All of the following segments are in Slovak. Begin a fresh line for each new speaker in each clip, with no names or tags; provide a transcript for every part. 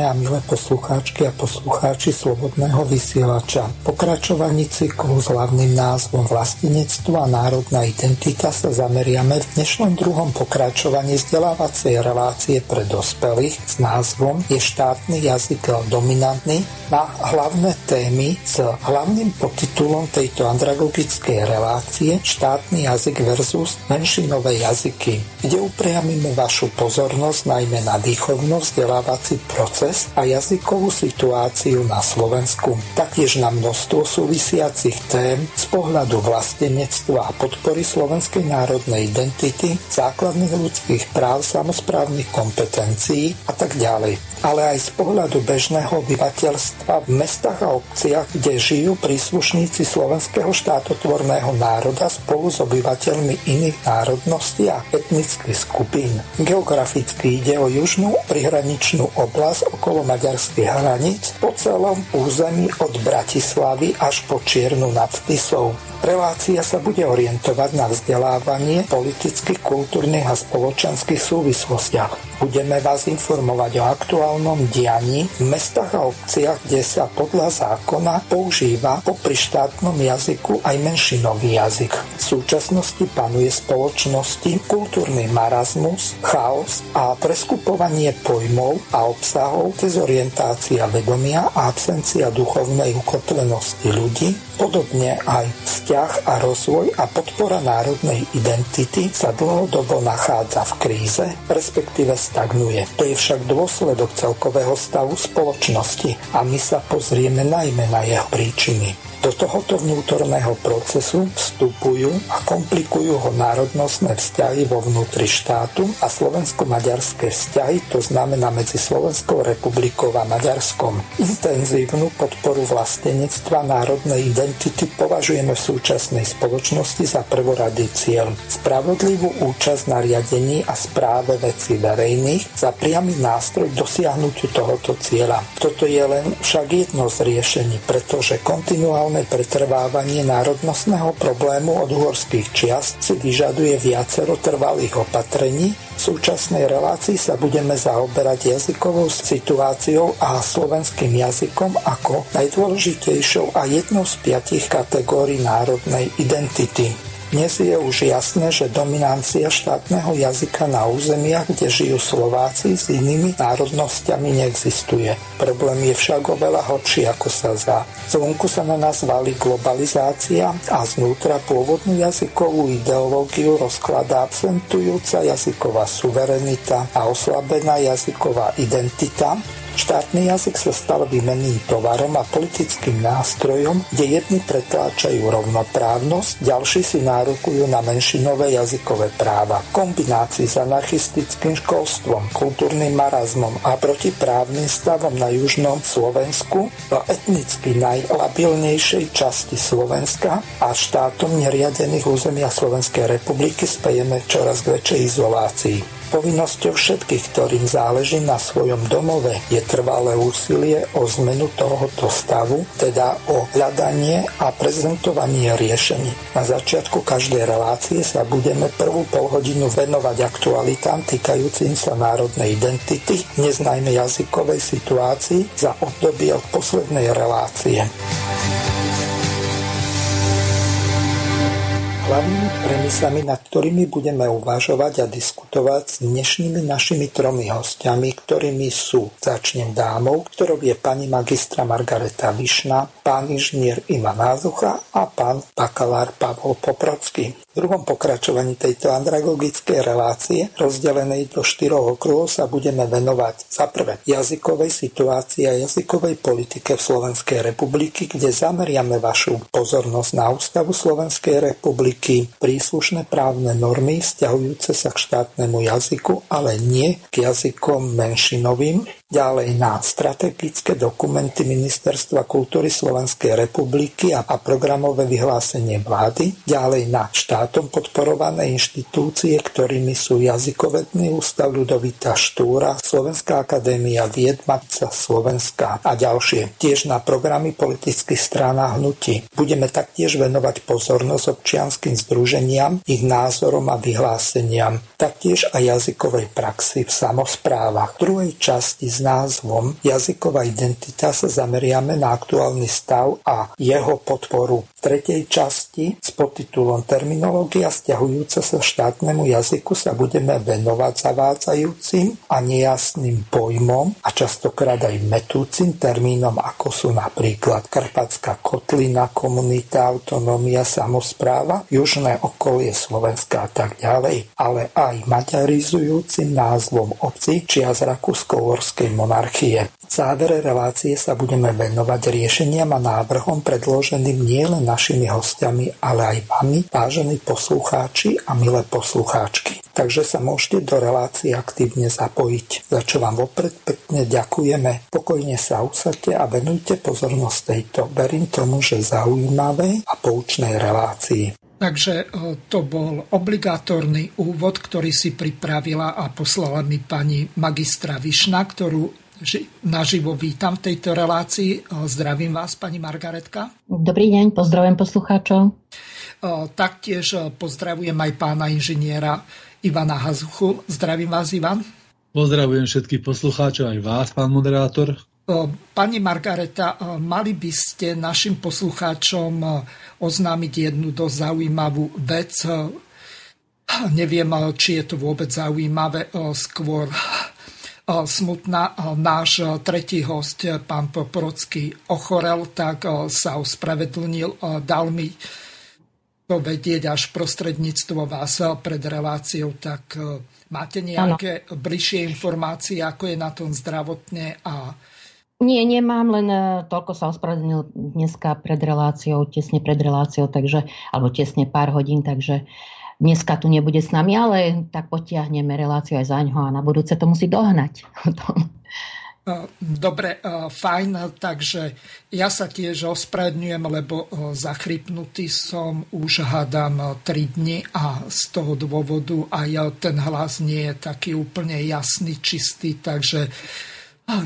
Vážené a milé poslucháčky a poslucháči Slobodného vysielača, pokračovaní cyklu s hlavným názvom Vlastenectvo a národná identita sa zameriame v dnešnom druhom pokračovaní vzdelávacej relácie pre dospelých s názvom Je štátny jazyk dominantný na hlavné témy s hlavným podtitulom tejto andragogickej relácie Štátny jazyk versus menšinové jazyky, kde upriamíme vašu pozornosť najmä na výchovno vzdelávací proces a jazykovú situáciu na Slovensku, taktiež na množstvo súvisiacich tém z pohľadu vlastenectva a podpory slovenskej národnej identity, základných ľudských práv, samozprávnych kompetencií a tak ďalej ale aj z pohľadu bežného obyvateľstva v mestách a obciach, kde žijú príslušníci slovenského štátotvorného národa spolu s obyvateľmi iných národností a etnických skupín. Geograficky ide o južnú prihraničnú oblasť okolo maďarských hraníc po celom území od Bratislavy až po Čiernu nad Tisou. Relácia sa bude orientovať na vzdelávanie politických, kultúrnych a spoločenských súvislostiach. Budeme vás informovať o aktuálnom dianí v mestách a obciach, kde sa podľa zákona používa popri štátnom jazyku aj menšinový jazyk. V súčasnosti panuje spoločnosti kultúrny marazmus, chaos a preskupovanie pojmov a obsahov, dezorientácia vedomia a absencia duchovnej ukotvenosti ľudí, Podobne aj vzťah a rozvoj a podpora národnej identity sa dlhodobo nachádza v kríze, respektíve stagnuje. To je však dôsledok celkového stavu spoločnosti a my sa pozrieme najmä na jeho príčiny. Do tohoto vnútorného procesu vstupujú a komplikujú ho národnostné vzťahy vo vnútri štátu a slovensko-maďarské vzťahy, to znamená medzi Slovenskou republikou a Maďarskom. Intenzívnu podporu vlastenectva národnej identity považujeme v súčasnej spoločnosti za prvoradý cieľ. Spravodlivú účasť na riadení a správe veci verejných za priamy nástroj dosiahnutiu tohoto cieľa. Toto je len však jedno z riešení, pretože kontinuálne globálne pretrvávanie národnostného problému od uhorských čias si vyžaduje viacero trvalých opatrení. V súčasnej relácii sa budeme zaoberať jazykovou situáciou a slovenským jazykom ako najdôležitejšou a jednou z piatich kategórií národnej identity. Dnes je už jasné, že dominancia štátneho jazyka na územiach, kde žijú Slováci s inými národnosťami neexistuje. Problém je však oveľa horší, ako sa zdá. Zvonku sa na nás valí globalizácia a znútra pôvodnú jazykovú ideológiu rozkladá absentujúca jazyková suverenita a oslabená jazyková identita, Štátny jazyk sa stal výmenným tovarom a politickým nástrojom, kde jedni pretláčajú rovnoprávnosť, ďalší si nárokujú na menšinové jazykové práva. V kombinácii s anarchistickým školstvom, kultúrnym marazmom a protiprávnym stavom na južnom Slovensku v etnicky najlabilnejšej časti Slovenska a štátom neriadených územia Slovenskej republiky spejeme čoraz k väčšej izolácii. Povinnosťou všetkých, ktorým záleží na svojom domove, je trvalé úsilie o zmenu tohoto stavu, teda o hľadanie a prezentovanie riešení. Na začiatku každej relácie sa budeme prvú polhodinu venovať aktualitám týkajúcim sa národnej identity, dnes jazykovej situácii za obdobie od poslednej relácie. Hlavnými premisami, nad ktorými budeme uvažovať a diskutovať s dnešnými našimi tromi hostiami, ktorými sú, začnem dámov, ktorou je pani magistra Margareta Višna, pán inžinier Ivan Názucha a pán bakalár Pavol Poprocký. V druhom pokračovaní tejto andragogickej relácie, rozdelenej do štyroch okruhov, sa budeme venovať za prvé jazykovej situácii a jazykovej politike v Slovenskej republiky, kde zameriame vašu pozornosť na Ústavu Slovenskej republiky, republiky príslušné právne normy vzťahujúce sa k štátnemu jazyku, ale nie k jazykom menšinovým, ďalej na strategické dokumenty Ministerstva kultúry Slovenskej republiky a, a programové vyhlásenie vlády, ďalej na štátom podporované inštitúcie, ktorými sú Jazykovedný ústav Ľudovita Štúra, Slovenská akadémia vied Matica Slovenská a ďalšie. Tiež na programy politických strán a hnutí. Budeme taktiež venovať pozornosť občianským združeniam, ich názorom a vyhláseniam, taktiež aj jazykovej praxi v samozprávach. V druhej časti s názvom Jazyková identita sa zameriame na aktuálny stav a jeho podporu. Tretej časti s podtitulom Terminológia stiahujúca sa štátnemu jazyku sa budeme venovať zavádzajúcim a nejasným pojmom a častokrát aj metúcim termínom, ako sú napríklad Karpatská kotlina, komunita, autonómia, samozpráva, južné okolie Slovenska a tak ďalej, ale aj maďarizujúcim názvom obci či z Rakúsko-Horskej monarchie. V závere relácie sa budeme venovať riešeniam a návrhom predloženým nielen našimi hostiami, ale aj vami, vážení poslucháči a milé poslucháčky. Takže sa môžete do relácie aktívne zapojiť, za čo vám vopred pekne ďakujeme. Pokojne sa usadte a venujte pozornosť tejto, verím tomu, že zaujímavej a poučnej relácii.
Takže e, to bol obligátorný úvod, ktorý si pripravila a poslala mi pani magistra Višna, ktorú naživo vítam v tejto relácii. Zdravím vás, pani Margaretka.
Dobrý deň, pozdravujem poslucháčov.
Taktiež pozdravujem aj pána inžiniera Ivana Hazuchu. Zdravím vás, Ivan.
Pozdravujem všetkých poslucháčov, aj vás, pán moderátor.
Pani Margareta, mali by ste našim poslucháčom oznámiť jednu dosť zaujímavú vec. Neviem, či je to vôbec zaujímavé, skôr smutná. Náš tretí host, pán Poprocký, ochorel, tak sa ospravedlnil, dal mi to vedieť až prostredníctvo vás pred reláciou, tak máte nejaké ano. bližšie informácie, ako je na tom zdravotne a
nie, nemám, len toľko sa ospravedlnil dneska pred reláciou, tesne pred reláciou, takže, alebo tesne pár hodín, takže uh, dneska tu nebude s nami, ale tak potiahneme reláciu aj za ňo a na budúce to musí dohnať.
Dobre, fajn, takže ja sa tiež ospravedňujem, lebo zachrypnutý som už hádam 3 dni a z toho dôvodu aj ten hlas nie je taký úplne jasný, čistý, takže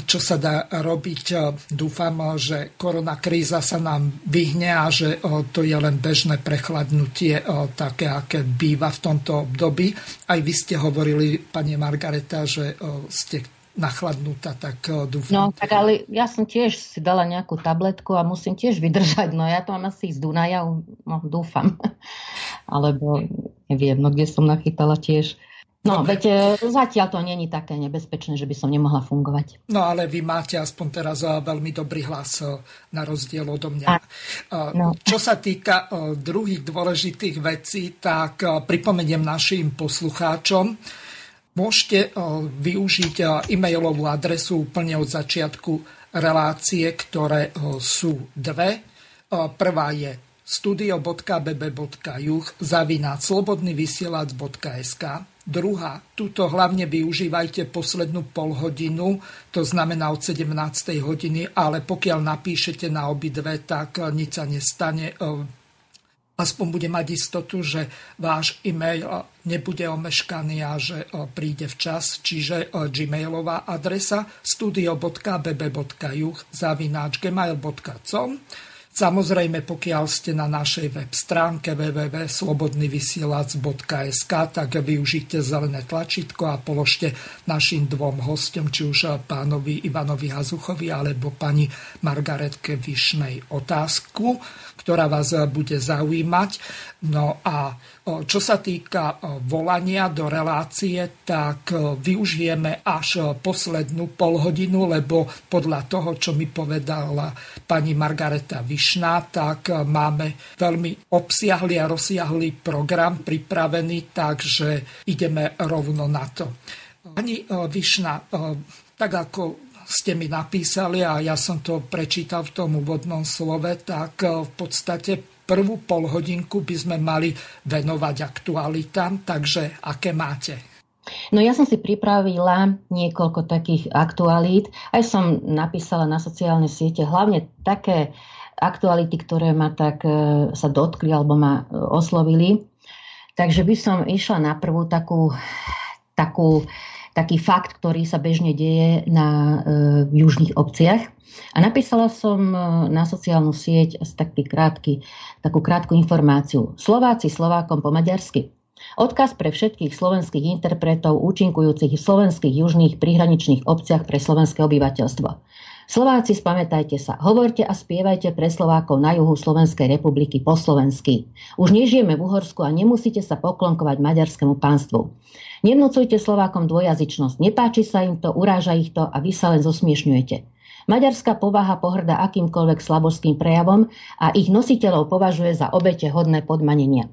čo sa dá robiť. Dúfam, že korona kríza sa nám vyhne a že to je len bežné prechladnutie, také, aké býva v tomto období. Aj vy ste hovorili, pani Margareta, že ste nachladnutá, tak dúfam.
No, tak ale ja som tiež si dala nejakú tabletku a musím tiež vydržať. No ja to mám asi z Dunaja, no dúfam. Alebo neviem, no kde som nachytala tiež No, veď e, zatiaľ to není také nebezpečné, že by som nemohla fungovať.
No, ale vy máte aspoň teraz e, veľmi dobrý hlas e, na rozdiel odo mňa. A, no. Čo sa týka druhých dôležitých vecí, tak pripomeniem našim poslucháčom, môžete využiť e-mailovú adresu úplne od začiatku relácie, ktoré sú dve. Prvá je studio.bb.juh zavináč slobodnyvysielac.sk Druhá, túto hlavne využívajte poslednú polhodinu, to znamená od 17. hodiny, ale pokiaľ napíšete na obidve, tak nič sa nestane. Eh, aspoň bude mať istotu, že váš e-mail eh, nebude omeškaný a že príde včas, čiže gmailová adresa studio.bb.juh zavináč gmail.com Samozrejme, pokiaľ ste na našej web stránke www.slobodnyvysielac.sk, tak využite zelené tlačítko a položte našim dvom hostom, či už pánovi Ivanovi Hazuchovi alebo pani Margaretke Višnej otázku, ktorá vás bude zaujímať. No a čo sa týka volania do relácie, tak využijeme až poslednú polhodinu, lebo podľa toho, čo mi povedala pani Margareta Višná, tak máme veľmi obsiahly a rozsiahly program pripravený, takže ideme rovno na to. Pani Višná, tak ako ste mi napísali a ja som to prečítal v tom úvodnom slove, tak v podstate prvú polhodinku by sme mali venovať aktualitám, takže aké máte?
No ja som si pripravila niekoľko takých aktualít. Aj som napísala na sociálne siete hlavne také aktuality, ktoré ma tak e, sa dotkli alebo ma e, oslovili. Takže by som išla na prvú takú, takú, taký fakt, ktorý sa bežne deje na e, južných obciach. A napísala som na sociálnu sieť taký krátky, takú krátku informáciu. Slováci Slovákom po maďarsky. Odkaz pre všetkých slovenských interpretov účinkujúcich v slovenských južných prihraničných obciach pre slovenské obyvateľstvo. Slováci, spamätajte sa, hovorte a spievajte pre Slovákov na juhu Slovenskej republiky po slovensky. Už nežijeme v Uhorsku a nemusíte sa poklonkovať maďarskému pánstvu. Nevnúcujte Slovákom dvojazyčnosť, nepáči sa im to, uráža ich to a vy sa len zosmiešňujete. Maďarská povaha pohrda akýmkoľvek slaboským prejavom a ich nositeľov považuje za obete hodné podmanenia.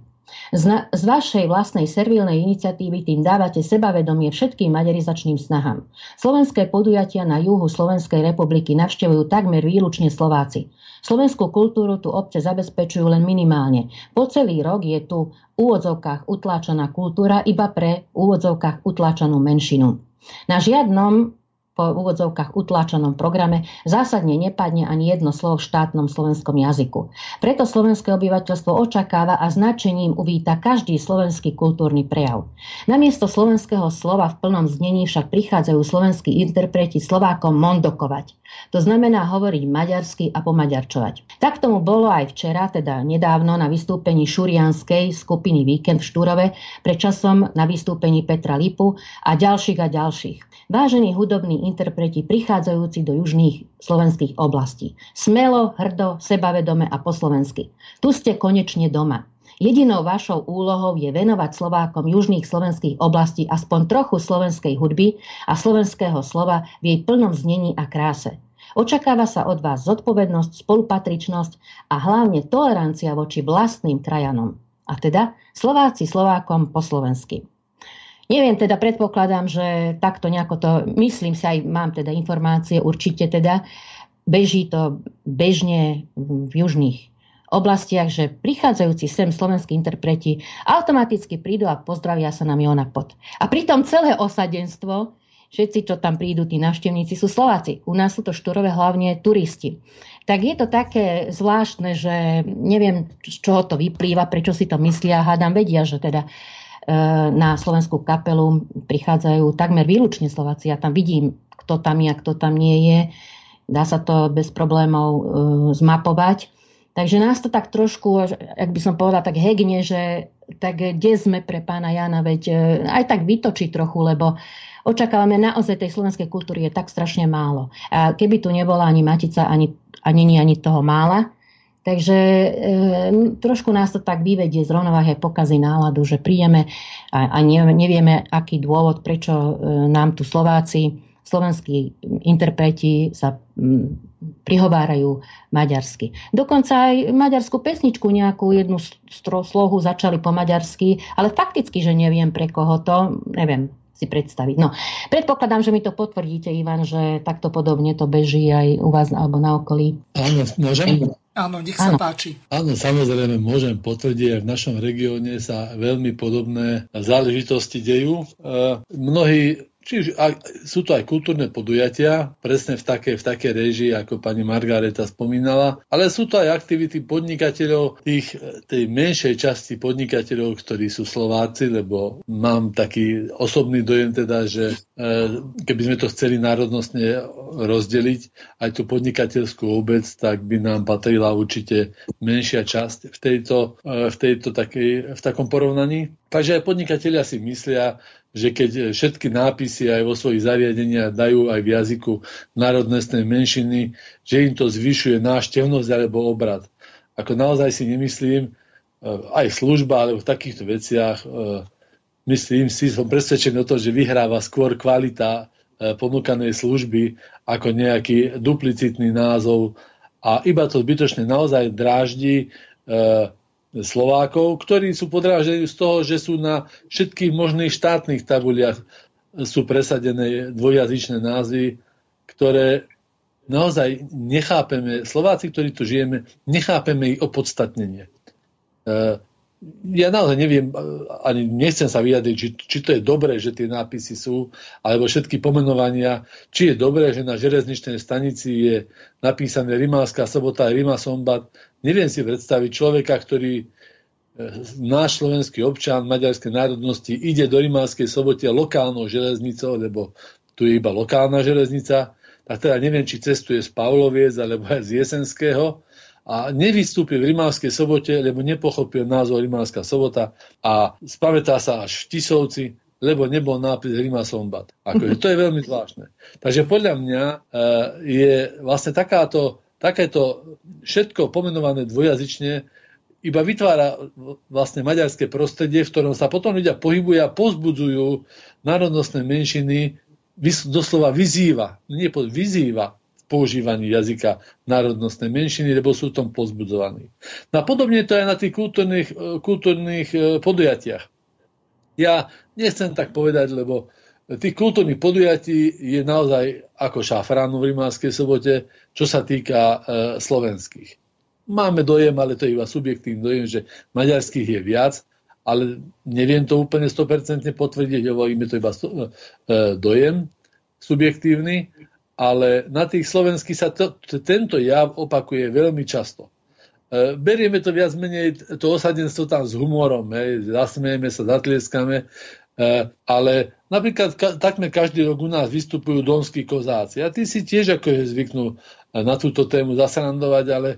Z, na, z vašej vlastnej servilnej iniciatívy tým dávate sebavedomie všetkým maďarizačným snahám. Slovenské podujatia na juhu Slovenskej republiky navštevujú takmer výlučne Slováci. Slovenskú kultúru tu obce zabezpečujú len minimálne. Po celý rok je tu v úvodzovkách utláčaná kultúra iba pre úvodzovkách utláčanú menšinu. Na žiadnom po úvodzovkách utlačenom programe zásadne nepadne ani jedno slovo v štátnom slovenskom jazyku. Preto slovenské obyvateľstvo očakáva a značením uvíta každý slovenský kultúrny prejav. Namiesto slovenského slova v plnom znení však prichádzajú slovenskí interpreti Slovákom mondokovať. To znamená hovoriť maďarsky a pomaďarčovať. Tak tomu bolo aj včera, teda nedávno na vystúpení šurianskej skupiny Víkend v Štúrove, predčasom na vystúpení Petra Lipu a ďalších a ďalších. Vážení hudobní interpreti prichádzajúci do južných slovenských oblastí. Smelo, hrdo, sebavedome a po slovensky. Tu ste konečne doma. Jedinou vašou úlohou je venovať Slovákom južných slovenských oblastí aspoň trochu slovenskej hudby a slovenského slova v jej plnom znení a kráse. Očakáva sa od vás zodpovednosť, spolupatričnosť a hlavne tolerancia voči vlastným krajanom. A teda Slováci Slovákom po slovensky. Neviem, teda predpokladám, že takto nejako to, myslím si, aj mám teda informácie, určite teda, beží to bežne v južných oblastiach, že prichádzajúci sem slovenskí interpreti automaticky prídu a pozdravia sa na Miona Pod. A pritom celé osadenstvo, všetci, čo tam prídu, tí navštevníci, sú Slováci. U nás sú to štúrové hlavne turisti. Tak je to také zvláštne, že neviem, z čoho to vyplýva, prečo si to myslia. Hádam vedia, že teda na slovenskú kapelu prichádzajú takmer výlučne Slováci. Ja tam vidím, kto tam je a kto tam nie je. Dá sa to bez problémov e, zmapovať. Takže nás to tak trošku, ak by som povedala, tak hegne, že tak kde sme pre pána Jana, veď e, aj tak vytočí trochu, lebo očakávame naozaj tej slovenskej kultúry je tak strašne málo. A keby tu nebola ani Matica, ani, a není ani toho mála, Takže e, trošku nás to tak vyvedie z rovnováhy, pokazí náladu, že príjeme a, a ne, nevieme, aký dôvod, prečo e, nám tu Slováci, slovenskí interpreti sa m, prihovárajú maďarsky. Dokonca aj maďarskú pesničku, nejakú jednu slohu začali po maďarsky, ale fakticky, že neviem pre koho to, neviem si predstaviť. No, predpokladám, že mi to potvrdíte, Ivan, že takto podobne to beží aj u vás alebo na okolí.
Áno, môžem?
Áno, nech sa Áno. páči.
Áno, samozrejme, môžem potvrdiť, aj v našom regióne sa veľmi podobné záležitosti dejú. E, mnohí Čiže sú to aj kultúrne podujatia, presne v takej, v takej režii, ako pani Margareta spomínala, ale sú to aj aktivity podnikateľov, tých, tej menšej časti podnikateľov, ktorí sú Slováci, lebo mám taký osobný dojem teda, že e, keby sme to chceli národnostne rozdeliť, aj tú podnikateľskú obec, tak by nám patrila určite menšia časť v tejto, e, v tejto takej, v takom porovnaní. Takže aj podnikatelia si myslia, že keď všetky nápisy aj vo svojich zariadeniach dajú aj v jazyku národnostnej menšiny, že im to zvyšuje náštevnosť alebo obrad. Ako naozaj si nemyslím, e, aj služba, alebo v takýchto veciach, e, myslím si, som presvedčený o to, že vyhráva skôr kvalita e, ponúkanej služby ako nejaký duplicitný názov a iba to zbytočne naozaj dráždi Slovákov, ktorí sú podráždení z toho, že sú na všetkých možných štátnych tabuliach sú presadené dvojazyčné názvy, ktoré naozaj nechápeme, Slováci, ktorí tu žijeme, nechápeme ich opodstatnenie. ja naozaj neviem, ani nechcem sa vyjadriť, či, či to je dobré, že tie nápisy sú, alebo všetky pomenovania, či je dobré, že na železničnej stanici je napísané Rimavská sobota a Rima Sombat. Neviem si predstaviť človeka, ktorý e, náš slovenský občan maďarskej národnosti ide do Rimavskej sobote lokálnou železnicou, lebo tu je iba lokálna železnica, tak teda neviem, či cestuje z Pavloviec alebo aj z Jesenského, a nevystúpil v Rimavskej sobote, lebo nepochopil názov Rimavská sobota a spamätá sa až v Tisovci, lebo nebol nápis Rima Sombat. Akože, to je veľmi zvláštne. Takže podľa mňa e, je vlastne takáto, takéto všetko pomenované dvojazyčne iba vytvára vlastne maďarské prostredie, v ktorom sa potom ľudia pohybujú a pozbudzujú národnostné menšiny, doslova vyzýva, nie vyzýva používaní jazyka národnostnej menšiny, lebo sú tom pozbudzovaní. No a podobne to aj na tých kultúrnych, e, kultúrnych e, podujatiach. Ja nechcem tak povedať, lebo tých kultúrnych podujatí je naozaj ako šafránu v Rimánskej sobote, čo sa týka e, slovenských. Máme dojem, ale to je iba subjektívny dojem, že maďarských je viac, ale neviem to úplne 100% potvrdiť, hovoríme to iba e, dojem subjektívny ale na tých slovenských sa to, tento jav opakuje veľmi často. E, berieme to viac menej, to osadenstvo tam s humorom, hej, zasmiejeme sa, zatlieskame, e, ale napríklad ka, takmer každý rok u nás vystupujú donskí kozáci. A tí si tiež ako je zvyknú na túto tému zasrandovať, ale e,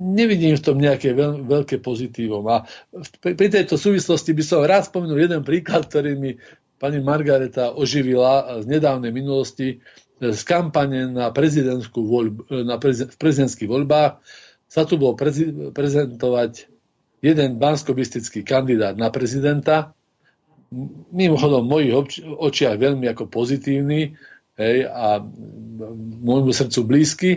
nevidím v tom nejaké veľ, veľké pozitívum. A pri, pri tejto súvislosti by som rád spomenul jeden príklad, ktorý mi pani Margareta oživila z nedávnej minulosti z kampane na prezidentskú voľbu, na prezident, v prezidentských voľbách. Sa tu bol prezi, prezentovať jeden banskobistický kandidát na prezidenta, mimochodom v mojich obči, očiach veľmi ako pozitívny hej, a môjmu srdcu blízky,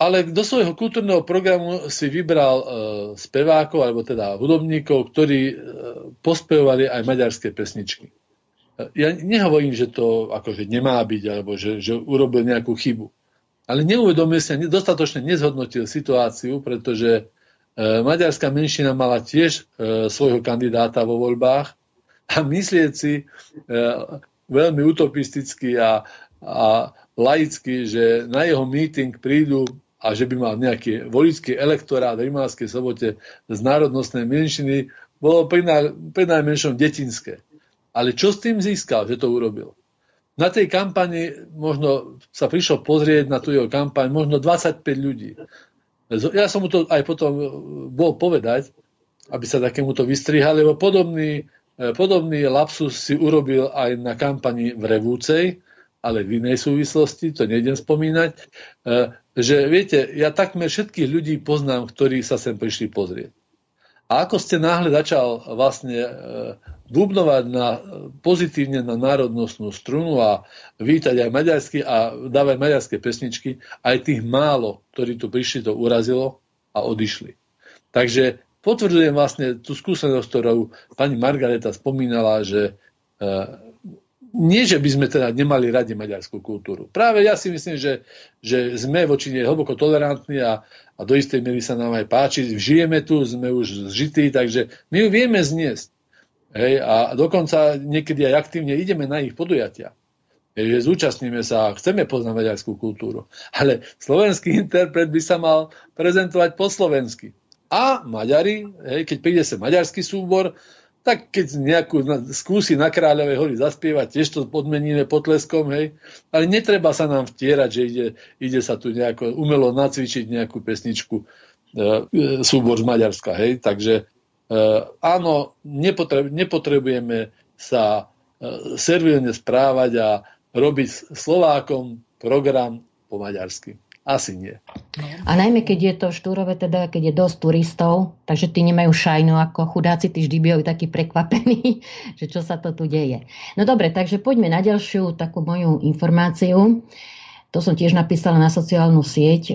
ale do svojho kultúrneho programu si vybral e, spevákov, alebo teda hudobníkov, ktorí e, pospevovali aj maďarské pesničky ja nehovorím, že to akože nemá byť, alebo že, že urobil nejakú chybu. Ale neuvedomil sa, dostatočne nezhodnotil situáciu, pretože e, maďarská menšina mala tiež e, svojho kandidáta vo voľbách a myslieť si e, veľmi utopisticky a, a laicky, že na jeho meeting prídu a že by mal nejaký voličský elektorát v Rimavskej sobote z národnostnej menšiny, bolo pri, najmenšom detinské. Ale čo s tým získal, že to urobil? Na tej kampani možno sa prišlo pozrieť na tú jeho kampaň možno 25 ľudí. Ja som mu to aj potom e, bol povedať, aby sa takémuto vystrihali, lebo podobný, podobný lapsus si urobil aj na kampani v Revúcej, ale v inej súvislosti, to nejdem spomínať, e, že viete, ja takmer všetkých ľudí poznám, ktorí sa sem prišli pozrieť. A ako ste náhle začal vlastne bubnovať na, pozitívne na národnostnú strunu a vítať aj maďarsky a dávať maďarské pesničky, aj tých málo, ktorí tu prišli, to urazilo a odišli. Takže potvrdzujem vlastne tú skúsenosť, ktorú pani Margareta spomínala, že e, nie, že by sme teda nemali radi maďarskú kultúru. Práve ja si myslím, že, že sme voči nej hlboko tolerantní a, a do istej miery sa nám aj páči. Žijeme tu, sme už zžití, takže my ju vieme zniesť. Hej, a dokonca niekedy aj aktívne ideme na ich podujatia. Hej, že zúčastníme sa a chceme poznať maďarskú kultúru. Ale slovenský interpret by sa mal prezentovať po slovensky. A Maďari, hej, keď príde sa maďarský súbor, tak keď nejakú skúsi na Kráľovej hori zaspievať, tiež to podmeníme potleskom, hej. Ale netreba sa nám vtierať, že ide, ide sa tu nejako umelo nacvičiť nejakú pesničku e, e súbor z Maďarska, hej. Takže E, áno, nepotrebujeme sa e, servilne správať a robiť Slovákom program po maďarsky. Asi nie.
A najmä, keď je to v Štúrove, teda keď je dosť turistov, takže tí nemajú šajnu ako chudáci, tí vždy bývajú takí prekvapení, že čo sa to tu deje. No dobre, takže poďme na ďalšiu takú moju informáciu. To som tiež napísala na sociálnu sieť, e,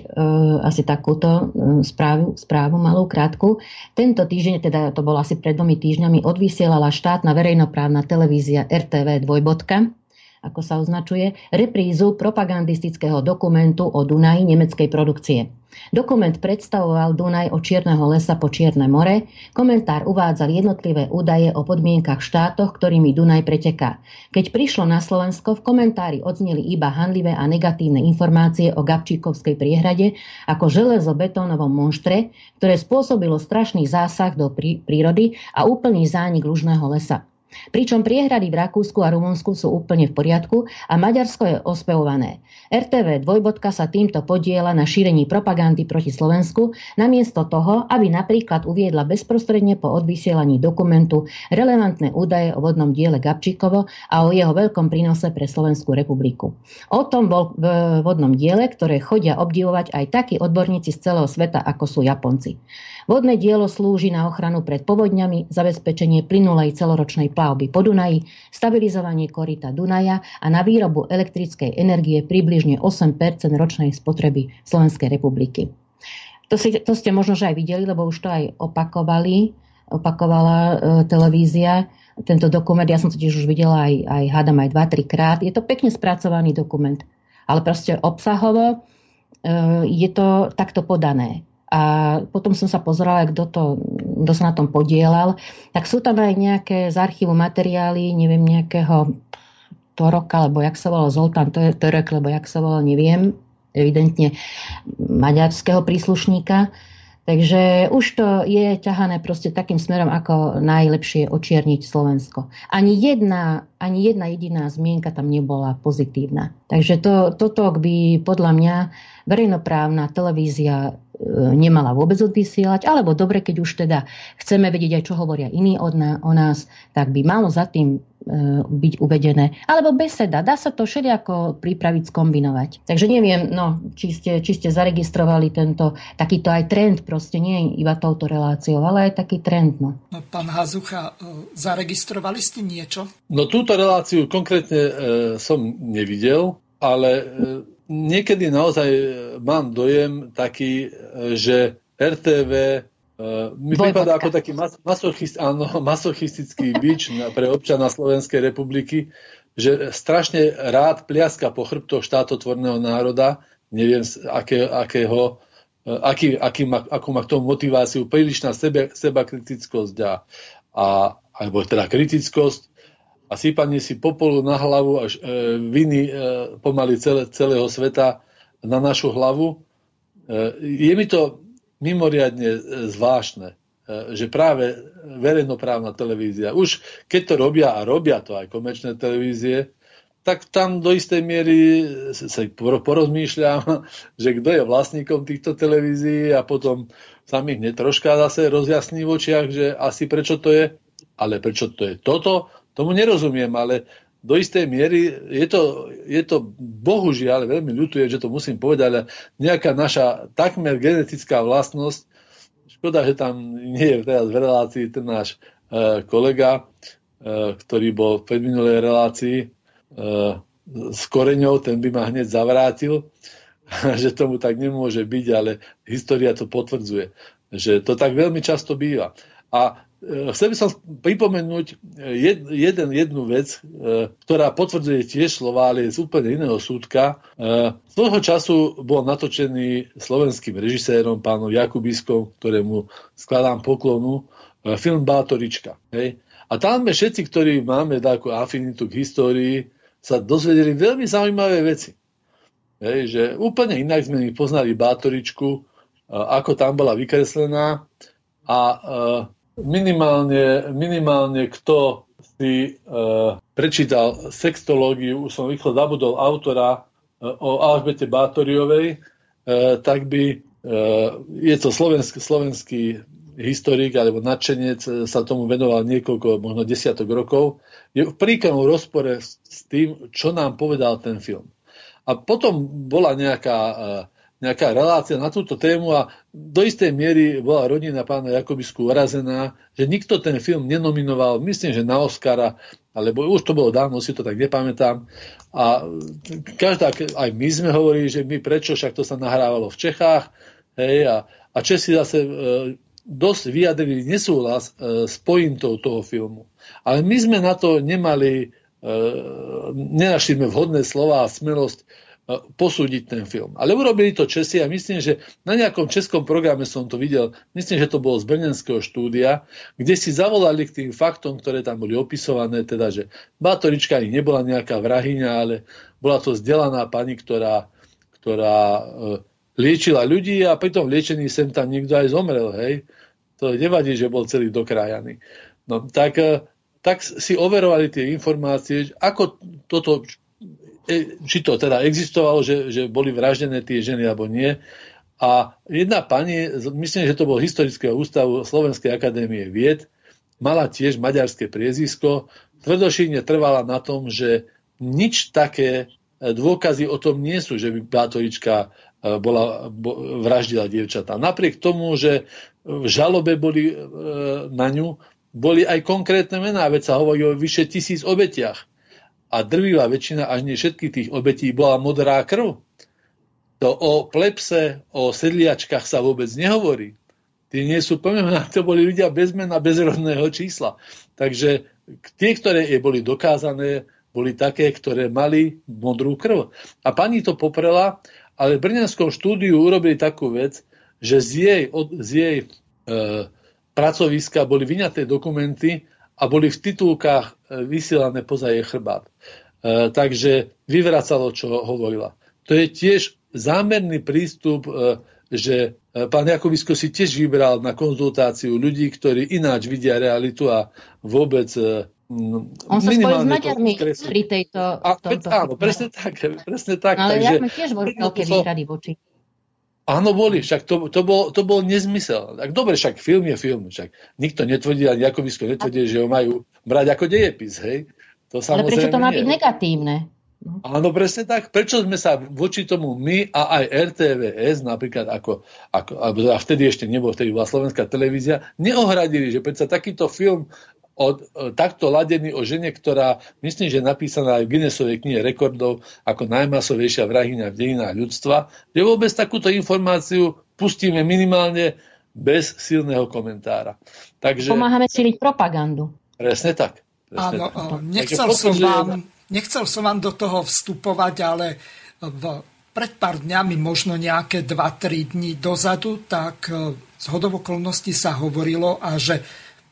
asi takúto e, správu, správu malú, krátku. Tento týždeň, teda to bolo asi pred dvomi týždňami, odvysielala štátna verejnoprávna televízia RTV dvojbodka ako sa označuje, reprízu propagandistického dokumentu o Dunaji nemeckej produkcie. Dokument predstavoval Dunaj od Čierneho lesa po Čierne more. Komentár uvádzal jednotlivé údaje o podmienkach štátoch, ktorými Dunaj preteká. Keď prišlo na Slovensko, v komentári odzneli iba hanlivé a negatívne informácie o Gabčíkovskej priehrade ako železo-betónovom monštre, ktoré spôsobilo strašný zásah do prírody a úplný zánik lužného lesa. Pričom priehrady v Rakúsku a Rumunsku sú úplne v poriadku a Maďarsko je ospevované. RTV dvojbodka sa týmto podiela na šírení propagandy proti Slovensku, namiesto toho, aby napríklad uviedla bezprostredne po odvysielaní dokumentu relevantné údaje o vodnom diele Gabčíkovo a o jeho veľkom prínose pre Slovenskú republiku. O tom bol v vodnom diele, ktoré chodia obdivovať aj takí odborníci z celého sveta, ako sú Japonci. Vodné dielo slúži na ochranu pred povodňami, zabezpečenie plynulej celoročnej plavby po Dunaji, stabilizovanie korita Dunaja a na výrobu elektrickej energie približne 8% ročnej spotreby Slovenskej republiky. To, si, to ste možno že aj videli, lebo už to aj opakovali, opakovala e, televízia tento dokument. Ja som totiž už videla aj, aj hádam aj 2-3 krát. Je to pekne spracovaný dokument, ale proste obsahovo e, je to takto podané. A potom som sa pozerala, kto, to, kto sa na tom podielal. Tak sú tam aj nejaké z archívu materiály, neviem, nejakého Toroka, alebo jak sa volal Zoltán Torek, lebo jak sa volal, neviem, evidentne maďarského príslušníka. Takže už to je ťahané proste takým smerom, ako najlepšie očierniť Slovensko. Ani jedna, ani jedna jediná zmienka tam nebola pozitívna. Takže to, toto by podľa mňa verejnoprávna televízia E, nemala vôbec odvysielať, alebo dobre, keď už teda chceme vedieť aj, čo hovoria iní od na, o nás, tak by malo za tým byť uvedené. Alebo beseda, dá sa to všelijako pripraviť, skombinovať. Takže neviem, no, či, ste, či ste zaregistrovali tento takýto aj trend, proste nie iba touto reláciou, ale aj taký trend. No.
no pán Hazucha, e, zaregistrovali ste niečo?
No túto reláciu konkrétne e, som nevidel, ale e, niekedy naozaj e, mám dojem taký, e, že RTV e, mi prípada ako taký masochist, áno, masochistický bič pre občana Slovenskej republiky, že strašne rád pliaska po chrbtoch štátotvorného národa, neviem aké, akého, aký, aký má, akú má k tomu motiváciu, prílišná sebe, seba kritickosť a, a, alebo teda kritickosť. A sypanie si popolu na hlavu až e, viny e, pomaly celé, celého sveta na našu hlavu. E, je mi to mimoriadne e, zvláštne, e, že práve verejnoprávna televízia, už keď to robia a robia to aj komerčné televízie, tak tam do istej miery sa porozmýšľam, že kto je vlastníkom týchto televízií a potom sa mi hneď troška zase rozjasní v očiach, že asi prečo to je, ale prečo to je toto, Tomu nerozumiem, ale do istej miery je to, je to bohužiaľ, veľmi ľutuje, že to musím povedať, ale nejaká naša takmer genetická vlastnosť, škoda, že tam nie je teraz v relácii ten náš e, kolega, e, ktorý bol v predminulej relácii e, s koreňou, ten by ma hneď zavrátil, že tomu tak nemôže byť, ale história to potvrdzuje, že to tak veľmi často býva. A E, chcel by som pripomenúť e, jed, jeden, jednu vec, e, ktorá potvrdzuje tiež slova, ale je z úplne iného súdka. Svojho času bol natočený slovenským režisérom, pánom Jakubiskom, ktorému skladám poklonu, film Bátorička. Hej. A tam sme všetci, ktorí máme takú afinitu k histórii, sa dozvedeli veľmi zaujímavé veci. Hej, že úplne inak sme poznali Bátoričku, ako tam bola vykreslená a minimálne, minimálne kto si uh, prečítal sextológiu, už som rýchlo zabudol autora uh, o Alžbete Bátoriovej, uh, tak by, uh, je to slovenský, slovenský historik alebo nadšenec, sa tomu venoval niekoľko, možno desiatok rokov, je v príkromnom rozpore s, tým, čo nám povedal ten film. A potom bola nejaká uh, nejaká relácia na túto tému a do istej miery bola rodina pána Jakobisku urazená, že nikto ten film nenominoval, myslím, že na Oscara, alebo už to bolo dávno, si to tak nepamätám. A každá, aj my sme hovorili, že my prečo, však to sa nahrávalo v Čechách, hej, a, a Česi zase e, dosť vyjadrili nesúhlas e, s pointou toho filmu. Ale my sme na to nemali nenašli sme vhodné slova a smelosť posúdiť ten film. Ale urobili to Česi a myslím, že na nejakom českom programe som to videl, myslím, že to bolo z Brnenského štúdia, kde si zavolali k tým faktom, ktoré tam boli opisované, teda, že Bátorička ani nebola nejaká vrahyňa, ale bola to vzdelaná pani, ktorá, ktorá e, liečila ľudí a pri tom liečení sem tam niekto aj zomrel, hej. To nevadí, že bol celý dokrájaný. No, tak, e, tak si overovali tie informácie, ako toto či to teda existovalo, že, že boli vraždené tie ženy alebo nie. A jedna pani, myslím, že to bol historického ústavu Slovenskej akadémie vied, mala tiež maďarské priezisko, tvrdošine trvala na tom, že nič také e, dôkazy o tom nie sú, že by Bátorička e, bola, bo, vraždila dievčatá. Napriek tomu, že v žalobe boli e, na ňu, boli aj konkrétne mená, veď sa hovorí o vyše tisíc obetiach a drvivá väčšina, až nie všetkých tých obetí, bola modrá krv. To o plepse, o sedliačkách sa vôbec nehovorí. Tí nie sú pomená, to boli ľudia bez mena, bez rodného čísla. Takže tie, ktoré je boli dokázané, boli také, ktoré mali modrú krv. A pani to poprela, ale v Brňanskom štúdiu urobili takú vec, že z jej, od, z jej e, pracoviska boli vyňaté dokumenty a boli v titulkách e, vysielané poza jej chrbát. E, takže vyvracalo, čo hovorila. To je tiež zámerný prístup, e, že pán Jakovisko si tiež vybral na konzultáciu ľudí, ktorí ináč vidia realitu a vôbec
on sa spojil s Maďarmi pri tejto...
A, tomto, áno, presne tak. Presne tak
ale takže, ja tiež boli veľké výhrady voči
Áno, boli, však to, to, bol, to bol nezmysel. Tak dobre, však film je film, však nikto netvrdí, ani Jakovisko netvrdí, že ho majú brať ako dejepis, hej.
To Ale prečo to má byť negatívne?
Áno, presne tak. Prečo sme sa voči tomu my a aj RTVS, napríklad ako, ako a vtedy ešte nebol, vtedy bola slovenská televízia, neohradili, že predsa takýto film od, takto ladený o žene, ktorá myslím, že je napísaná aj v Guinnessovej knihe rekordov ako najmasovejšia vrahyňa v dejinách ľudstva, že vôbec takúto informáciu pustíme minimálne bez silného komentára.
Takže, Pomáhame šíriť propagandu.
Presne tak.
Presne Áno, tak. Nechcel, som vám, nechcel som vám do toho vstupovať, ale v, pred pár dňami, možno nejaké 2-3 dní dozadu, tak z hodovokolností sa hovorilo a že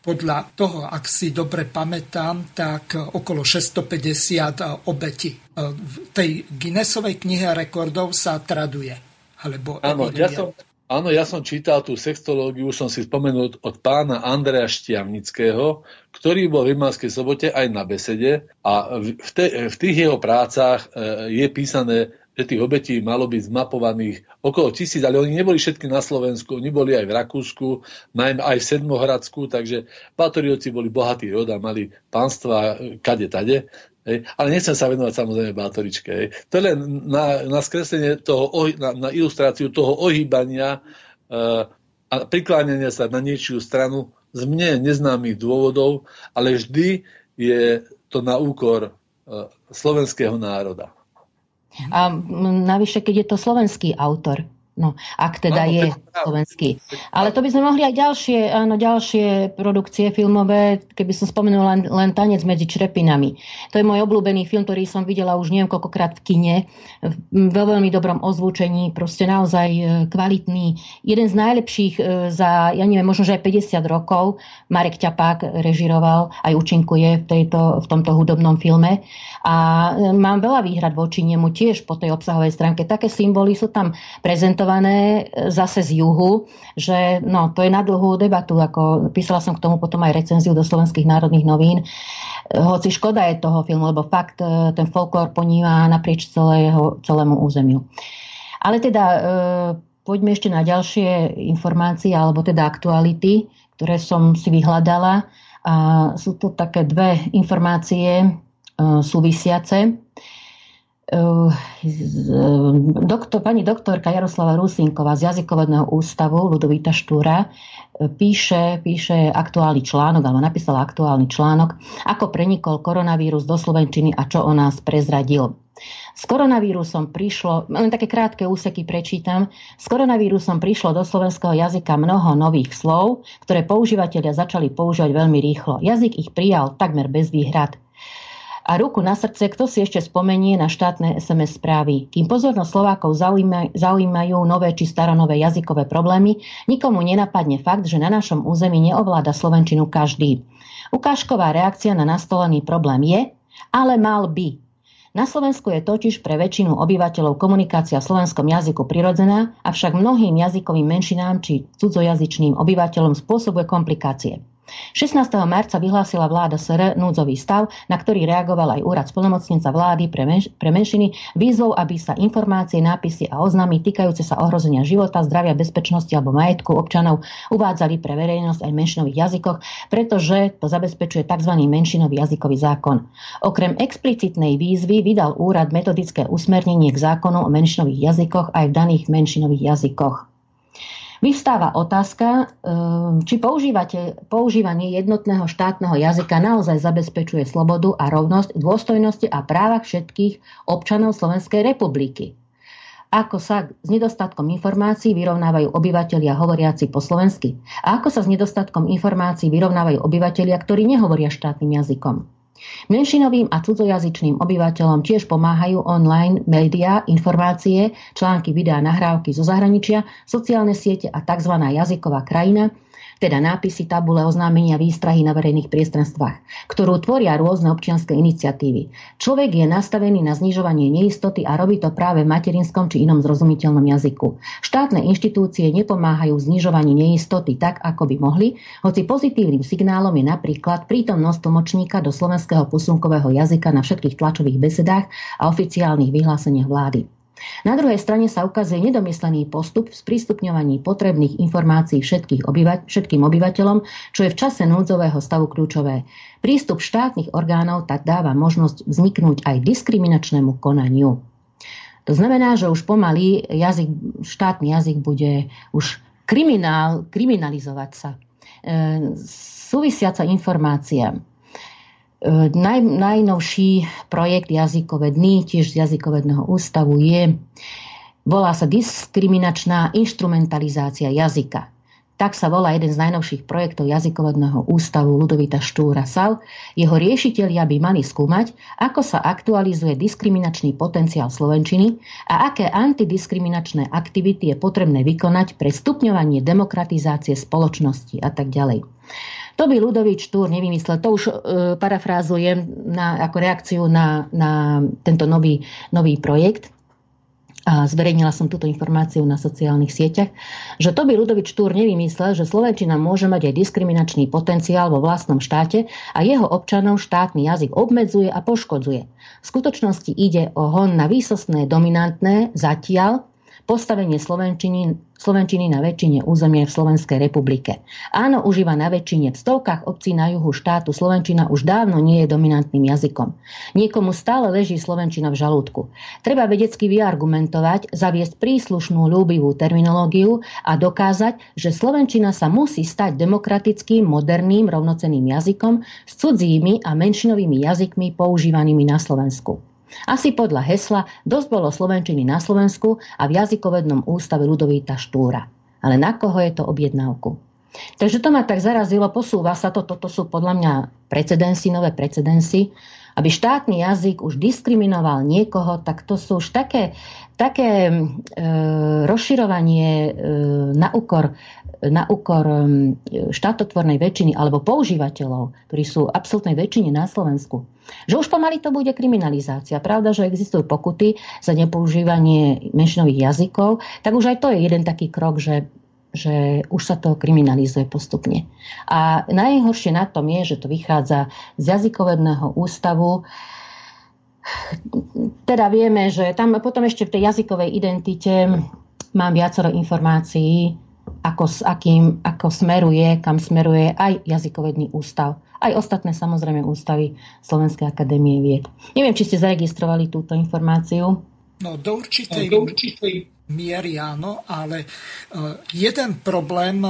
podľa toho, ak si dobre pamätám, tak okolo 650 obeti. V tej Guinnessovej knihe rekordov sa traduje. Alebo
áno, ja som, áno, ja som čítal tú sextológiu, som si spomenul od pána Andreja Štiavnického, ktorý bol v Rimavskej sobote aj na besede a v, te, v tých jeho prácach e, je písané že tých obetí malo byť zmapovaných okolo tisíc, ale oni neboli všetky na Slovensku, oni boli aj v Rakúsku, najmä aj v Sedmohradsku, takže Bátoriovci boli bohatí rod a mali pánstva kade tade. Hej. Ale nechcem sa venovať samozrejme Bátoričke. Hej. To je len na, na skreslenie toho, na, na ilustráciu toho ohýbania uh, a prikláňania sa na niečiu stranu z mne neznámych dôvodov, ale vždy je to na úkor uh, slovenského národa.
A navyše, keď je to slovenský autor, No, ak teda no, je slovenský. Ale to by sme mohli aj ďalšie, áno, ďalšie produkcie filmové, keby som spomenul len, len Tanec medzi črepinami. To je môj obľúbený film, ktorý som videla už neviem koľkokrát v kine. Vo veľmi dobrom ozvučení, proste naozaj e, kvalitný. Jeden z najlepších e, za, ja neviem, možno, že aj 50 rokov. Marek Ťapák režiroval, aj účinkuje v, tejto, v tomto hudobnom filme. A e, mám veľa výhrad voči nemu tiež po tej obsahovej stránke. Také symboly sú tam prezentované e, zase z juhu, že no, to je na dlhú debatu, ako písala som k tomu potom aj recenziu do slovenských národných novín. E, hoci škoda je toho filmu, lebo fakt e, ten folklór poníva naprieč celého, celému územiu. Ale teda poďme ešte na ďalšie informácie, alebo teda aktuality, ktoré som si vyhľadala. A sú to také dve informácie súvisiace. Ehm, doktor, pani doktorka Jaroslava Rusinková z jazykovedného ústavu Ludovita Štúra píše, píše aktuálny článok, alebo napísala aktuálny článok, ako prenikol koronavírus do Slovenčiny a čo o nás prezradil. S koronavírusom prišlo, len také krátke úseky prečítam, s koronavírusom prišlo do slovenského jazyka mnoho nových slov, ktoré používateľia začali používať veľmi rýchlo. Jazyk ich prijal takmer bez výhrad. A ruku na srdce, kto si ešte spomenie na štátne SMS správy. Kým pozornosť Slovákov zaujíma, zaujímajú nové či staronové jazykové problémy, nikomu nenapadne fakt, že na našom území neovláda Slovenčinu každý. Ukážková reakcia na nastolený problém je, ale mal by. Na Slovensku je totiž pre väčšinu obyvateľov komunikácia v slovenskom jazyku prirodzená, avšak mnohým jazykovým menšinám či cudzojazyčným obyvateľom spôsobuje komplikácie. 16. marca vyhlásila vláda SR núdzový stav, na ktorý reagoval aj úrad spolnomocnenca vlády pre, menš- pre menšiny výzvou, aby sa informácie, nápisy a oznámy týkajúce sa ohrozenia života, zdravia, bezpečnosti alebo majetku občanov uvádzali pre verejnosť aj v menšinových jazykoch, pretože to zabezpečuje tzv. menšinový jazykový zákon. Okrem explicitnej výzvy vydal úrad metodické usmernenie k zákonu o menšinových jazykoch aj v daných menšinových jazykoch. Vystáva otázka, ehm, či používanie jednotného štátneho jazyka naozaj zabezpečuje slobodu a rovnosť, dôstojnosti a práva všetkých občanov Slovenskej republiky. Ako sa s nedostatkom informácií vyrovnávajú obyvateľia hovoriaci po slovensky? A ako sa s nedostatkom informácií vyrovnávajú obyvateľia, ktorí nehovoria štátnym jazykom? Menšinovým a cudzojazyčným obyvateľom tiež pomáhajú online médiá, informácie, články, videá, nahrávky zo zahraničia, sociálne siete a tzv. jazyková krajina, teda nápisy, tabule, oznámenia, výstrahy na verejných priestranstvách, ktorú tvoria rôzne občianske iniciatívy. Človek je nastavený na znižovanie neistoty a robí to práve v materinskom či inom zrozumiteľnom jazyku. Štátne inštitúcie nepomáhajú v znižovaní neistoty tak, ako by mohli, hoci pozitívnym signálom je napríklad prítomnosť tlmočníka do slovenského posunkového jazyka na všetkých tlačových besedách a oficiálnych vyhláseniach vlády. Na druhej strane sa ukazuje nedomyslený postup v sprístupňovaní potrebných informácií všetkých obyva- všetkým obyvateľom, čo je v čase núdzového stavu kľúčové. Prístup štátnych orgánov tak dáva možnosť vzniknúť aj diskriminačnému konaniu. To znamená, že už pomaly jazyk, štátny jazyk bude už kriminál, kriminalizovať sa. E, súvisiaca informácia naj, najnovší projekt Jazykové dny, tiež z Jazykovedného ústavu je, volá sa diskriminačná instrumentalizácia jazyka. Tak sa volá jeden z najnovších projektov Jazykovedného ústavu Ludovita Štúra Sal. Jeho riešiteľia by mali skúmať, ako sa aktualizuje diskriminačný potenciál Slovenčiny a aké antidiskriminačné aktivity je potrebné vykonať pre stupňovanie demokratizácie spoločnosti a tak ďalej. To by Ludovič Túr nevymyslel. To už e, parafrázujem na, ako reakciu na, na tento nový, nový projekt a zverejnila som túto informáciu na sociálnych sieťach, že to by Ludovič Túr nevymyslel, že Slovenčina môže mať aj diskriminačný potenciál vo vlastnom štáte a jeho občanov štátny jazyk obmedzuje a poškodzuje. V skutočnosti ide o hon na výsostné dominantné zatiaľ postavenie Slovenčiny, Slovenčiny na väčšine územie v Slovenskej republike. Áno, užíva na väčšine. V stovkách obcí na juhu štátu Slovenčina už dávno nie je dominantným jazykom. Niekomu stále leží Slovenčina v žalúdku. Treba vedecky vyargumentovať, zaviesť príslušnú ľúbivú terminológiu a dokázať, že Slovenčina sa musí stať demokratickým, moderným, rovnocenným jazykom s cudzími a menšinovými jazykmi používanými na Slovensku. Asi podľa hesla dosť bolo Slovenčiny na Slovensku a v jazykovednom ústave Ludovíta Štúra. Ale na koho je to objednávku? Takže to ma tak zarazilo, posúva sa to, toto sú podľa mňa precedensy, nové precedensy, aby štátny jazyk už diskriminoval niekoho, tak to sú už také, také e, rozširovanie e, na úkor, na úkor e, štátotvornej väčšiny alebo používateľov, ktorí sú absolútnej väčšine na Slovensku. Že už pomaly to bude kriminalizácia. Pravda, že existujú pokuty za nepoužívanie menšinových jazykov, tak už aj to je jeden taký krok, že že už sa to kriminalizuje postupne. A najhoršie na tom je, že to vychádza z jazykovedného ústavu. Teda vieme, že tam potom ešte v tej jazykovej identite mám viacero informácií, ako, s akým, ako smeruje, kam smeruje aj jazykovedný ústav. Aj ostatné samozrejme ústavy Slovenskej akadémie vied. Neviem, či ste zaregistrovali túto informáciu.
No do určitej, no, do určitej miery áno, ale e, jeden problém,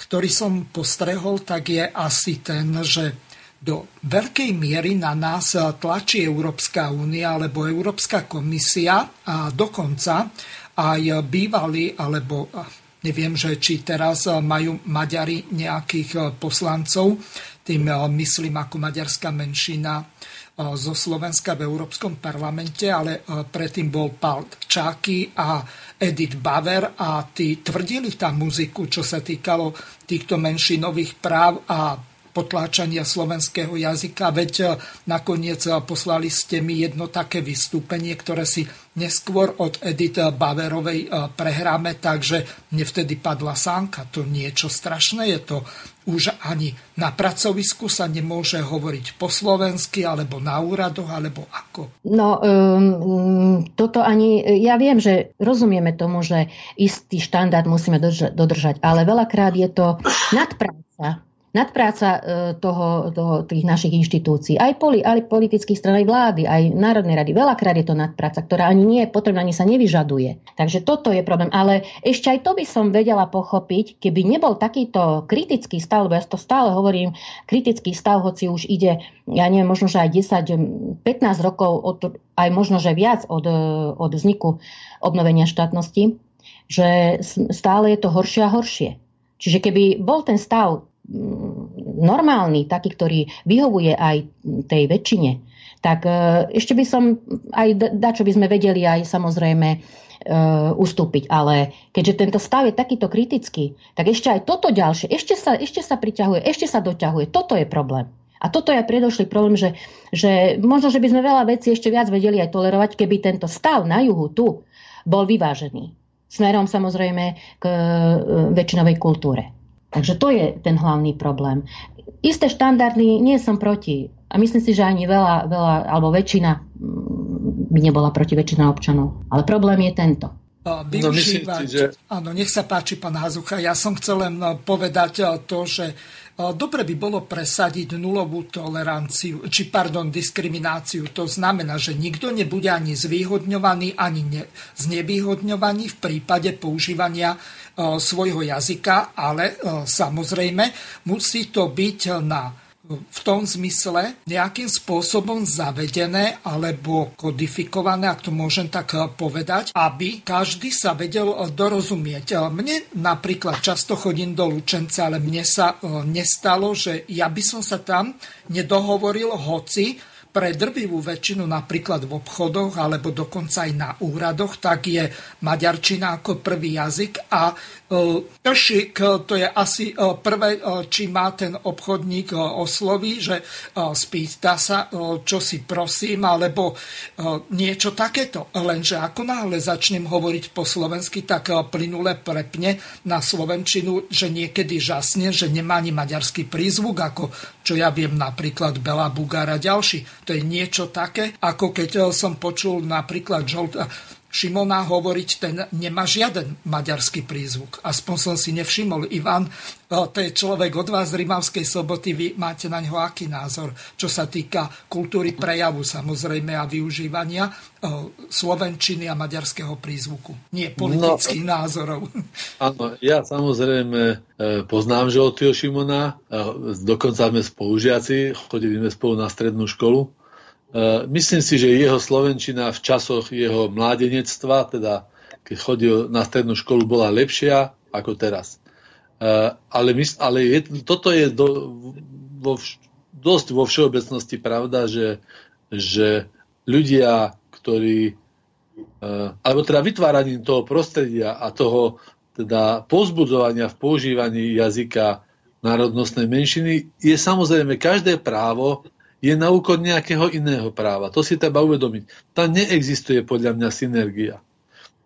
ktorý som postrehol, tak je asi ten, že do veľkej miery na nás tlačí Európska únia alebo Európska komisia a dokonca aj bývalí, alebo neviem, že či teraz majú Maďari nejakých poslancov, tým myslím ako maďarská menšina zo Slovenska v Európskom parlamente, ale predtým bol Paul Čáky a Edith Baver a tí tvrdili tam muziku, čo sa týkalo týchto menšinových práv a potláčania slovenského jazyka, veď e, nakoniec e, poslali ste mi jedno také vystúpenie, ktoré si neskôr od Edith Baverovej e, prehráme, takže mne vtedy padla sánka. To niečo strašné je to. Už ani na pracovisku sa nemôže hovoriť po slovensky, alebo na úradoch, alebo ako?
No, um, toto ani, ja viem, že rozumieme tomu, že istý štandard musíme dodržať, ale veľakrát je to nadpráca nadpráca e, toho, toho, tých našich inštitúcií, aj, poli, aj politických stran, aj vlády, aj Národnej rady. Veľakrát je to nadpráca, ktorá ani nie je potrebná, ani sa nevyžaduje. Takže toto je problém. Ale ešte aj to by som vedela pochopiť, keby nebol takýto kritický stav, lebo ja to stále hovorím, kritický stav, hoci už ide, ja neviem, možno, že aj 10, 15 rokov, od, aj možno, že viac od, od vzniku obnovenia štátnosti, že stále je to horšie a horšie. Čiže keby bol ten stav normálny, taký, ktorý vyhovuje aj tej väčšine, tak e, ešte by som aj dačo by sme vedeli aj samozrejme e, ustúpiť. Ale keďže tento stav je takýto kritický, tak ešte aj toto ďalšie, ešte sa, ešte sa priťahuje, ešte sa doťahuje. Toto je problém. A toto je predošlý problém, že, že možno, že by sme veľa vecí ešte viac vedeli aj tolerovať, keby tento stav na juhu tu bol vyvážený. Smerom samozrejme k e, väčšinovej kultúre. Takže to je ten hlavný problém. Isté štandardy nie som proti. A myslím si, že ani veľa, veľa alebo väčšina mm, by nebola proti väčšina občanov. Ale problém je tento
využívať. No, že... Áno, nech sa páči, pán Hazucha. Ja som chcel len povedať to, že dobre by bolo presadiť nulovú toleranciu, či pardon, diskrimináciu. To znamená, že nikto nebude ani zvýhodňovaný, ani ne, znevýhodňovaný v prípade používania svojho jazyka, ale samozrejme musí to byť na v tom zmysle nejakým spôsobom zavedené alebo kodifikované, ak to môžem tak povedať, aby každý sa vedel dorozumieť. Mne napríklad často chodím do Lučence, ale mne sa nestalo, že ja by som sa tam nedohovoril hoci pre drvivú väčšinu napríklad v obchodoch alebo dokonca aj na úradoch, tak je maďarčina ako prvý jazyk a Tršik, to je asi prvé, či má ten obchodník osloví, že spýta sa, čo si prosím, alebo niečo takéto. Lenže ako náhle začnem hovoriť po slovensky, tak plynule prepne na slovenčinu, že niekedy žasne, že nemá ani maďarský prízvuk, ako čo ja viem napríklad Bela Bugara ďalší. To je niečo také, ako keď som počul napríklad žolta, Šimona hovoriť, ten nemá žiaden maďarský prízvuk. Aspoň som si nevšimol. Ivan, to je človek od vás z Rimavskej soboty, vy máte na ňo aký názor, čo sa týka kultúry prejavu samozrejme a využívania slovenčiny a maďarského prízvuku. Nie politických no, názorov.
Áno, ja samozrejme poznám Žoltýho Šimona, dokonca sme spolužiaci, chodili sme spolu na strednú školu myslím si, že jeho slovenčina v časoch jeho mládenectva, teda keď chodil na strednú školu, bola lepšia ako teraz. E, ale, mys- ale je, toto je do, vo, dosť vo všeobecnosti pravda, že, že ľudia, ktorí e, alebo teda vytváraním toho prostredia a toho teda pozbudzovania v používaní jazyka národnostnej menšiny je samozrejme každé právo je na úkor nejakého iného práva. To si treba uvedomiť. Tam neexistuje podľa mňa synergia.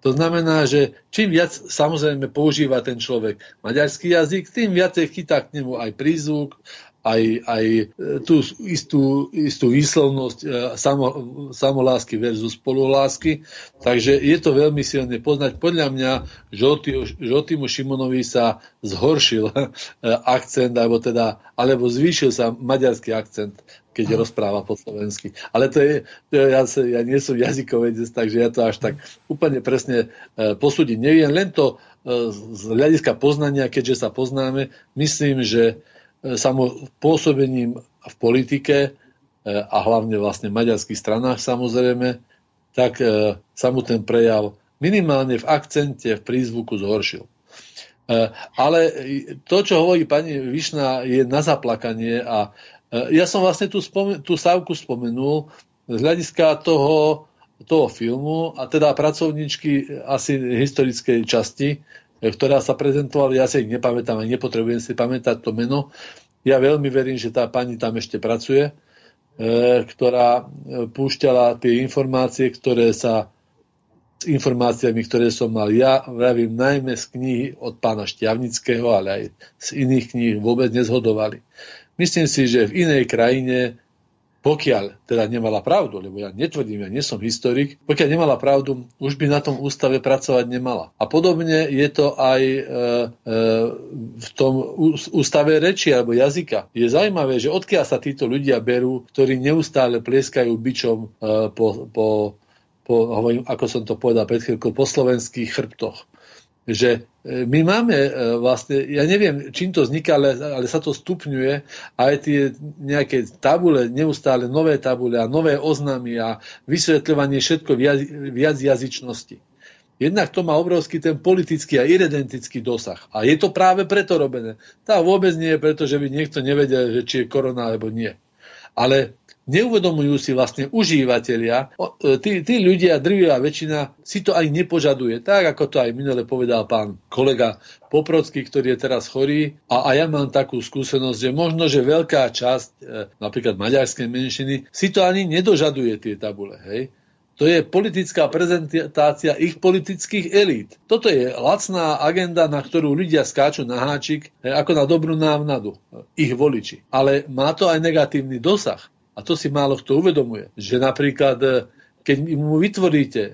To znamená, že čím viac samozrejme používa ten človek maďarský jazyk, tým viacej chytá k nemu aj prízvuk, aj, aj e, tú istú, istú výslovnosť e, samo, samolásky versus spolulásky. Takže je to veľmi silne poznať. Podľa mňa Žotimu Šimonovi sa zhoršil e, akcent, alebo, teda, alebo zvýšil sa maďarský akcent, keď Aha. rozpráva po slovensky. Ale to je, to je ja, sa, ja nie som jazykovedec, takže ja to až tak úplne presne posúdiť neviem. Len to z hľadiska poznania, keďže sa poznáme, myslím, že E, samopôsobením v politike e, a hlavne vlastne v maďarských stranách samozrejme, tak e, sa mu ten prejav minimálne v akcente, v prízvuku zhoršil. Ale to, čo hovorí pani Višna, je na zaplakanie a ja som vlastne tú, spomen- tú sávku spomenul z hľadiska toho, toho filmu a teda pracovníčky asi historickej časti, ktorá sa prezentovala, ja si ich nepamätám a nepotrebujem si pamätať to meno. Ja veľmi verím, že tá pani tam ešte pracuje, ktorá púšťala tie informácie, ktoré sa s informáciami, ktoré som mal ja, vravím najmä z knihy od pána Šťavnického, ale aj z iných kníh vôbec nezhodovali. Myslím si, že v inej krajine, pokiaľ teda nemala pravdu, lebo ja netvrdím, ja nie som historik, pokiaľ nemala pravdu, už by na tom ústave pracovať nemala. A podobne je to aj e, e, v tom ústave reči alebo jazyka. Je zaujímavé, že odkiaľ sa títo ľudia berú, ktorí neustále plieskajú bičom e, po, po po, hovorím, ako som to povedal pred chvíľkou, po slovenských chrbtoch. Že e, my máme e, vlastne, ja neviem, čím to vzniká, ale, ale sa to stupňuje aj tie nejaké tabule, neustále nové tabule a nové oznamy a vysvetľovanie všetko viac jazyčnosti. Jednak to má obrovský ten politický a iredentický dosah. A je to práve preto robené. Tá vôbec nie je preto, že by niekto nevedel, že či je korona alebo nie. Ale neuvedomujú si vlastne užívateľia, e, tí, tí ľudia, drvivá väčšina, si to aj nepožaduje. Tak, ako to aj minule povedal pán kolega Poprocký, ktorý je teraz chorý. A, a ja mám takú skúsenosť, že možno, že veľká časť, e, napríklad maďarskej menšiny, si to ani nedožaduje tie tabule. Hej? To je politická prezentácia ich politických elít. Toto je lacná agenda, na ktorú ľudia skáču na háčik, ako na dobrú návnadu, ich voliči. Ale má to aj negatívny dosah. A to si málo kto uvedomuje. Že napríklad, e, keď mu vytvoríte e,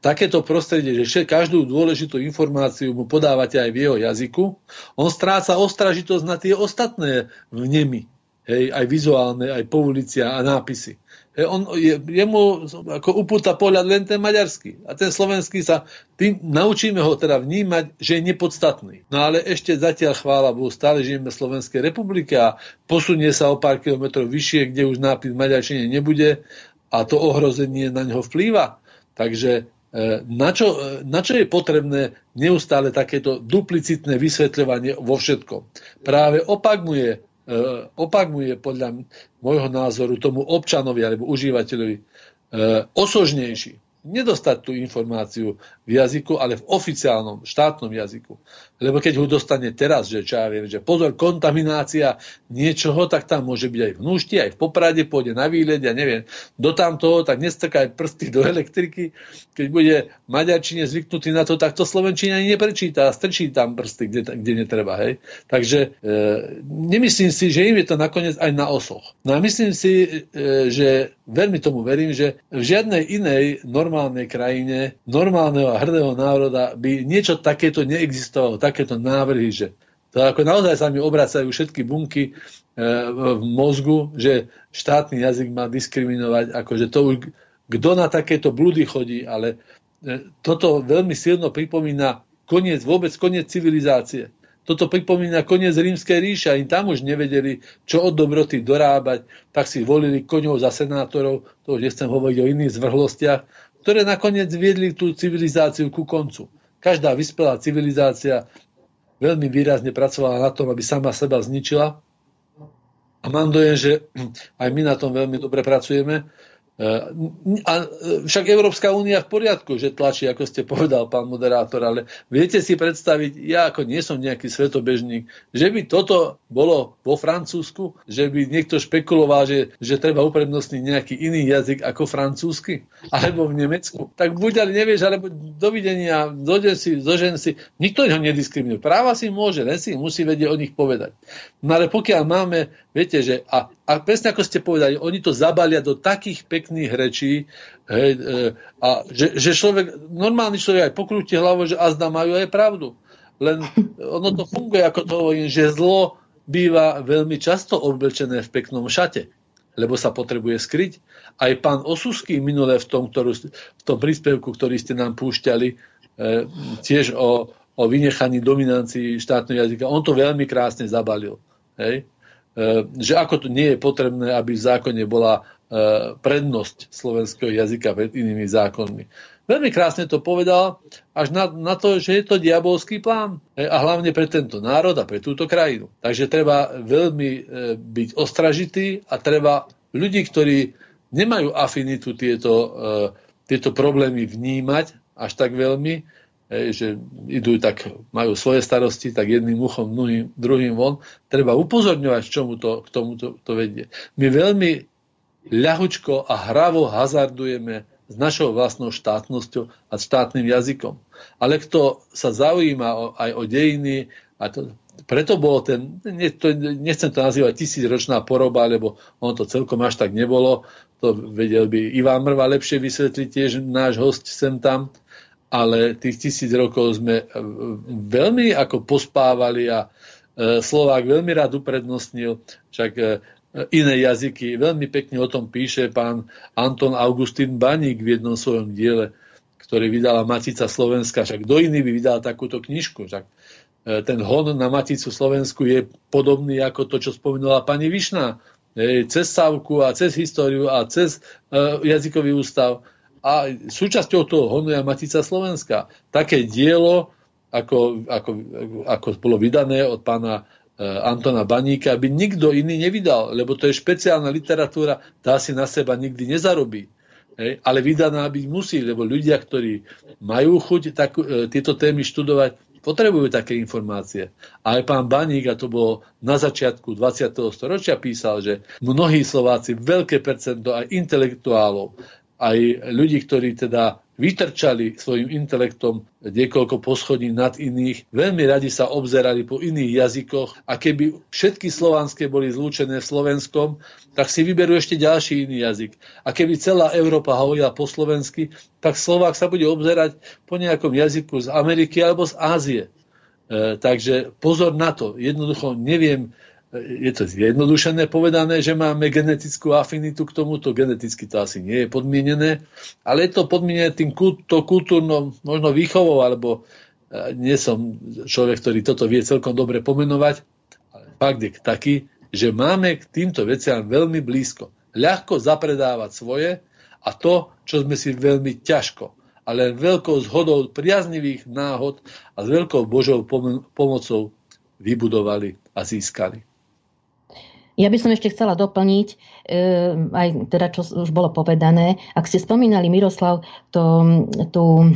takéto prostredie, že každú dôležitú informáciu mu podávate aj v jeho jazyku, on stráca ostražitosť na tie ostatné vnemy, hej, aj vizuálne, aj poulicia a nápisy. Hej, on, je, jemu ako upúta pohľad len ten maďarský. A ten slovenský sa, tým naučíme ho teda vnímať, že je nepodstatný. No ale ešte zatiaľ chvála Bohu, stále žijeme v Slovenskej republike a posunie sa o pár kilometrov vyššie, kde už nápis maďarčine nebude a to ohrozenie na neho vplýva. Takže e, na čo, e, na čo je potrebné neustále takéto duplicitné vysvetľovanie vo všetkom? Práve opak mu je E, opakuje podľa môjho názoru tomu občanovi alebo užívateľovi e, osožnejší nedostať tú informáciu v jazyku, ale v oficiálnom štátnom jazyku. Lebo keď ho dostane teraz, že čo ja viem, že pozor, kontaminácia niečoho, tak tam môže byť aj v Núšti, aj v Poprade, pôjde na výlet, ja neviem, do tamtoho, tak nestrkaj prsty do elektriky. Keď bude Maďarčine zvyknutý na to, tak to Slovenčina ani neprečíta, strčí tam prsty, kde, kde netreba. Hej? Takže e, nemyslím si, že im je to nakoniec aj na osoch. No a myslím si, e, že veľmi tomu verím, že v žiadnej inej normálnej krajine, normálneho a hrdého národa by niečo takéto neexistovalo takéto návrhy, že to ako naozaj sa mi obracajú všetky bunky e, v mozgu, že štátny jazyk má diskriminovať, akože to už, kto na takéto blúdy chodí, ale e, toto veľmi silno pripomína koniec, vôbec koniec civilizácie. Toto pripomína koniec rímskej ríše im tam už nevedeli, čo od dobroty dorábať, tak si volili koňov za senátorov, to už nechcem hovoriť o iných zvrhlostiach, ktoré nakoniec viedli tú civilizáciu ku koncu. Každá vyspelá civilizácia veľmi výrazne pracovala na tom, aby sama seba zničila. A mám dojem, že aj my na tom veľmi dobre pracujeme. A však Európska únia v poriadku, že tlačí, ako ste povedal, pán moderátor, ale viete si predstaviť, ja ako nie som nejaký svetobežník, že by toto bolo vo Francúzsku, že by niekto špekuloval, že, že treba uprednostniť nejaký iný jazyk ako francúzsky, alebo v Nemecku. Tak buď ale nevieš, alebo dovidenia, doden si, zožen si, nikto ho nediskriminuje. Práva si môže, len si musí vedieť o nich povedať. No ale pokiaľ máme, viete, že a, a presne ako ste povedali, oni to zabalia do takých pekných rečí, hej, e, a že, že človek, normálny človek aj pokrúti hlavou, že azda majú aj pravdu. Len ono to funguje, ako to hovorím, že zlo býva veľmi často oblečené v peknom šate, lebo sa potrebuje skryť. Aj pán Osusky minule v tom, ktorú, v tom príspevku, ktorý ste nám púšťali, e, tiež o, o vynechaní dominancii štátneho jazyka, on to veľmi krásne zabalil. Hej? E, že ako to nie je potrebné, aby v zákone bola prednosť slovenského jazyka pred inými zákonmi. Veľmi krásne to povedal, až na, na to, že je to diabolský plán. A hlavne pre tento národ a pre túto krajinu. Takže treba veľmi e, byť ostražitý a treba ľudí, ktorí nemajú afinitu tieto, e, tieto problémy vnímať až tak veľmi, e, že idú tak, majú svoje starosti, tak jedným uchom, druhým, druhým von, treba upozorňovať, čomu to, k tomu to, to vedie. My veľmi ľahučko a hravo hazardujeme s našou vlastnou štátnosťou a štátnym jazykom. Ale kto sa zaujíma o, aj o dejiny, a to, preto bolo ten, ne, to, nechcem to nazývať tisícročná poroba, lebo on to celkom až tak nebolo, to vedel by Ivan Mrva lepšie vysvetliť tiež náš host sem tam, ale tých tisíc rokov sme e, veľmi ako pospávali a e, Slovák veľmi rád uprednostnil, však e, iné jazyky. Veľmi pekne o tom píše pán Anton Augustín Baník v jednom svojom diele, ktorý vydala Matica Slovenska. Však kto iný by vydal takúto knižku? Však ten hon na Maticu Slovensku je podobný ako to, čo spomenula pani Višná. Cez Sávku a cez históriu a cez jazykový ústav. A súčasťou toho honu je Matica Slovenska. Také dielo, ako, ako, ako bolo vydané od pána E, Antona Baníka by nikto iný nevydal, lebo to je špeciálna literatúra, tá si na seba nikdy nezarobí. Hej, ale vydaná byť musí, lebo ľudia, ktorí majú chuť tak, e, tieto témy študovať, potrebujú také informácie. A aj pán Baník, a to bolo na začiatku 20. storočia, písal, že mnohí Slováci, veľké percento aj intelektuálov, aj ľudí, ktorí teda vytrčali svojim intelektom niekoľko poschodí nad iných, veľmi radi sa obzerali po iných jazykoch a keby všetky slovanské boli zlúčené v slovenskom, tak si vyberú ešte ďalší iný jazyk. A keby celá Európa hovorila po slovensky, tak Slovák sa bude obzerať po nejakom jazyku z Ameriky alebo z Ázie. E, takže pozor na to. Jednoducho neviem, je to zjednodušené povedané, že máme genetickú afinitu k tomuto, geneticky to asi nie je podmienené, ale je to podmienené tým to kultúrnou možno výchovou, alebo e, nie som človek, ktorý toto vie celkom dobre pomenovať, ale fakt je taký, že máme k týmto veciam veľmi blízko. Ľahko zapredávať svoje a to, čo sme si veľmi ťažko, ale veľkou zhodou priaznivých náhod a s veľkou Božou pomocou vybudovali a získali.
Ja by som ešte chcela doplniť, e, aj teda, čo už bolo povedané. Ak ste spomínali, Miroslav, to, to,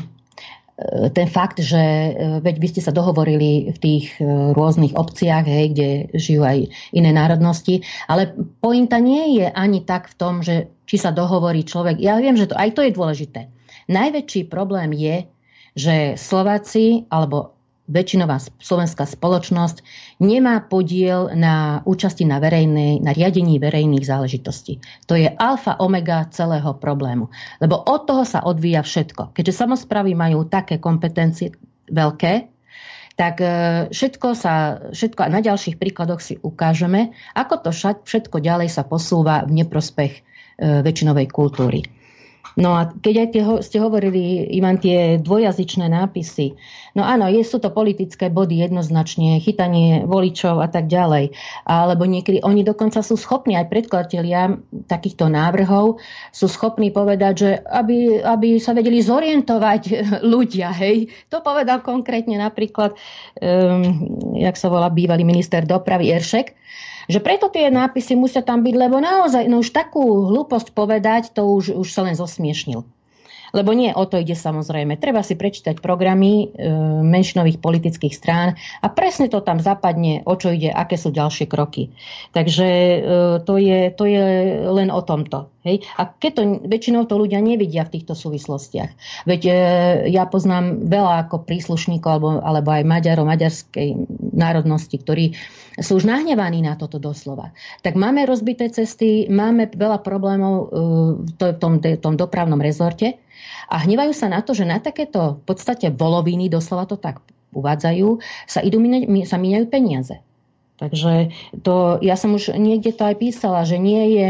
e, ten fakt, že e, veď by ste sa dohovorili v tých rôznych obciach, hej, kde žijú aj iné národnosti, ale pointa nie je ani tak v tom, že či sa dohovorí človek. Ja viem, že to, aj to je dôležité. Najväčší problém je, že Slováci alebo väčšinová slovenská spoločnosť nemá podiel na účasti na, verejnej, na riadení verejných záležitostí. To je alfa omega celého problému. Lebo od toho sa odvíja všetko. Keďže samozprávy majú také kompetencie veľké, tak e, všetko, sa, všetko a na ďalších príkladoch si ukážeme, ako to všetko ďalej sa posúva v neprospech e, väčšinovej kultúry. No a keď aj ste hovorili, Ivan, tie dvojazyčné nápisy, no áno, sú to politické body jednoznačne, chytanie voličov a tak ďalej. Alebo niekedy oni dokonca sú schopní, aj predkladatelia takýchto návrhov, sú schopní povedať, že aby, aby sa vedeli zorientovať ľudia, hej. To povedal konkrétne napríklad, um, jak sa volá bývalý minister dopravy Eršek, že preto tie nápisy musia tam byť, lebo naozaj, no už takú hlúposť povedať, to už, už sa len zosmiešnil. Lebo nie o to ide samozrejme. Treba si prečítať programy e, menšinových politických strán a presne to tam zapadne, o čo ide, aké sú ďalšie kroky. Takže e, to, je, to je len o tomto. Hej? A keď to, väčšinou to ľudia nevidia v týchto súvislostiach. Veď e, ja poznám veľa ako príslušníkov alebo, alebo aj Maďarov, maďarskej národnosti, ktorí sú už nahnevaní na toto doslova. Tak máme rozbité cesty, máme veľa problémov e, v tom, tom dopravnom rezorte a hnevajú sa na to, že na takéto v podstate voloviny, doslova to tak uvádzajú, sa, idú, sa míňajú peniaze. Takže to, ja som už niekde to aj písala, že nie je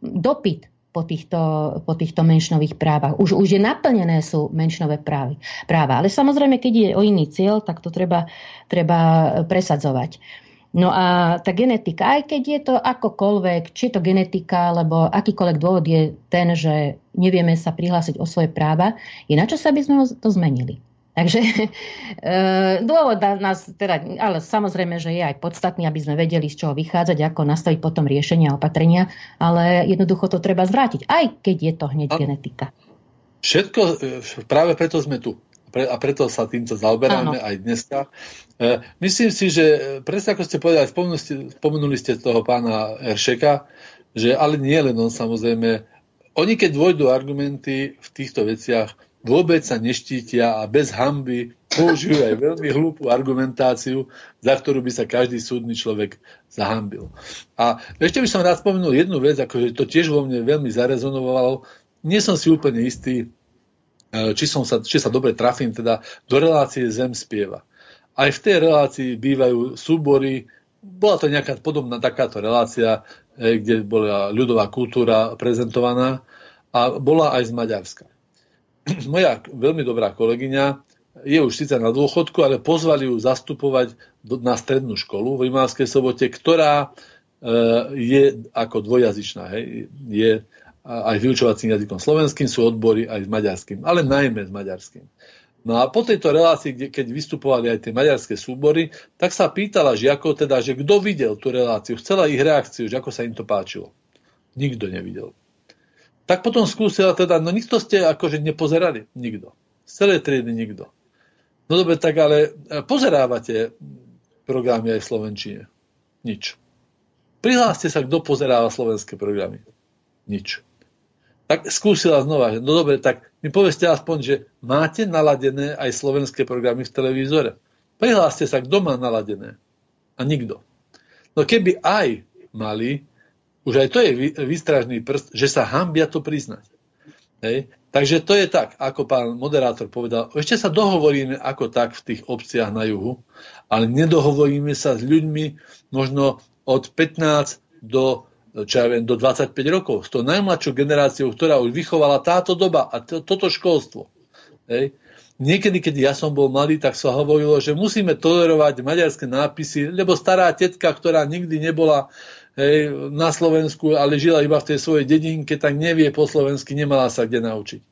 dopyt po týchto, po týchto menšinových právach. Už, už je naplnené sú menšinové právy, práva. Ale samozrejme, keď je o iný cieľ, tak to treba, treba presadzovať. No a tá genetika, aj keď je to akokoľvek, či je to genetika, alebo akýkoľvek dôvod je ten, že nevieme sa prihlásiť o svoje práva, je na čo sa by sme to zmenili. Takže e, dôvod nás teda, ale samozrejme, že je aj podstatný, aby sme vedeli, z čoho vychádzať, ako nastaviť potom riešenia a opatrenia, ale jednoducho to treba zvrátiť, aj keď je to hneď a genetika.
Všetko, e, práve preto sme tu a preto sa týmto zaoberáme Áno. aj dneska. E, myslím si, že presne ako ste povedali, spomenuli ste, spomenuli ste toho pána Eršeka, že ale nie len on samozrejme, oni keď dôjdu argumenty v týchto veciach, vôbec sa neštítia a bez hamby použijú aj veľmi hlúpu argumentáciu, za ktorú by sa každý súdny človek zahambil. A ešte by som rád spomenul jednu vec, akože to tiež vo mne veľmi zarezonovalo. Nie som si úplne istý, E, či, som sa, či sa dobre trafím, teda do relácie Zem spieva. Aj v tej relácii bývajú súbory, bola to nejaká podobná takáto relácia, e, kde bola ľudová kultúra prezentovaná a bola aj z Maďarska. Moja veľmi dobrá kolegyňa je už síce na dôchodku, ale pozvali ju zastupovať na strednú školu v Rimavskej sobote, ktorá e, je ako dvojazyčná. Hej. Je aj vyučovacím jazykom slovenským, sú odbory aj s maďarským, ale najmä s maďarským. No a po tejto relácii, kde, keď vystupovali aj tie maďarské súbory, tak sa pýtala žiakov teda, že kto videl tú reláciu, chcela ich reakciu, že ako sa im to páčilo. Nikto nevidel. Tak potom skúsila teda, no nikto ste akože nepozerali? Nikto. Z celej triedy nikto. No dobre, tak ale e, pozerávate programy aj v Slovenčine? Nič. Prihláste sa, kto pozeráva slovenské programy. Nič tak skúsila znova, že no dobre, tak mi povedzte aspoň, že máte naladené aj slovenské programy v televízore. Prihláste sa, kto má naladené. A nikto. No keby aj mali, už aj to je výstražný prst, že sa hambia to priznať. Hej? Takže to je tak, ako pán moderátor povedal, ešte sa dohovoríme ako tak v tých obciach na juhu, ale nedohovoríme sa s ľuďmi možno od 15 do čo ja viem, do 25 rokov, s tou najmladšou generáciou, ktorá už vychovala táto doba a to, toto školstvo. Hej. Niekedy, keď ja som bol mladý, tak sa hovorilo, že musíme tolerovať maďarské nápisy, lebo stará tetka, ktorá nikdy nebola hej, na Slovensku, ale žila iba v tej svojej dedinke, tak nevie po slovensky, nemala sa kde naučiť.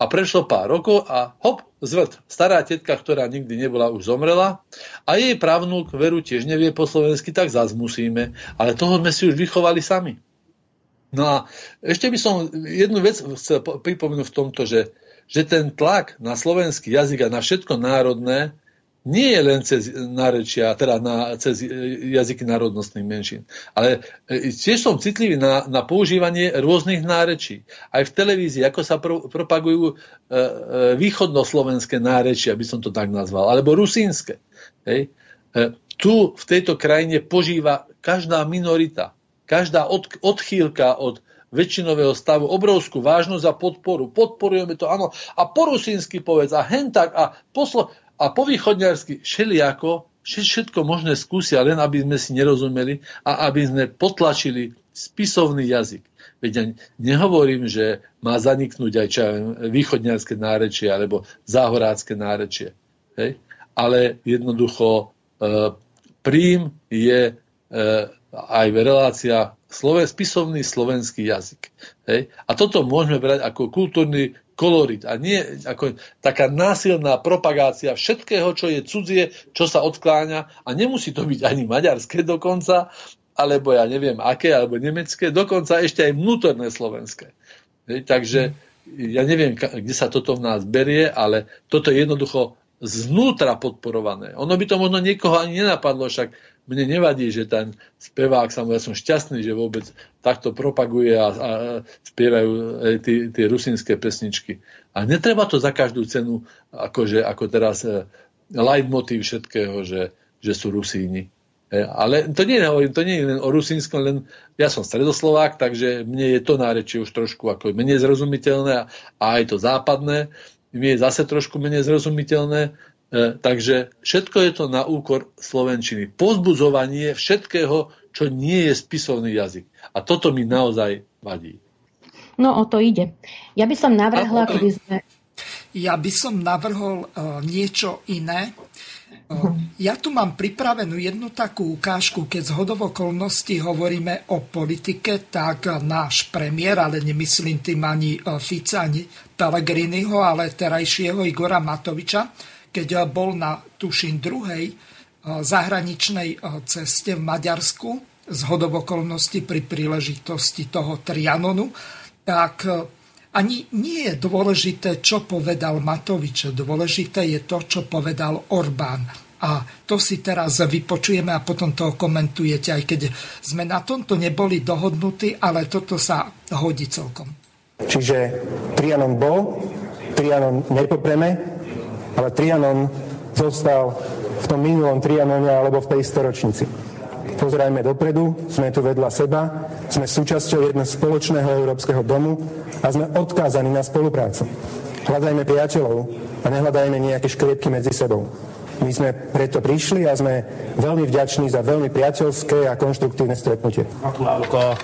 A prešlo pár rokov a hop, zvrt. Stará tetka, ktorá nikdy nebola, už zomrela a jej právnuk veru tiež nevie po slovensky, tak zás musíme. Ale toho sme si už vychovali sami. No a ešte by som jednu vec chcel pripomenúť v tomto, že, že ten tlak na slovenský jazyk a na všetko národné nie je len cez nárečia, teda na, cez jazyky národnostných menšín. Ale e, tiež som citlivý na, na používanie rôznych nárečí. Aj v televízii, ako sa pro, propagujú e, e, východnoslovenské nárečia, by som to tak nazval, alebo rusínske. Hej. E, tu v tejto krajine požíva každá minorita, každá od, odchýlka od väčšinového stavu obrovskú vážnosť a podporu. Podporujeme to, áno. A po rusínsky povedz, a hen tak, a poslo a po východňarsky všelijako, všetko možné skúsia, len aby sme si nerozumeli a aby sme potlačili spisovný jazyk. Veď ja nehovorím, že má zaniknúť aj čo, východňarské nárečie alebo záhorácké nárečie. Hej? Ale jednoducho e, príjm je e, aj relácia slove, spisovný slovenský jazyk. Hej? A toto môžeme brať ako kultúrny kolorit a nie ako taká násilná propagácia všetkého, čo je cudzie, čo sa odkláňa a nemusí to byť ani maďarské dokonca, alebo ja neviem aké, alebo nemecké, dokonca ešte aj vnútorné slovenské. Hej, takže ja neviem, kde sa toto v nás berie, ale toto je jednoducho znútra podporované. Ono by to možno niekoho ani nenapadlo, však mne nevadí, že ten spevák, ja som šťastný, že vôbec takto propaguje a, a spievajú tie rusínske pesničky. A netreba to za každú cenu, akože, ako teraz e, leitmotív všetkého, že, že sú Rusíni. E, ale to nie, to nie je len o rusínskom, len ja som stredoslovák, takže mne je to nárečie už trošku ako menej zrozumiteľné a aj to západné mi je zase trošku menej zrozumiteľné, takže všetko je to na úkor slovenčiny. Pozbudzovanie všetkého, čo nie je spisovný jazyk. A toto mi naozaj vadí.
No o to ide. Ja by som navrhla, keby sme...
Ja by som navrhol uh, niečo iné. Uh, Ja tu mám pripravenú jednu takú ukážku, keď z hodovokolností hovoríme o politike, tak náš premiér, ale nemyslím tým ani e, Fica, ani Pellegriniho, ale terajšieho Igora Matoviča, keď bol na, tuším, druhej e, zahraničnej ceste v Maďarsku z hodovokolnosti pri príležitosti toho Trianonu, tak ani nie je dôležité, čo povedal Matovič. Dôležité je to, čo povedal Orbán. A to si teraz vypočujeme a potom to komentujete, aj keď sme na tomto neboli dohodnutí, ale toto sa hodí celkom.
Čiže Trianon bol, Trianon nepopreme, ale Trianon zostal v tom minulom Trianone alebo v tej storočnici. Pozerajme dopredu, sme tu vedľa seba, sme súčasťou jedného spoločného európskeho domu a sme odkázaní na spoluprácu. Hľadajme priateľov a nehľadajme nejaké škriepky medzi sebou. My sme preto prišli a sme veľmi vďační za veľmi priateľské a konštruktívne stretnutie.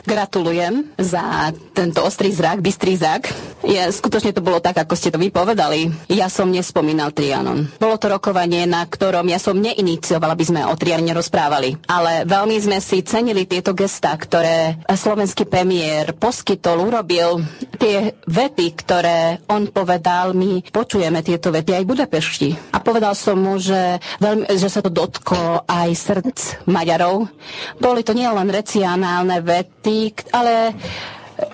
Gratulujem za tento ostrý zrak, bystrý zrak. Je, skutočne to bolo tak, ako ste to vypovedali. Ja som nespomínal Trianon. Bolo to rokovanie, na ktorom ja som neiniciovala, aby sme o Trianone rozprávali. Ale veľmi sme si cenili tieto gesta, ktoré slovenský premiér poskytol, urobil. Tie vety, ktoré on povedal, my počujeme tieto vety aj v Budapešti. A povedal som mu, že veľmi, že sa to dotklo aj srdc Maďarov. Boli to nielen recionálne vety, ale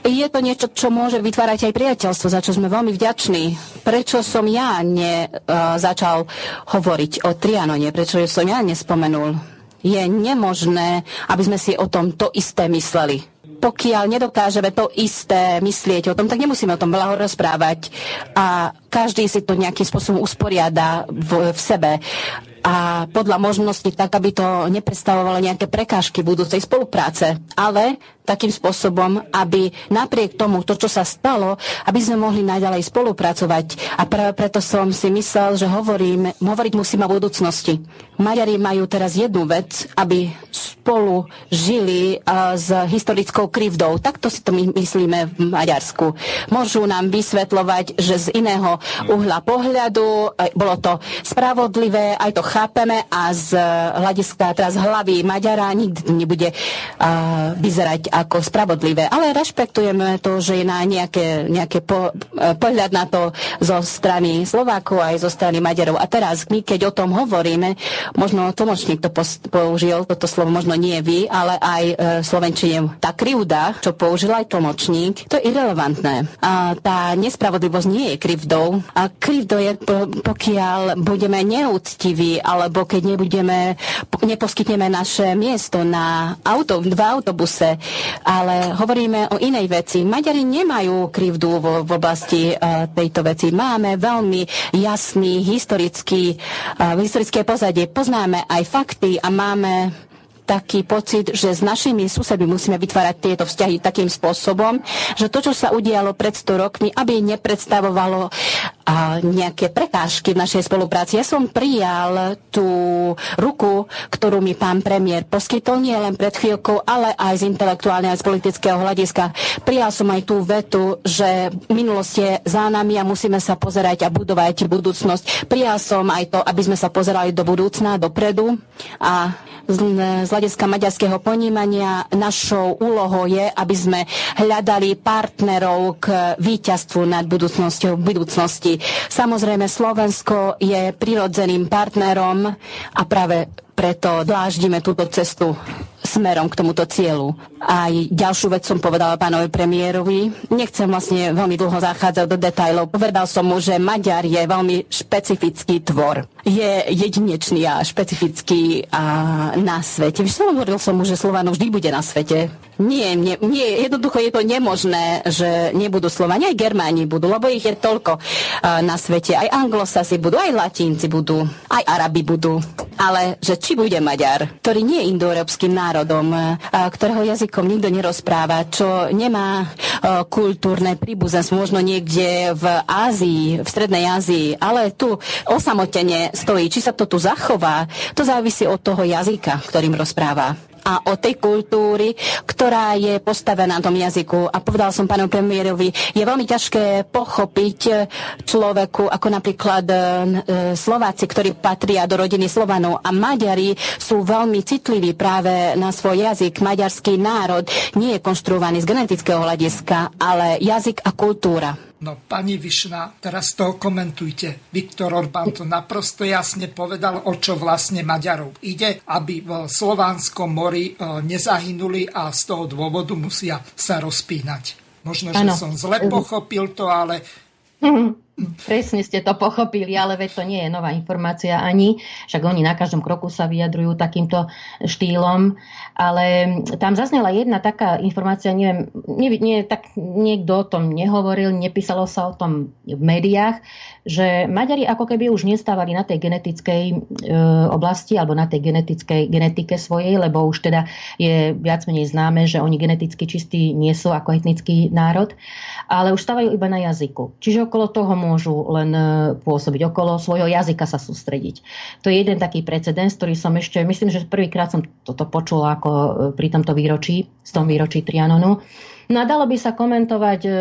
je to niečo, čo môže vytvárať aj priateľstvo, za čo sme veľmi vďační. Prečo som ja ne, uh, začal hovoriť o Trianone, prečo som ja nespomenul? Je nemožné, aby sme si o tom to isté mysleli pokiaľ nedokážeme to isté myslieť o tom, tak nemusíme o tom veľa rozprávať. A každý si to nejakým spôsobom usporiada v, v sebe a podľa možnosti tak, aby to nepredstavovalo nejaké prekážky budúcej spolupráce, ale takým spôsobom, aby napriek tomu, to, čo sa stalo, aby sme mohli naďalej spolupracovať. A práve preto som si myslel, že hovorím, hovoriť musíme o budúcnosti. Maďari majú teraz jednu vec, aby spolu žili uh, s historickou krivdou. Takto si to my myslíme v Maďarsku. Môžu nám vysvetľovať, že z iného uhla pohľadu uh, bolo to spravodlivé, aj to chápeme a z hľadiska teraz hlavy Maďara nikdy nebude uh, vyzerať ako spravodlivé. Ale rešpektujeme to, že je na nejaké, nejaké po, uh, pohľad na to zo strany Slovákov aj zo strany Maďarov. A teraz my, keď o tom hovoríme, možno tlmočník to použil, toto slovo možno nie vy, ale aj uh, Slovenčine. Tá krivda, čo použil aj tlmočník, to je irrelevantné. A tá nespravodlivosť nie je krivdou. A krivdou je, pokiaľ budeme neúctiví alebo keď nebudeme, neposkytneme naše miesto na auto, v autobuse, ale hovoríme o inej veci. Maďari nemajú krivdu v, v oblasti uh, tejto veci. Máme veľmi jasný historický, uh, historické pozadie. Poznáme aj fakty a máme taký pocit, že s našimi susedmi musíme vytvárať tieto vzťahy takým spôsobom, že to, čo sa udialo pred 100 rokmi, aby nepredstavovalo a nejaké prekážky v našej spolupráci. Ja som prijal tú ruku, ktorú mi pán premiér poskytol nie len pred chvíľkou, ale aj z intelektuálneho a z politického hľadiska. Prijal som aj tú vetu, že minulosť je za nami a musíme sa pozerať a budovať budúcnosť. Prijal som aj to, aby sme sa pozerali do budúcna, dopredu a z hľadiska maďarského ponímania našou úlohou je, aby sme hľadali partnerov k víťazstvu nad budúcnosťou v budúcnosti. Samozrejme, Slovensko je prirodzeným partnerom a práve preto dláždime túto cestu smerom k tomuto cieľu. Aj ďalšiu vec som povedala pánovi premiérovi. Nechcem vlastne veľmi dlho zachádzať do detajlov. Povedal som mu, že Maďar je veľmi špecifický tvor. Je jedinečný a špecifický a na svete. Víš, hovoril som mu, že Slovano vždy bude na svete. Nie, nie, nie, jednoducho je to nemožné, že nebudú Slovani, aj Germáni budú, lebo ich je toľko uh, na svete. Aj anglosasi budú, aj latínci budú, aj Arabi budú. Ale že či bude Maďar, ktorý nie je indoeurópskym národom, ktorého jazykom nikto nerozpráva, čo nemá kultúrne príbuzenstvo, možno niekde v Ázii, v Strednej Ázii, ale tu osamotene stojí. Či sa to tu zachová, to závisí od toho jazyka, ktorým rozpráva. A o tej kultúry, ktorá je postavená na tom jazyku. A povedal som pánu premiérovi, je veľmi ťažké pochopiť človeku, ako napríklad e, Slováci, ktorí patria do rodiny Slovanov a Maďari sú veľmi citliví práve na svoj jazyk. Maďarský národ nie je konštruovaný z genetického hľadiska, ale jazyk a kultúra.
No, pani Višna, teraz to komentujte. Viktor Orbán to naprosto jasne povedal, o čo vlastne Maďarov ide, aby v Slovánskom mori e, nezahynuli a z toho dôvodu musia sa rozpínať. Možno, že ano. som zle pochopil to, ale
Presne ste to pochopili, ale veď to nie je nová informácia ani, však oni na každom kroku sa vyjadrujú takýmto štýlom, ale tam zaznela jedna taká informácia, neviem, nie, nie, tak niekto o tom nehovoril, nepísalo sa o tom v médiách, že Maďari ako keby už nestávali na tej genetickej e, oblasti alebo na tej genetickej genetike svojej, lebo už teda je viac menej známe, že oni geneticky čistí nie sú ako etnický národ, ale už stávajú iba na jazyku. Čiže okolo toho môžu len e, pôsobiť, okolo svojho jazyka sa sústrediť. To je jeden taký precedens, ktorý som ešte, myslím, že prvýkrát som toto počula ako e, pri tomto výročí, z tom výročí Trianonu. No a dalo by sa komentovať, e,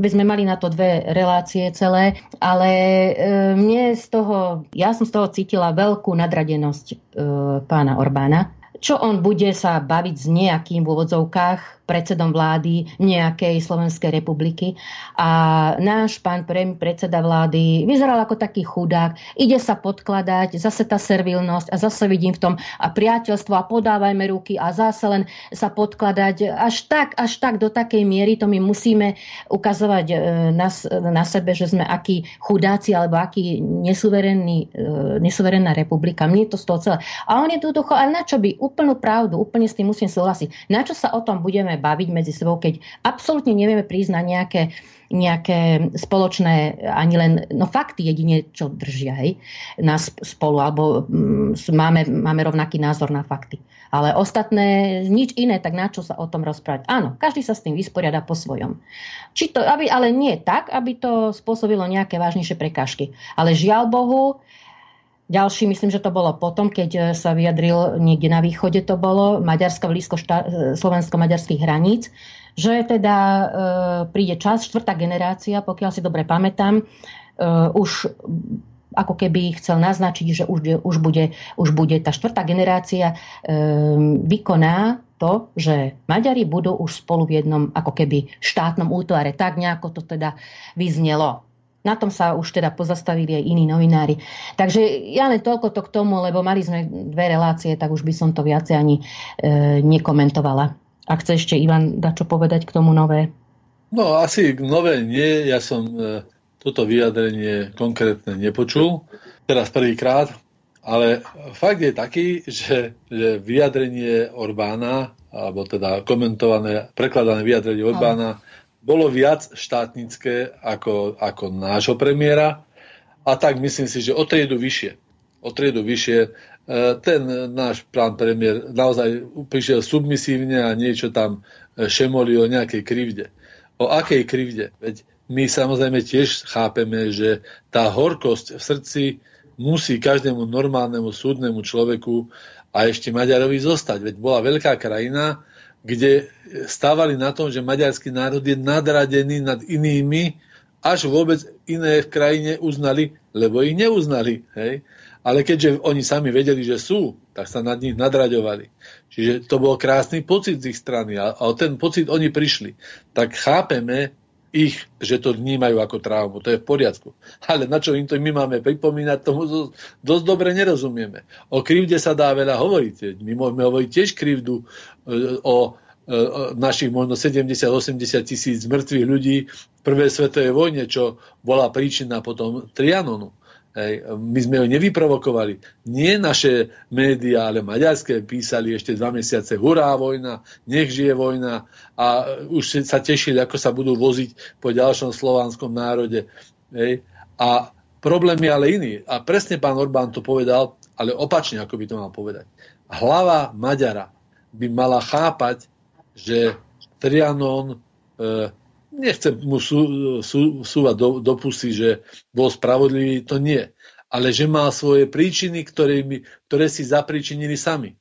by sme mali na to dve relácie celé, ale e, mne z toho, ja som z toho cítila veľkú nadradenosť e, pána Orbána, čo on bude sa baviť s nejakým v úvodzovkách predsedom vlády nejakej Slovenskej republiky. A náš pán predseda vlády vyzeral ako taký chudák, ide sa podkladať, zase tá servilnosť a zase vidím v tom a priateľstvo a podávajme ruky a zase len sa podkladať až tak, až tak do takej miery, to my musíme ukazovať e, na, na sebe, že sme akí chudáci alebo aký nesuverénny, e, nesuverénna republika. Mne to z toho celé. A on je tu ducho, ale na čo by? Úplnú pravdu, úplne s tým musím súhlasiť. Na čo sa o tom budeme baviť medzi sebou, keď absolútne nevieme prísť na nejaké, nejaké spoločné, ani len, no fakty jedine, čo držia, hej, nás spolu, alebo mm, máme, máme rovnaký názor na fakty. Ale ostatné, nič iné, tak na čo sa o tom rozprávať? Áno, každý sa s tým vysporiada po svojom. Či to, aby, ale nie tak, aby to spôsobilo nejaké vážnejšie prekážky. Ale žiaľ Bohu, ďalší, myslím, že to bolo potom, keď e, sa vyjadril niekde na východe to bolo, Maďarska blízko e, slovensko-maďarských hraníc, že teda e, príde čas, štvrtá generácia, pokiaľ si dobre pamätám, e, už ako keby chcel naznačiť, že už, už, bude, už bude tá štvrtá generácia e, vykoná to, že Maďari budú už spolu v jednom ako keby štátnom útvare. Tak nejako to teda vyznelo. Na tom sa už teda pozastavili aj iní novinári. Takže ja len toľko to k tomu, lebo mali sme dve relácie, tak už by som to viacej ani e, nekomentovala. Ak chce ešte Ivan dať čo povedať k tomu nové?
No asi nové nie. Ja som e, toto vyjadrenie konkrétne nepočul. Teraz prvýkrát. Ale fakt je taký, že, že vyjadrenie Orbána, alebo teda komentované, prekladané vyjadrenie Orbána, bolo viac štátnické ako, ako nášho premiéra a tak myslím si, že o triedu vyššie. O triedu vyššie. E, ten náš pán premiér naozaj prišiel submisívne a niečo tam e, šemoli o nejakej krivde. O akej krivde? Veď my samozrejme tiež chápeme, že tá horkosť v srdci musí každému normálnemu súdnemu človeku a ešte Maďarovi zostať. Veď bola veľká krajina, kde stávali na tom, že maďarský národ je nadradený nad inými, až vôbec iné v krajine uznali, lebo ich neuznali. Hej? Ale keďže oni sami vedeli, že sú, tak sa nad nich nadraďovali. Čiže to bol krásny pocit z ich strany a, a o ten pocit oni prišli. Tak chápeme ich, že to vnímajú ako traumu. To je v poriadku. Ale na čo im to my máme pripomínať, tomu dosť dobre nerozumieme. O krivde sa dá veľa hovoriť. My môžeme hovoriť tiež krivdu o našich možno 70-80 tisíc mŕtvych ľudí v prvej svetovej vojne, čo bola príčina potom Trianonu. Hej. My sme ho nevyprovokovali. Nie naše médiá, ale maďarské písali ešte dva mesiace hurá vojna, nech žije vojna a už sa tešili, ako sa budú voziť po ďalšom slovanskom národe. Hej. A problém je ale iný. A presne pán Orbán to povedal, ale opačne, ako by to mal povedať. Hlava Maďara by mala chápať, že Trianon, e, nechcem mu sú, sú, súvať do, do pusy, že bol spravodlivý, to nie. Ale že má svoje príčiny, ktoré, ktoré si zapríčinili sami.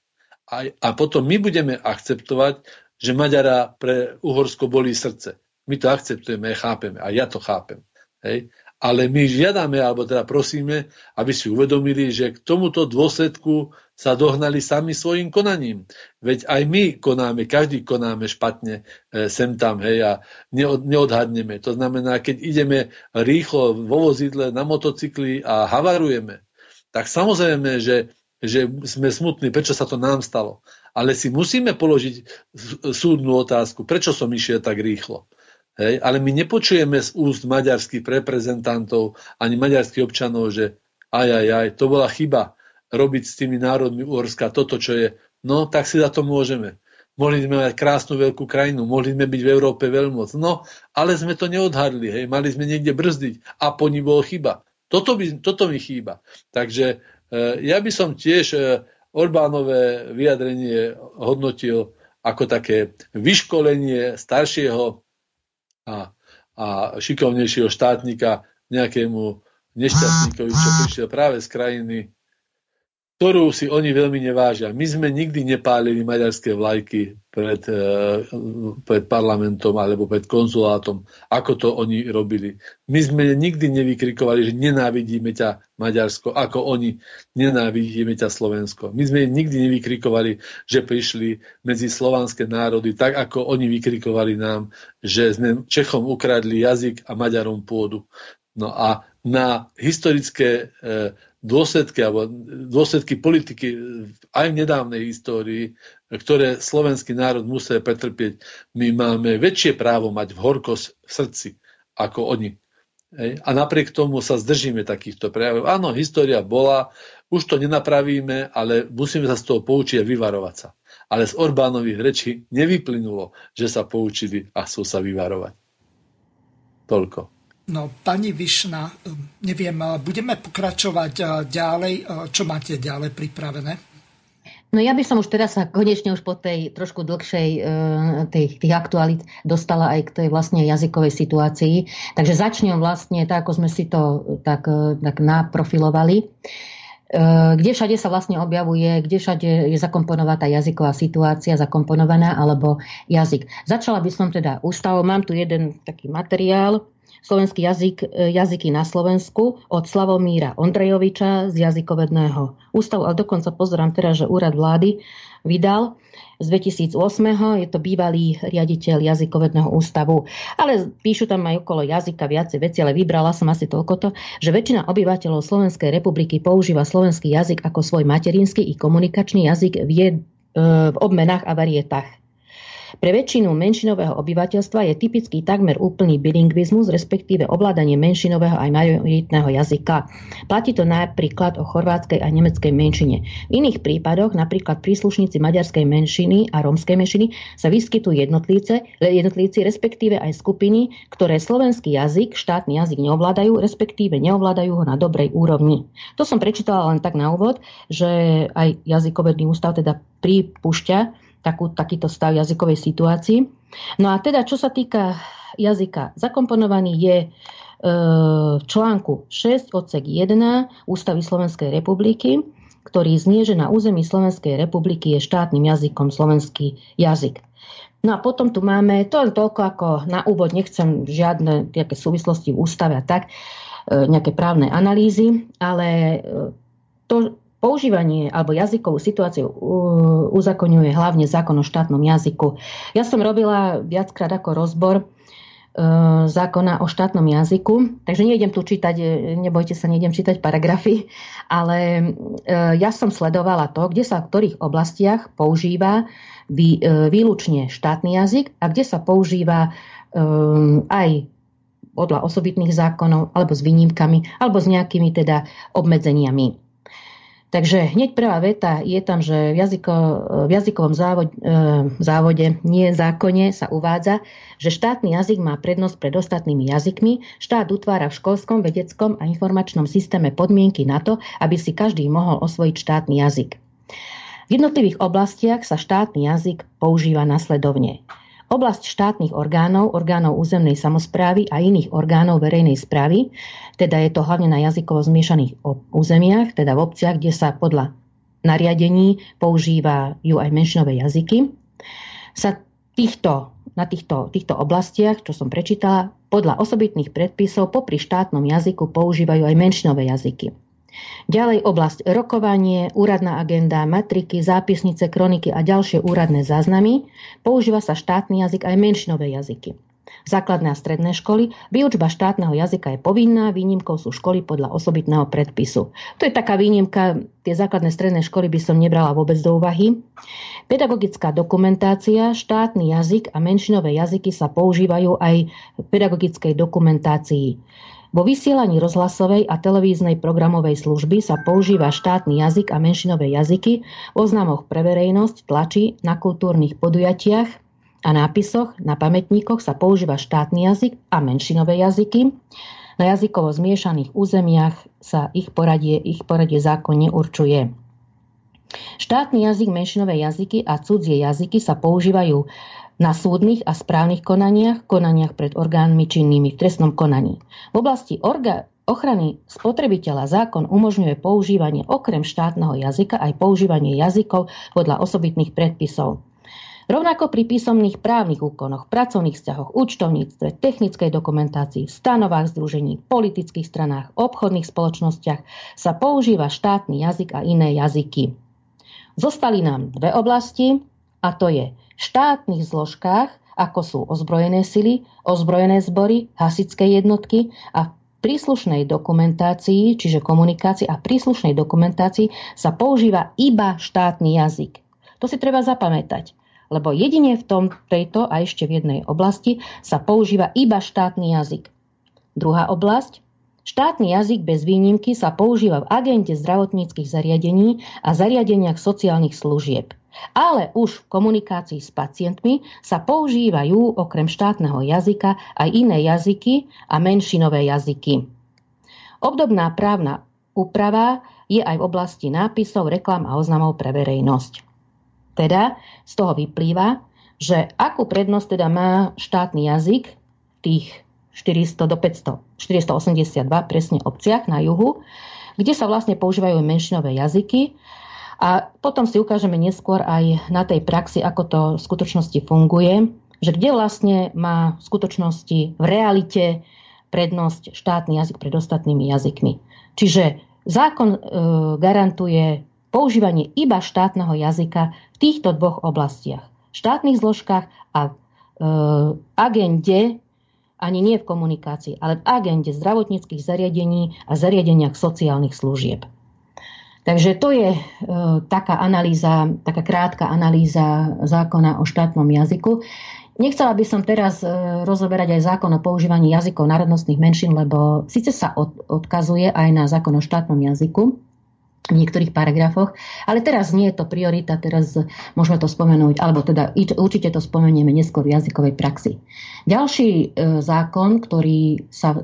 a, a potom my budeme akceptovať, že Maďara pre Uhorsko bolí srdce. My to akceptujeme, chápeme a ja to chápem. Hej? Ale my žiadame, alebo teda prosíme, aby si uvedomili, že k tomuto dôsledku sa dohnali sami svojim konaním. Veď aj my konáme, každý konáme špatne e, sem tam, hej, a neodhadneme. To znamená, keď ideme rýchlo vo vozidle na motocykli a havarujeme, tak samozrejme, že, že sme smutní, prečo sa to nám stalo. Ale si musíme položiť súdnu otázku, prečo som išiel tak rýchlo. Hej? Ale my nepočujeme z úst maďarských reprezentantov ani maďarských občanov, že aj, aj, aj, to bola chyba robiť s tými národmi Uhorska toto, čo je. No, tak si za to môžeme. Mohli sme mať krásnu veľkú krajinu, mohli sme byť v Európe veľmoc. No, ale sme to neodhadli, hej, mali sme niekde brzdiť a po ní bolo chyba. Toto, by, toto mi chýba. Takže e, ja by som tiež e, Orbánové vyjadrenie hodnotil ako také vyškolenie staršieho a, a šikovnejšieho štátnika nejakému nešťastníkovi, čo prišiel práve z krajiny, ktorú si oni veľmi nevážia. My sme nikdy nepálili maďarské vlajky pred, eh, pred parlamentom alebo pred konzulátom, ako to oni robili. My sme nikdy nevykrikovali, že nenávidíme ťa Maďarsko, ako oni nenávidíme ťa Slovensko. My sme nikdy nevykrikovali, že prišli medzi slovanské národy, tak ako oni vykrikovali nám, že sme Čechom ukradli jazyk a Maďarom pôdu. No a na historické e, dôsledky alebo dôsledky politiky aj v nedávnej histórii, ktoré slovenský národ musel pretrpieť, my máme väčšie právo mať v horkosť v srdci ako oni. Hej. A napriek tomu sa zdržíme takýchto prejavov. Áno, história bola, už to nenapravíme, ale musíme sa z toho poučiť a vyvarovať sa. Ale z Orbánových rečí nevyplynulo, že sa poučili a chcú sa vyvarovať. Toľko.
No, pani Višna, neviem, budeme pokračovať ďalej. Čo máte ďalej pripravené?
No ja by som už teraz sa konečne už po tej trošku dlhšej tej, tých aktualit dostala aj k tej vlastne jazykovej situácii. Takže začnem vlastne tak, ako sme si to tak, tak naprofilovali. Kde všade sa vlastne objavuje, kde všade je zakomponovaná tá jazyková situácia, zakomponovaná, alebo jazyk. Začala by som teda ústavou, mám tu jeden taký materiál, slovenský jazyk, e, jazyky na Slovensku od Slavomíra Ondrejoviča z jazykovedného ústavu, ale dokonca pozerám teraz, že úrad vlády vydal z 2008. Je to bývalý riaditeľ jazykovedného ústavu. Ale píšu tam aj okolo jazyka viacej veci, ale vybrala som asi toľko to, že väčšina obyvateľov Slovenskej republiky používa slovenský jazyk ako svoj materinský i komunikačný jazyk v, jed, e, v obmenách a varietách. Pre väčšinu menšinového obyvateľstva je typický takmer úplný bilingvizmus, respektíve ovládanie menšinového aj majoritného jazyka. Platí to napríklad o chorvátskej a nemeckej menšine. V iných prípadoch, napríklad príslušníci maďarskej menšiny a rómskej menšiny, sa vyskytujú jednotlíce, jednotlíci, respektíve aj skupiny, ktoré slovenský jazyk, štátny jazyk neovládajú, respektíve neovládajú ho na dobrej úrovni. To som prečítala len tak na úvod, že aj jazykovedný ústav teda pripúšťa, takú, takýto stav jazykovej situácii. No a teda, čo sa týka jazyka, zakomponovaný je e, v článku 6 odsek 1 Ústavy Slovenskej republiky, ktorý znie, že na území Slovenskej republiky je štátnym jazykom slovenský jazyk. No a potom tu máme, to len toľko ako na úvod, nechcem žiadne nejaké súvislosti v ústave a tak, e, nejaké právne analýzy, ale e, to, používanie alebo jazykovú situáciu uzakoňuje hlavne zákon o štátnom jazyku. Ja som robila viackrát ako rozbor e, zákona o štátnom jazyku. Takže nejdem tu čítať, e, nebojte sa, nejdem čítať paragrafy, ale e, ja som sledovala to, kde sa v ktorých oblastiach používa výlučne štátny jazyk a kde sa používa aj podľa osobitných zákonov, alebo s výnimkami, alebo s nejakými teda obmedzeniami. Takže hneď prvá veta je tam, že v, jazyko, v jazykovom závode, závode, nie zákone sa uvádza, že štátny jazyk má prednosť pred ostatnými jazykmi. Štát utvára v školskom, vedeckom a informačnom systéme podmienky na to, aby si každý mohol osvojiť štátny jazyk. V jednotlivých oblastiach sa štátny jazyk používa nasledovne. Oblasť štátnych orgánov, orgánov územnej samozprávy a iných orgánov verejnej správy, teda je to hlavne na jazykovo zmiešaných územiach, teda v obciach, kde sa podľa nariadení používajú aj menšinové jazyky, sa týchto, na týchto, týchto oblastiach, čo som prečítala, podľa osobitných predpisov popri štátnom jazyku používajú aj menšinové jazyky. Ďalej oblasť rokovanie, úradná agenda, matriky, zápisnice, kroniky a ďalšie úradné záznamy. Používa sa štátny jazyk aj menšinové jazyky. Základné a stredné školy. Výučba štátneho jazyka je povinná, výnimkou sú školy podľa osobitného predpisu. To je taká výnimka, tie základné stredné školy by som nebrala vôbec do úvahy. Pedagogická dokumentácia, štátny jazyk a menšinové jazyky sa používajú aj v pedagogickej dokumentácii. Vo vysielaní rozhlasovej a televíznej programovej služby sa používa štátny jazyk a menšinové jazyky v oznamoch pre verejnosť, tlači, na kultúrnych podujatiach a nápisoch, na pamätníkoch sa používa štátny jazyk a menšinové jazyky. Na jazykovo zmiešaných územiach sa ich poradie, ich poradie zákonne určuje. Štátny jazyk, menšinové jazyky a cudzie jazyky sa používajú na súdnych a správnych konaniach, konaniach pred orgánmi činnými v trestnom konaní. V oblasti orga- ochrany spotrebiteľa zákon umožňuje používanie okrem štátneho jazyka aj používanie jazykov podľa osobitných predpisov. Rovnako pri písomných právnych úkonoch, pracovných vzťahoch, účtovníctve, technickej dokumentácii, stanovách združení, politických stranách, obchodných spoločnostiach sa používa štátny jazyk a iné jazyky. Zostali nám dve oblasti, a to je štátnych zložkách, ako sú ozbrojené sily, ozbrojené zbory, hasické jednotky a príslušnej dokumentácii, čiže komunikácii a príslušnej dokumentácii sa používa iba štátny jazyk. To si treba zapamätať, lebo jedine v tom, tejto a ešte v jednej oblasti sa používa iba štátny jazyk. Druhá oblasť. Štátny jazyk bez výnimky sa používa v agente zdravotníckých zariadení a zariadeniach sociálnych služieb. Ale už v komunikácii s pacientmi sa používajú okrem štátneho jazyka aj iné jazyky a menšinové jazyky. Obdobná právna úprava je aj v oblasti nápisov, reklam a oznamov pre verejnosť. Teda z toho vyplýva, že akú prednosť teda má štátny jazyk v tých 400 do 500, 482 presne obciach na juhu, kde sa vlastne používajú menšinové jazyky a potom si ukážeme neskôr aj na tej praxi, ako to v skutočnosti funguje, že kde vlastne má v skutočnosti v realite prednosť štátny jazyk pred ostatnými jazykmi. Čiže zákon e, garantuje používanie iba štátneho jazyka v týchto dvoch oblastiach. V štátnych zložkách a e, agende, ani nie v komunikácii, ale v agende zdravotníckých zariadení a zariadeniach sociálnych služieb. Takže to je e, taká analýza, taká krátka analýza zákona o štátnom jazyku. Nechcela by som teraz e, rozoberať aj zákon o používaní jazykov národnostných menšín, lebo síce sa od, odkazuje aj na zákon o štátnom jazyku, v niektorých paragrafoch. Ale teraz nie je to priorita, teraz môžeme to spomenúť, alebo teda určite to spomenieme neskôr v jazykovej praxi. Ďalší e, zákon, ktorý sa e,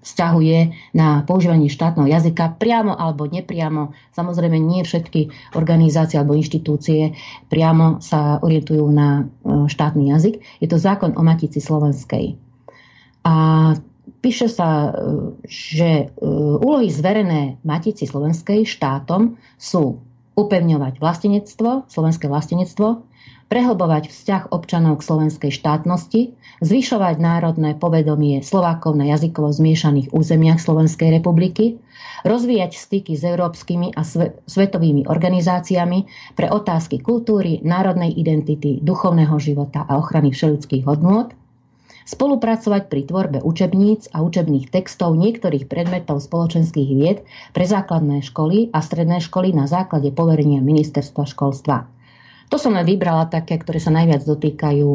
vzťahuje na používanie štátneho jazyka priamo alebo nepriamo, samozrejme nie všetky organizácie alebo inštitúcie priamo sa orientujú na e, štátny jazyk, je to zákon o Matici Slovenskej. A píše sa, e, že e, úlohy zverené Matici Slovenskej štátom sú upevňovať vlastenectvo, slovenské vlastenectvo, prehlbovať vzťah občanov k slovenskej štátnosti, zvyšovať národné povedomie Slovákov na jazykovo zmiešaných územiach Slovenskej republiky, rozvíjať styky s európskymi a svetovými organizáciami pre otázky kultúry, národnej identity, duchovného života a ochrany všeludských hodnôt, spolupracovať pri tvorbe učebníc a učebných textov niektorých predmetov spoločenských vied pre základné školy a stredné školy na základe poverenia ministerstva školstva. To som len vybrala také, ktoré sa najviac dotýkajú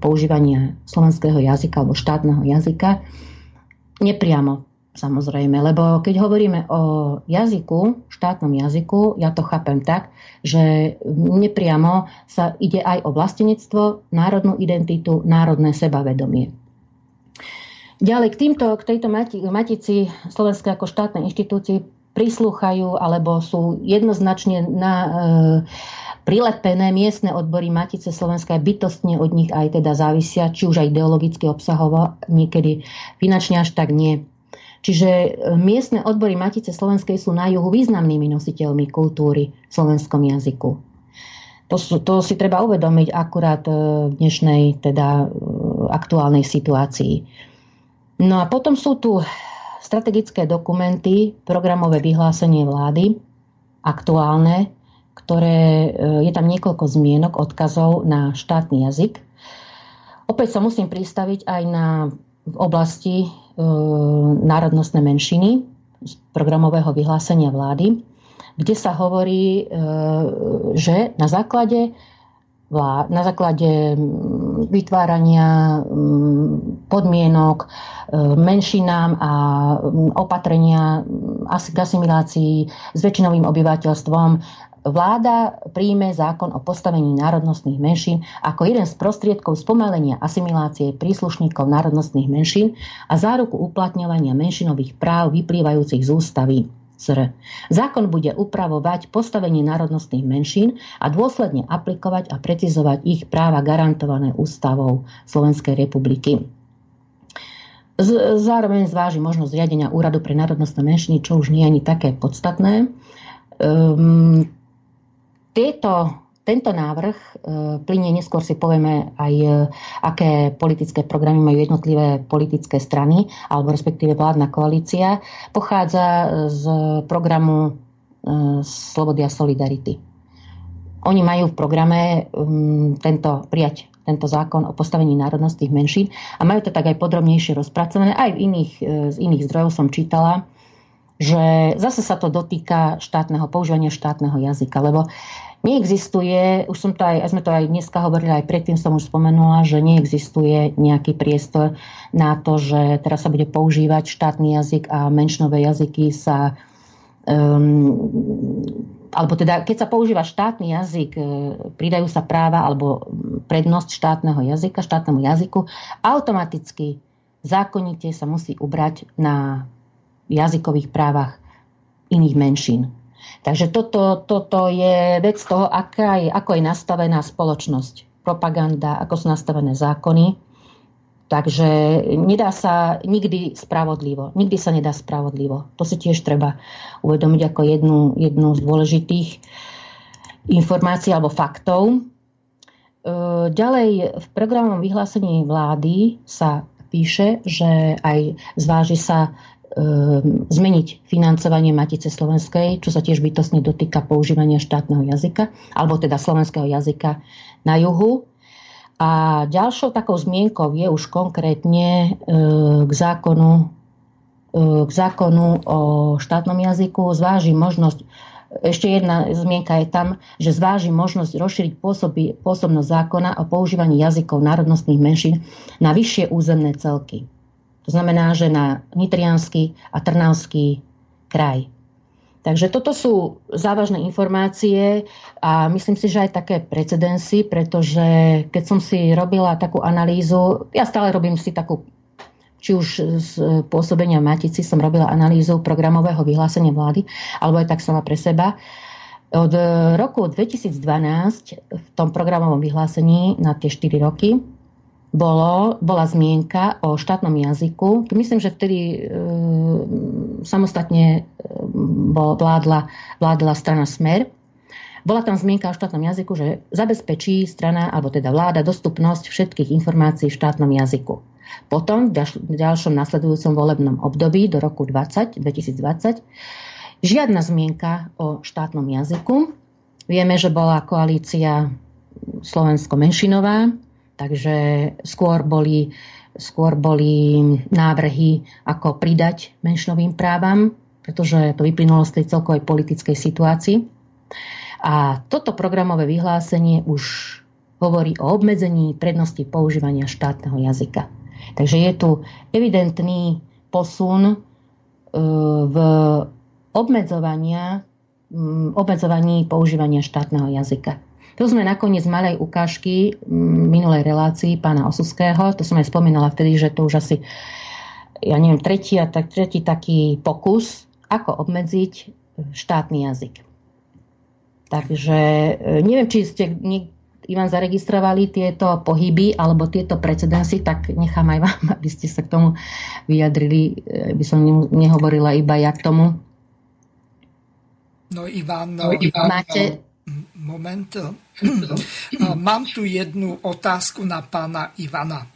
používania slovenského jazyka alebo štátneho jazyka. Nepriamo samozrejme, lebo keď hovoríme o jazyku, štátnom jazyku, ja to chápem tak, že nepriamo sa ide aj o vlastenectvo, národnú identitu, národné sebavedomie. Ďalej k, týmto, k tejto matici Slovenskej ako štátnej inštitúcii prislúchajú alebo sú jednoznačne na, e, prilepené miestne odbory Matice Slovenska bytostne od nich aj teda závisia, či už aj ideologicky obsahovo, niekedy finančne až tak nie. Čiže e, miestne odbory Matice Slovenskej sú na juhu významnými nositeľmi kultúry v slovenskom jazyku. To, to si treba uvedomiť akurát v dnešnej teda aktuálnej situácii. No a potom sú tu strategické dokumenty, programové vyhlásenie vlády, aktuálne, ktoré, je tam niekoľko zmienok, odkazov na štátny jazyk. Opäť sa musím pristaviť aj na v oblasti e, národnostné menšiny z programového vyhlásenia vlády, kde sa hovorí, e, že na základe na základe vytvárania podmienok e, menšinám a opatrenia k asimilácii s väčšinovým obyvateľstvom vláda príjme zákon o postavení národnostných menšín ako jeden z prostriedkov spomalenia asimilácie príslušníkov národnostných menšín a záruku uplatňovania menšinových práv vyplývajúcich z ústavy SR. Zákon bude upravovať postavenie národnostných menšín a dôsledne aplikovať a precizovať ich práva garantované ústavou Slovenskej republiky. Zároveň zváži možnosť zriadenia úradu pre národnostné menšiny, čo už nie je ani také podstatné. Um, tieto, tento návrh e, plynie, neskôr si povieme aj, e, aké politické programy majú jednotlivé politické strany, alebo respektíve vládna koalícia, pochádza z programu e, Slobody a Solidarity. Oni majú v programe tento, prijať tento zákon o postavení národnostných menšín a majú to tak aj podrobnejšie rozpracované. Aj v iných, z iných zdrojov som čítala, že zase sa to dotýka štátneho, používania štátneho jazyka, lebo neexistuje, už som to aj, sme to aj dneska hovorili, aj predtým som už spomenula, že neexistuje nejaký priestor na to, že teraz sa bude používať štátny jazyk a menšinové jazyky sa um, alebo teda keď sa používa štátny jazyk, e, pridajú sa práva alebo prednosť štátneho jazyka, štátnemu jazyku, automaticky zákonite sa musí ubrať na jazykových právach iných menšín. Takže toto, toto je vec toho, aká je, ako je nastavená spoločnosť, propaganda, ako sú nastavené zákony. Takže nedá sa nikdy spravodlivo. Nikdy sa nedá spravodlivo. To si tiež treba uvedomiť ako jednu, jednu z dôležitých informácií alebo faktov. E, ďalej v programovom vyhlásení vlády sa píše, že aj zváži sa zmeniť financovanie Matice Slovenskej, čo sa tiež bytostne dotýka používania štátneho jazyka, alebo teda slovenského jazyka na juhu. A ďalšou takou zmienkou je už konkrétne ehm, k zákonu, ehm, k zákonu o štátnom jazyku. Zváži možnosť, ešte jedna zmienka je tam, že zváži možnosť rozšíriť pôsoby, pôsobnosť zákona o používaní jazykov národnostných menšín na vyššie územné celky. To znamená, že na Nitrianský a Trnavský kraj. Takže toto sú závažné informácie a myslím si, že aj také precedensy, pretože keď som si robila takú analýzu, ja stále robím si takú, či už z pôsobenia Matici som robila analýzu programového vyhlásenia vlády, alebo aj tak sama pre seba. Od roku 2012 v tom programovom vyhlásení na tie 4 roky bolo, bola zmienka o štátnom jazyku. Myslím, že vtedy e, samostatne e, bol, vládla, vládla strana Smer. Bola tam zmienka o štátnom jazyku, že zabezpečí strana, alebo teda vláda, dostupnosť všetkých informácií v štátnom jazyku. Potom v ďalšom nasledujúcom volebnom období do roku 20, 2020 žiadna zmienka o štátnom jazyku. Vieme, že bola koalícia Slovensko-menšinová, Takže skôr boli, skôr boli návrhy, ako pridať menšinovým právam, pretože to vyplynulo z tej celkovej politickej situácii. A toto programové vyhlásenie už hovorí o obmedzení prednosti používania štátneho jazyka. Takže je tu evidentný posun e, v obmedzovania, obmedzovaní používania štátneho jazyka. To sme nakoniec mali aj ukážky minulej relácii pána Osuského, to som aj spomínala vtedy, že to už asi, ja neviem, tretí, a tak, tretí taký pokus, ako obmedziť štátny jazyk. Takže e, neviem, či ste Ivan, zaregistrovali tieto pohyby alebo tieto precedensy, tak nechám aj vám, aby ste sa k tomu vyjadrili. By som nehovorila iba ja k tomu.
No Ivan, no, Ivan máte... Moment. Mám tu jednu otázku na pána Ivana.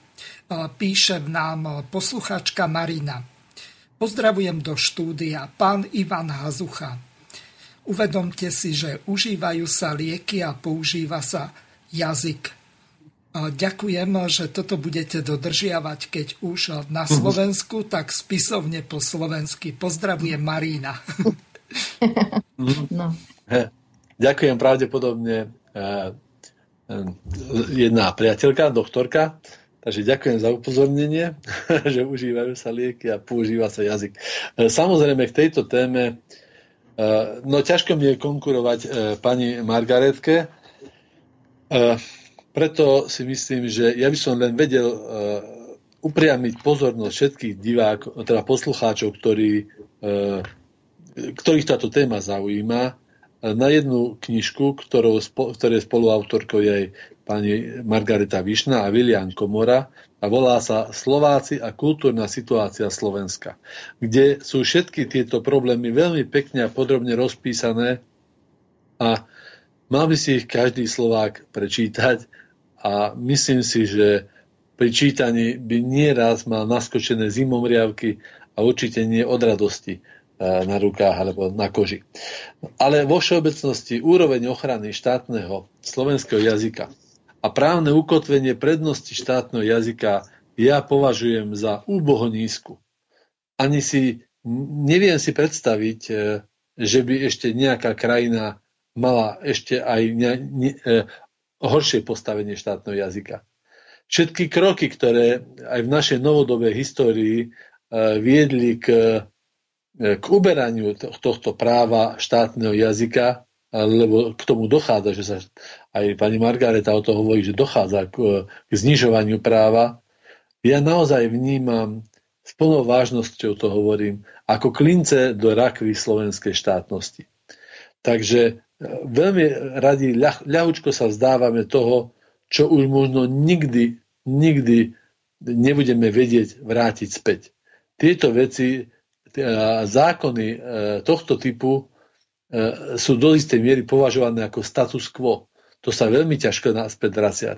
Píše nám posluchačka Marina. Pozdravujem do štúdia. Pán Ivan Hazucha. Uvedomte si, že užívajú sa lieky a používa sa jazyk. Ďakujem, že toto budete dodržiavať, keď už na Slovensku, tak spisovne po slovensky. Pozdravujem Marína.
No. Ďakujem pravdepodobne e, e, jedna priateľka, doktorka, takže ďakujem za upozornenie, že užívajú sa lieky a používa sa jazyk. E, samozrejme k tejto téme no ťažko mi je konkurovať pani Margaretke, preto si myslím, že ja by som len vedel upriamiť pozornosť všetkých divákov, teda poslucháčov, ktorí ktorých táto téma zaujíma, na jednu knižku, ktorou, ktoré spoluautorkou je pani Margareta Višna a Vilian Komora a volá sa Slováci a kultúrna situácia Slovenska, kde sú všetky tieto problémy veľmi pekne a podrobne rozpísané a mal by si ich každý Slovák prečítať a myslím si, že pri čítaní by nieraz mal naskočené zimomriavky a určite nie od radosti na rukách alebo na koži. Ale vo všeobecnosti úroveň ochrany štátneho slovenského jazyka a právne ukotvenie prednosti štátneho jazyka ja považujem za úboho nízku. Ani si neviem si predstaviť, e, že by ešte nejaká krajina mala ešte aj ne, ne, e, horšie postavenie štátneho jazyka. Všetky kroky, ktoré aj v našej novodobej histórii e, viedli k k uberaniu tohto práva štátneho jazyka, lebo k tomu dochádza, že sa aj pani Margareta o to hovorí, že dochádza k, k znižovaniu práva. Ja naozaj vnímam s plnou vážnosťou to hovorím, ako klince do rakvy slovenskej štátnosti. Takže e, veľmi radi ľah, ľahučko sa vzdávame toho, čo už možno nikdy, nikdy nebudeme vedieť vrátiť späť. Tieto veci zákony e, tohto typu e, sú do istej miery považované ako status quo. To sa veľmi ťažko naspäť vracia.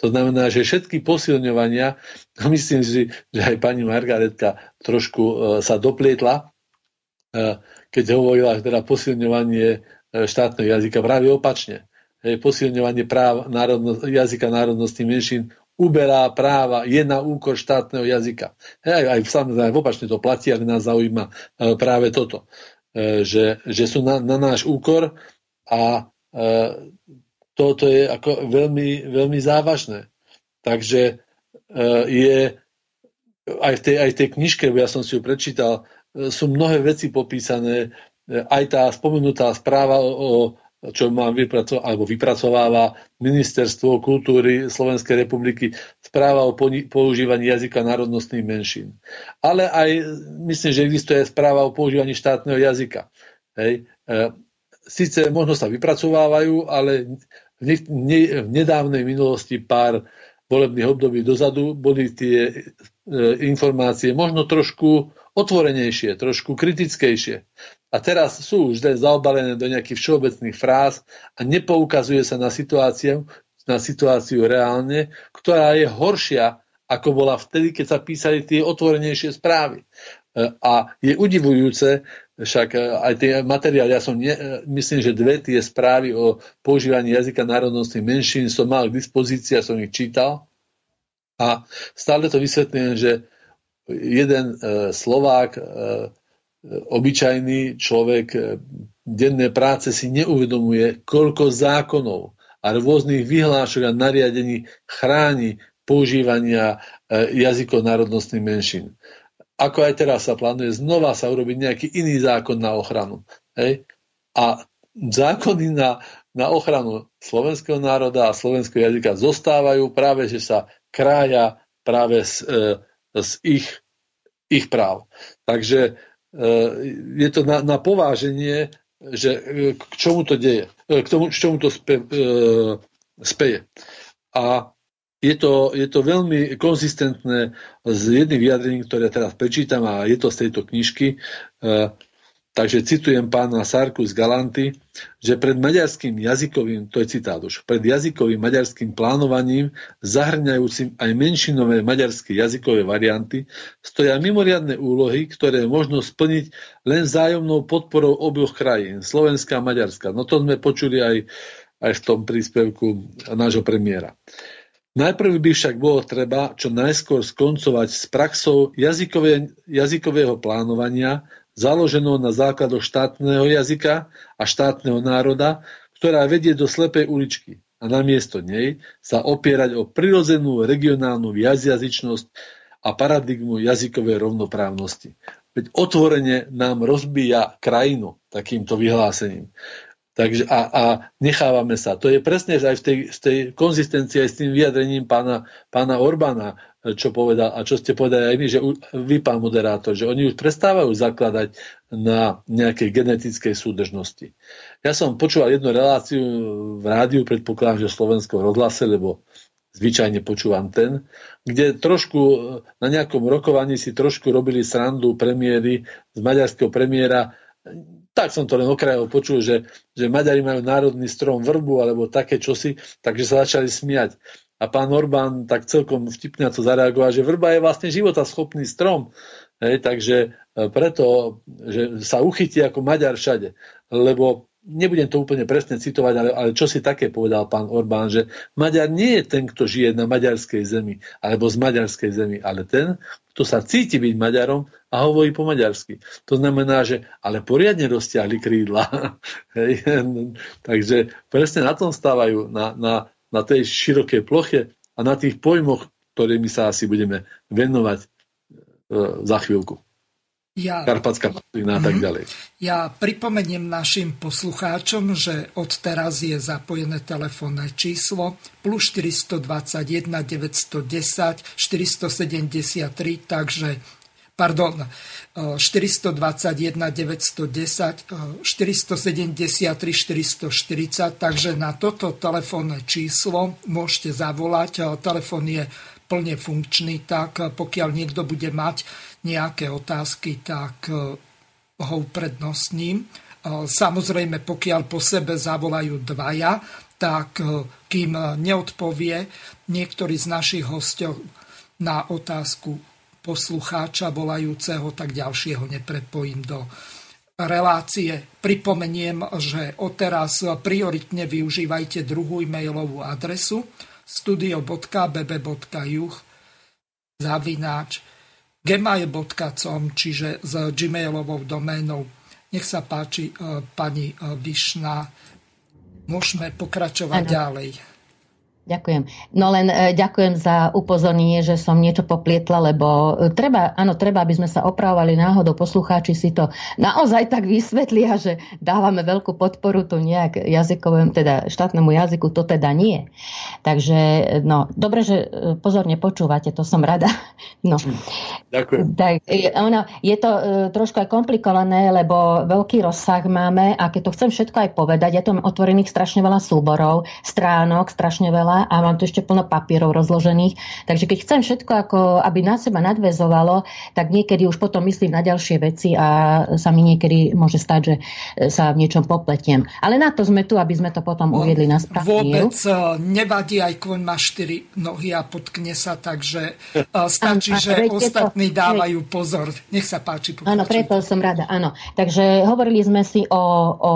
To znamená, že všetky posilňovania, myslím si, že aj pani Margaretka trošku e, sa doplietla, keď hovorila teda posilňovanie štátneho jazyka, práve opačne. Posilňovanie práv národno, jazyka národnosti menšín uberá práva, je na úkor štátneho jazyka. Aj, aj samozrejme opačne to platí, ale nás zaujíma e, práve toto, e, že, že sú na, na náš úkor a e, toto je ako veľmi, veľmi závažné. Takže je aj v tej, aj v tej knižke, ja som si ju prečítal, sú mnohé veci popísané, aj tá spomenutá správa o, o čo má vypraco- alebo vypracováva Ministerstvo kultúry Slovenskej republiky, správa o používaní jazyka národnostných menšín. Ale aj, myslím, že existuje správa o používaní štátneho jazyka. Hej. E, Sice možno sa vypracovávajú, ale v, ne- v nedávnej minulosti pár volebných období dozadu boli tie e, informácie možno trošku otvorenejšie, trošku kritickejšie. A teraz sú už zaobalené do nejakých všeobecných fráz a nepoukazuje sa na situáciu, na situáciu reálne, ktorá je horšia, ako bola vtedy, keď sa písali tie otvorenejšie správy. E, a je udivujúce, však e, aj tie materiály, ja som, ne, e, myslím, že dve tie správy o používaní jazyka národnostných menšín som mal k dispozícii a som ich čítal. A stále to vysvetľujem, že jeden e, Slovák e, obyčajný človek e, denné práce si neuvedomuje, koľko zákonov a rôznych vyhlášok a nariadení chráni používania e, jazykov národnostných menšín. Ako aj teraz sa plánuje znova sa urobiť nejaký iný zákon na ochranu. Hej? A zákony na, na ochranu slovenského národa a slovenského jazyka zostávajú práve, že sa krája práve z, z ich, ich práv. Takže Eh, je to na, na pováženie, že eh, k čomu to deje, eh, k tomu, k čomu to spe, speje. A je to, je to veľmi konzistentné s jedným vyjadrením, ktoré teraz prečítam a je to z tejto knižky. Takže citujem pána Sarku z Galanty, že pred maďarským jazykovým, to je citát už, pred jazykovým maďarským plánovaním, zahrňajúcim aj menšinové maďarské jazykové varianty, stoja mimoriadne úlohy, ktoré možno splniť len zájomnou podporou oboch krajín, Slovenska a Maďarska. No to sme počuli aj, aj v tom príspevku nášho premiéra. Najprv by však bolo treba čo najskôr skoncovať s praxou jazykové, jazykového plánovania založenou na základoch štátneho jazyka a štátneho národa, ktorá vedie do slepej uličky a namiesto nej sa opierať o prirodzenú regionálnu jazyčnosť a paradigmu jazykovej rovnoprávnosti. Veď otvorene nám rozbíja krajinu takýmto vyhlásením. Takže a, a nechávame sa. To je presne aj v tej, v tej konzistencii aj s tým vyjadrením pána, pána Orbána, čo povedal, a čo ste povedali aj my, že vy, pán moderátor, že oni už prestávajú zakladať na nejakej genetickej súdržnosti. Ja som počúval jednu reláciu v rádiu, predpokladám, že v slovenskom rozhlase, lebo zvyčajne počúvam ten, kde trošku na nejakom rokovaní si trošku robili srandu premiéry z maďarského premiéra tak som to len okrajov počul, že, že Maďari majú národný strom vrbu alebo také čosi, takže sa začali smiať. A pán Orbán tak celkom vtipne to zareagoval, že vrba je vlastne schopný strom. Hej, takže e, preto, že sa uchytí ako Maďar všade. Lebo nebudem to úplne presne citovať, ale, ale čo si také povedal pán Orbán, že Maďar nie je ten, kto žije na maďarskej zemi alebo z maďarskej zemi, ale ten, kto sa cíti byť Maďarom a hovorí po maďarsky. To znamená, že ale poriadne rozťahli krídla. Hej. Takže presne na tom stávajú, na, na, na tej širokej ploche a na tých pojmoch, ktorými sa asi budeme venovať e, za chvíľku. Ja, Karpatská a tak mhm. ďalej.
Ja pripomeniem našim poslucháčom, že od teraz je zapojené telefónne číslo plus 421 910 473, takže pardon, 421 910 473 440, takže na toto telefónne číslo môžete zavolať. Telefón je plne funkčný, tak pokiaľ niekto bude mať nejaké otázky, tak e, ho uprednostním. Samozrejme, pokiaľ po sebe zavolajú dvaja, tak kým neodpovie niektorý z našich hostov na otázku poslucháča volajúceho, tak ďalšieho neprepojím do relácie. Pripomeniem, že odteraz prioritne využívajte druhú e-mailovú adresu studio.bb.juh zavináč gmail.com, čiže s gmailovou doménou. Nech sa páči, e, pani e, Višna, môžeme pokračovať ano. ďalej.
Ďakujem. No len e, ďakujem za upozornenie, že som niečo poplietla, lebo e, treba, áno, treba, aby sme sa opravovali náhodou. Poslucháči si to naozaj tak vysvetlia, že dávame veľkú podporu tu nejak jazykovému, teda štátnemu jazyku, to teda nie. Takže, no, dobre, že e, pozorne počúvate, to som rada. No.
Ďakujem.
Tak, ono, je to e, trošku aj komplikované, lebo veľký rozsah máme a keď to chcem všetko aj povedať, ja tu mám otvorených strašne veľa súborov, stránok, strašne veľa a mám tu ešte plno papierov rozložených. Takže keď chcem všetko, ako aby na seba nadvezovalo, tak niekedy už potom myslím na ďalšie veci a sa mi niekedy môže stať, že sa v niečom popletiem. Ale na to sme tu, aby sme to potom no, uviedli na správne.
Vôbec e, nevadí, aj koň má štyri nohy a potkne sa, takže e, stačí, že ostatní to, dávajú pozor. Nech sa páči.
Pokračuj. Áno, preto som rada, áno. Takže hovorili sme si o, o...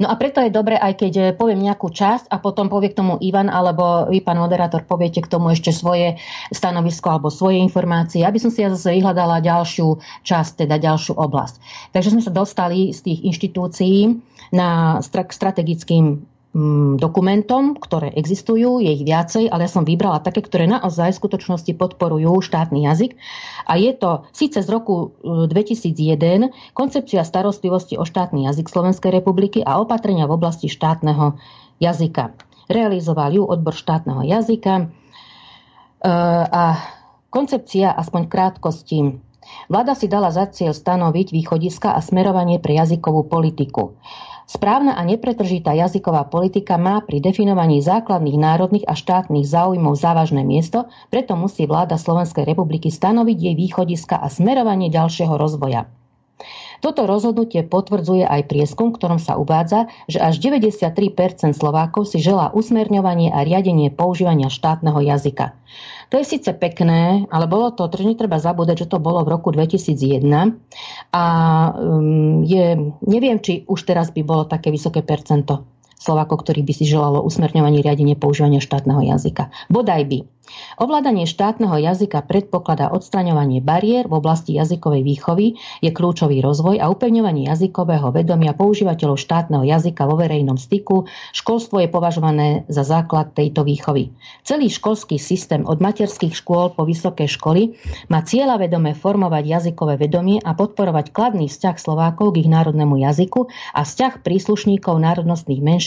No a preto je dobre, aj keď poviem nejakú časť a potom povie k tomu Ivan alebo vy, pán moderátor, poviete k tomu ešte svoje stanovisko alebo svoje informácie, aby som si ja zase vyhľadala ďalšiu časť, teda ďalšiu oblasť. Takže sme sa dostali z tých inštitúcií na strategickým dokumentom, ktoré existujú, je ich viacej, ale ja som vybrala také, ktoré naozaj v skutočnosti podporujú štátny jazyk. A je to síce z roku 2001 e, koncepcia starostlivosti o štátny jazyk Slovenskej republiky a opatrenia v oblasti štátneho jazyka. Realizoval ju odbor štátneho jazyka e, a koncepcia, aspoň krátkosti, Vláda si dala za cieľ stanoviť východiska a smerovanie pre jazykovú politiku. Správna a nepretržitá jazyková politika má pri definovaní základných národných a štátnych záujmov závažné miesto, preto musí vláda Slovenskej republiky stanoviť jej východiska a smerovanie ďalšieho rozvoja. Toto rozhodnutie potvrdzuje aj prieskum, ktorom sa uvádza, že až 93% Slovákov si želá usmerňovanie a riadenie používania štátneho jazyka. To je síce pekné, ale bolo to, to netreba zabúdať, že to bolo v roku 2001 a um, je, neviem, či už teraz by bolo také vysoké percento Slovákov, ktorí by si želalo usmerňovanie riadenie používania štátneho jazyka. Bodaj by. Ovládanie štátneho jazyka predpokladá odstraňovanie bariér v oblasti jazykovej výchovy, je kľúčový rozvoj a upevňovanie jazykového vedomia používateľov štátneho jazyka vo verejnom styku. Školstvo je považované za základ tejto výchovy. Celý školský systém od materských škôl po vysoké školy má cieľa vedomé formovať jazykové vedomie a podporovať kladný vzťah Slovákov k ich národnému jazyku a vzťah príslušníkov národnostných menšín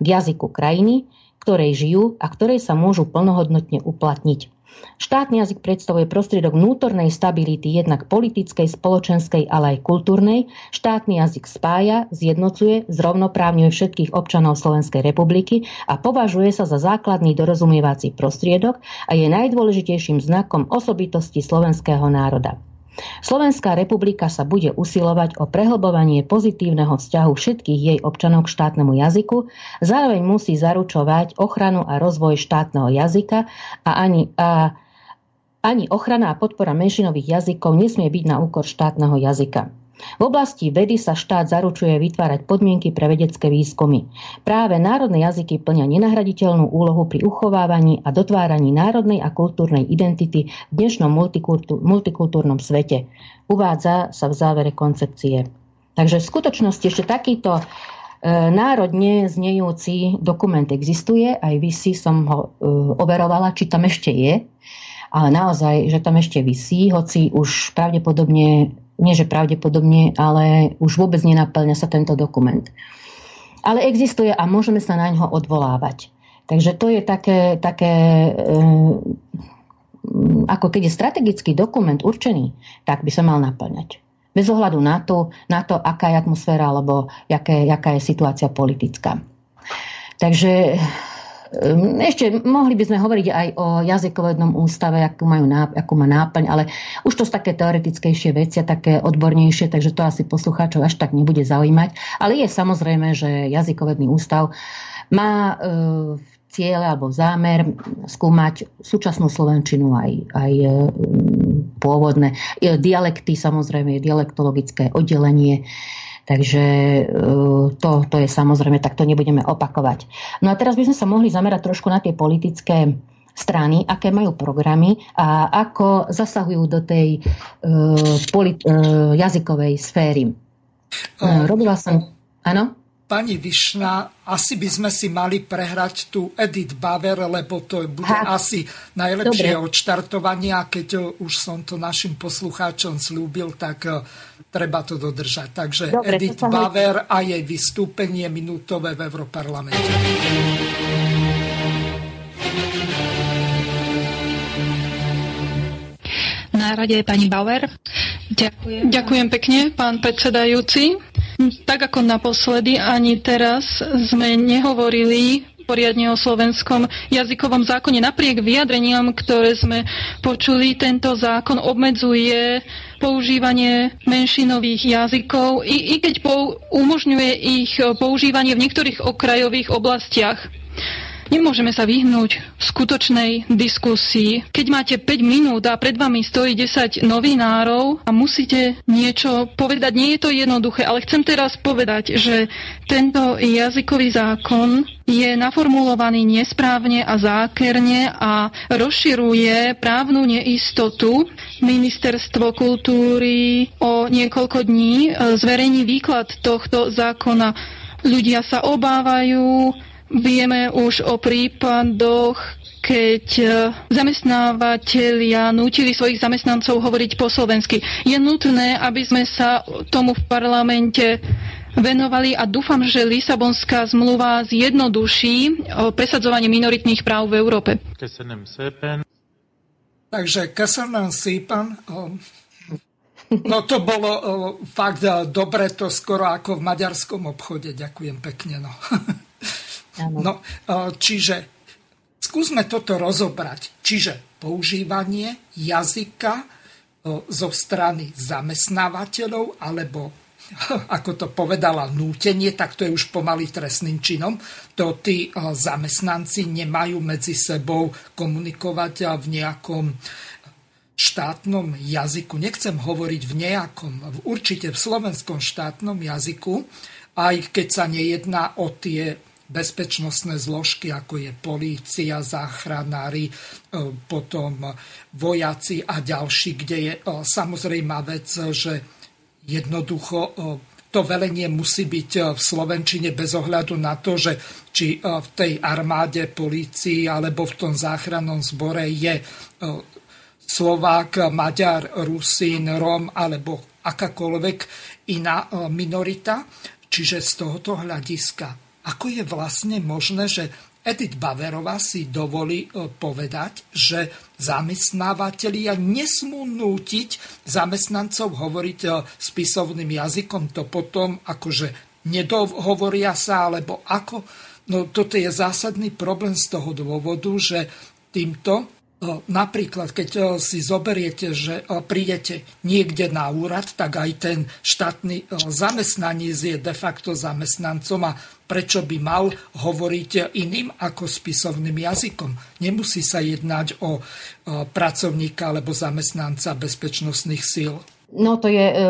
k jazyku krajiny, ktorej žijú a ktorej sa môžu plnohodnotne uplatniť. Štátny jazyk predstavuje prostriedok vnútornej stability jednak politickej, spoločenskej, ale aj kultúrnej. Štátny jazyk spája, zjednocuje, zrovnoprávňuje všetkých občanov Slovenskej republiky a považuje sa za základný dorozumievací prostriedok a je najdôležitejším znakom osobitosti slovenského národa. Slovenská republika sa bude usilovať o prehlbovanie pozitívneho vzťahu všetkých jej občanov k štátnemu jazyku, zároveň musí zaručovať ochranu a rozvoj štátneho jazyka a ani, a, ani ochrana a podpora menšinových jazykov nesmie byť na úkor štátneho jazyka. V oblasti vedy sa štát zaručuje vytvárať podmienky pre vedecké výskumy. Práve národné jazyky plnia nenahraditeľnú úlohu pri uchovávaní a dotváraní národnej a kultúrnej identity v dnešnom multikultúrnom svete. Uvádza sa v závere koncepcie. Takže v skutočnosti ešte takýto e, národne znejúci dokument existuje, aj vy si som ho e, overovala, či tam ešte je, ale naozaj, že tam ešte vysí, hoci už pravdepodobne nie že pravdepodobne, ale už vôbec nenaplňa sa tento dokument. Ale existuje a môžeme sa na ňo odvolávať. Takže to je také, také e, ako keď je strategický dokument určený, tak by sa mal naplňať. Bez ohľadu na to, na to aká je atmosféra alebo jaké, jaká je situácia politická. Takže ešte mohli by sme hovoriť aj o jazykovednom ústave, akú, majú, akú má náplň, ale už to sú také teoretickejšie veci a také odbornejšie, takže to asi poslucháčov až tak nebude zaujímať. Ale je samozrejme, že jazykovedný ústav má e, cieľ alebo zámer skúmať súčasnú slovenčinu aj, aj e, pôvodné e, dialekty, samozrejme dialektologické oddelenie Takže e, to, to je samozrejme, tak to nebudeme opakovať. No a teraz by sme sa mohli zamerať trošku na tie politické strany, aké majú programy a ako zasahujú do tej uh, polit, uh, jazykovej sféry. Uh, robila som... Áno?
Pani Višna, asi by sme si mali prehrať tu Edith Baver, lebo to bude ha. asi najlepšie Dobre. odštartovanie a keď už som to našim poslucháčom slúbil, tak e, treba to dodržať. Takže Dobre, Edith Baver a jej vystúpenie minútové v Europarlamente.
Na rade je pani Bauer. Ďakujem. Ďakujem pekne, pán predsedajúci. Tak ako naposledy, ani teraz sme nehovorili poriadne o slovenskom jazykovom zákone. Napriek vyjadreniam, ktoré sme počuli, tento zákon obmedzuje používanie menšinových jazykov, i, i keď pou, umožňuje ich používanie v niektorých okrajových oblastiach. Nemôžeme sa vyhnúť v skutočnej diskusii. Keď máte 5 minút a pred vami stojí 10 novinárov a musíte niečo povedať, nie je to jednoduché, ale chcem teraz povedať, že tento jazykový zákon je naformulovaný nesprávne a zákerne a rozširuje právnu neistotu. Ministerstvo kultúry o niekoľko dní zverejní výklad tohto zákona. Ľudia sa obávajú, Vieme už o prípadoch, keď e, zamestnávateľia nútili svojich zamestnancov hovoriť po slovensky. Je nutné, aby sme sa tomu v parlamente venovali a dúfam, že Lisabonská zmluva zjednoduší e, presadzovanie minoritných práv v Európe.
Takže Köszönöm szépen. No to bolo uh, fakt dobre, to skoro ako v maďarskom obchode. Ďakujem pekne. No, no uh, čiže skúsme toto rozobrať. Čiže používanie jazyka uh, zo strany zamestnávateľov alebo ako to povedala, nútenie, tak to je už pomaly trestným činom. To tí zamestnanci nemajú medzi sebou komunikovať v nejakom štátnom jazyku, nechcem hovoriť v nejakom, určite v slovenskom štátnom jazyku, aj keď sa nejedná o tie bezpečnostné zložky, ako je polícia, záchranári, e, potom vojaci a ďalší, kde je e, samozrejmá vec, že jednoducho e, to velenie musí byť v Slovenčine bez ohľadu na to, že či v tej armáde, polícii alebo v tom záchrannom zbore je Slovák, Maďar, Rusín, Rom alebo akákoľvek iná minorita. Čiže z tohoto hľadiska, ako je vlastne možné, že Edith Baverová si dovolí e, povedať, že zamestnávateľia nesmú nútiť zamestnancov hovoriť e, spisovným jazykom, to potom akože nedohovoria sa, alebo ako. No toto je zásadný problém z toho dôvodu, že týmto Napríklad, keď si zoberiete, že prídete niekde na úrad, tak aj ten štátny zamestnanec je de facto zamestnancom a prečo by mal hovoriť iným ako spisovným jazykom. Nemusí sa jednať o pracovníka alebo zamestnanca bezpečnostných síl.
No to je, e,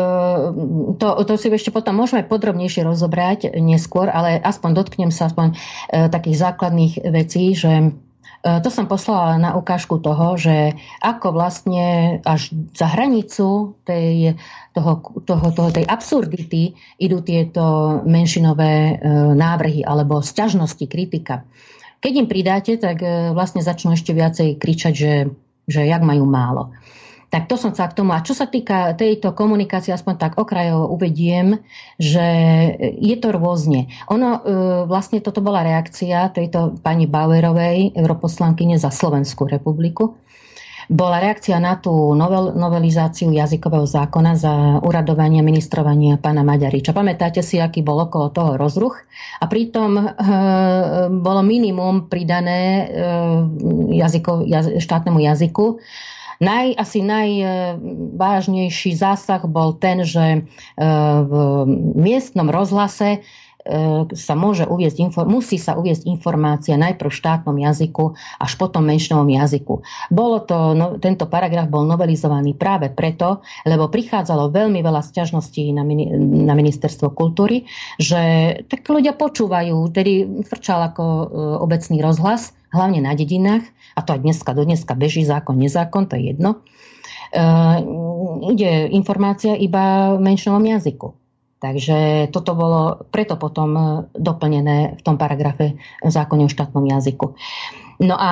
to, to si ešte potom môžeme podrobnejšie rozobrať neskôr, ale aspoň dotknem sa aspoň e, takých základných vecí, že to som poslala na ukážku toho, že ako vlastne až za hranicu tej, toho, toho, toho, tej absurdity idú tieto menšinové e, návrhy alebo sťažnosti, kritika. Keď im pridáte, tak e, vlastne začnú ešte viacej kričať, že, že jak majú málo. Tak to som sa k tomu. A čo sa týka tejto komunikácie, aspoň tak okrajovo uvediem, že je to rôzne. Ono, e, vlastne toto bola reakcia tejto pani Bauerovej, europoslankyne za Slovenskú republiku. Bola reakcia na tú novel, novelizáciu jazykového zákona za uradovanie ministrovania pána Maďariča. Pamätáte si, aký bol okolo toho rozruch? A pritom e, bolo minimum pridané e, jazyko, jaz, štátnemu jazyku Naj, asi najvážnejší zásah bol ten, že e, v miestnom rozhlase e, sa môže uviezť, musí sa uviezť informácia najprv v štátnom jazyku, až potom v menšinovom jazyku. Bolo to, no, tento paragraf bol novelizovaný práve preto, lebo prichádzalo veľmi veľa sťažností na, na ministerstvo kultúry, že tak ľudia počúvajú, tedy frčal ako e, obecný rozhlas, hlavne na dedinách, a to aj dneska, do dneska beží zákon, nezákon, to je jedno, e, ide informácia iba v menšinovom jazyku. Takže toto bolo preto potom e, doplnené v tom paragrafe zákone o štátnom jazyku. No a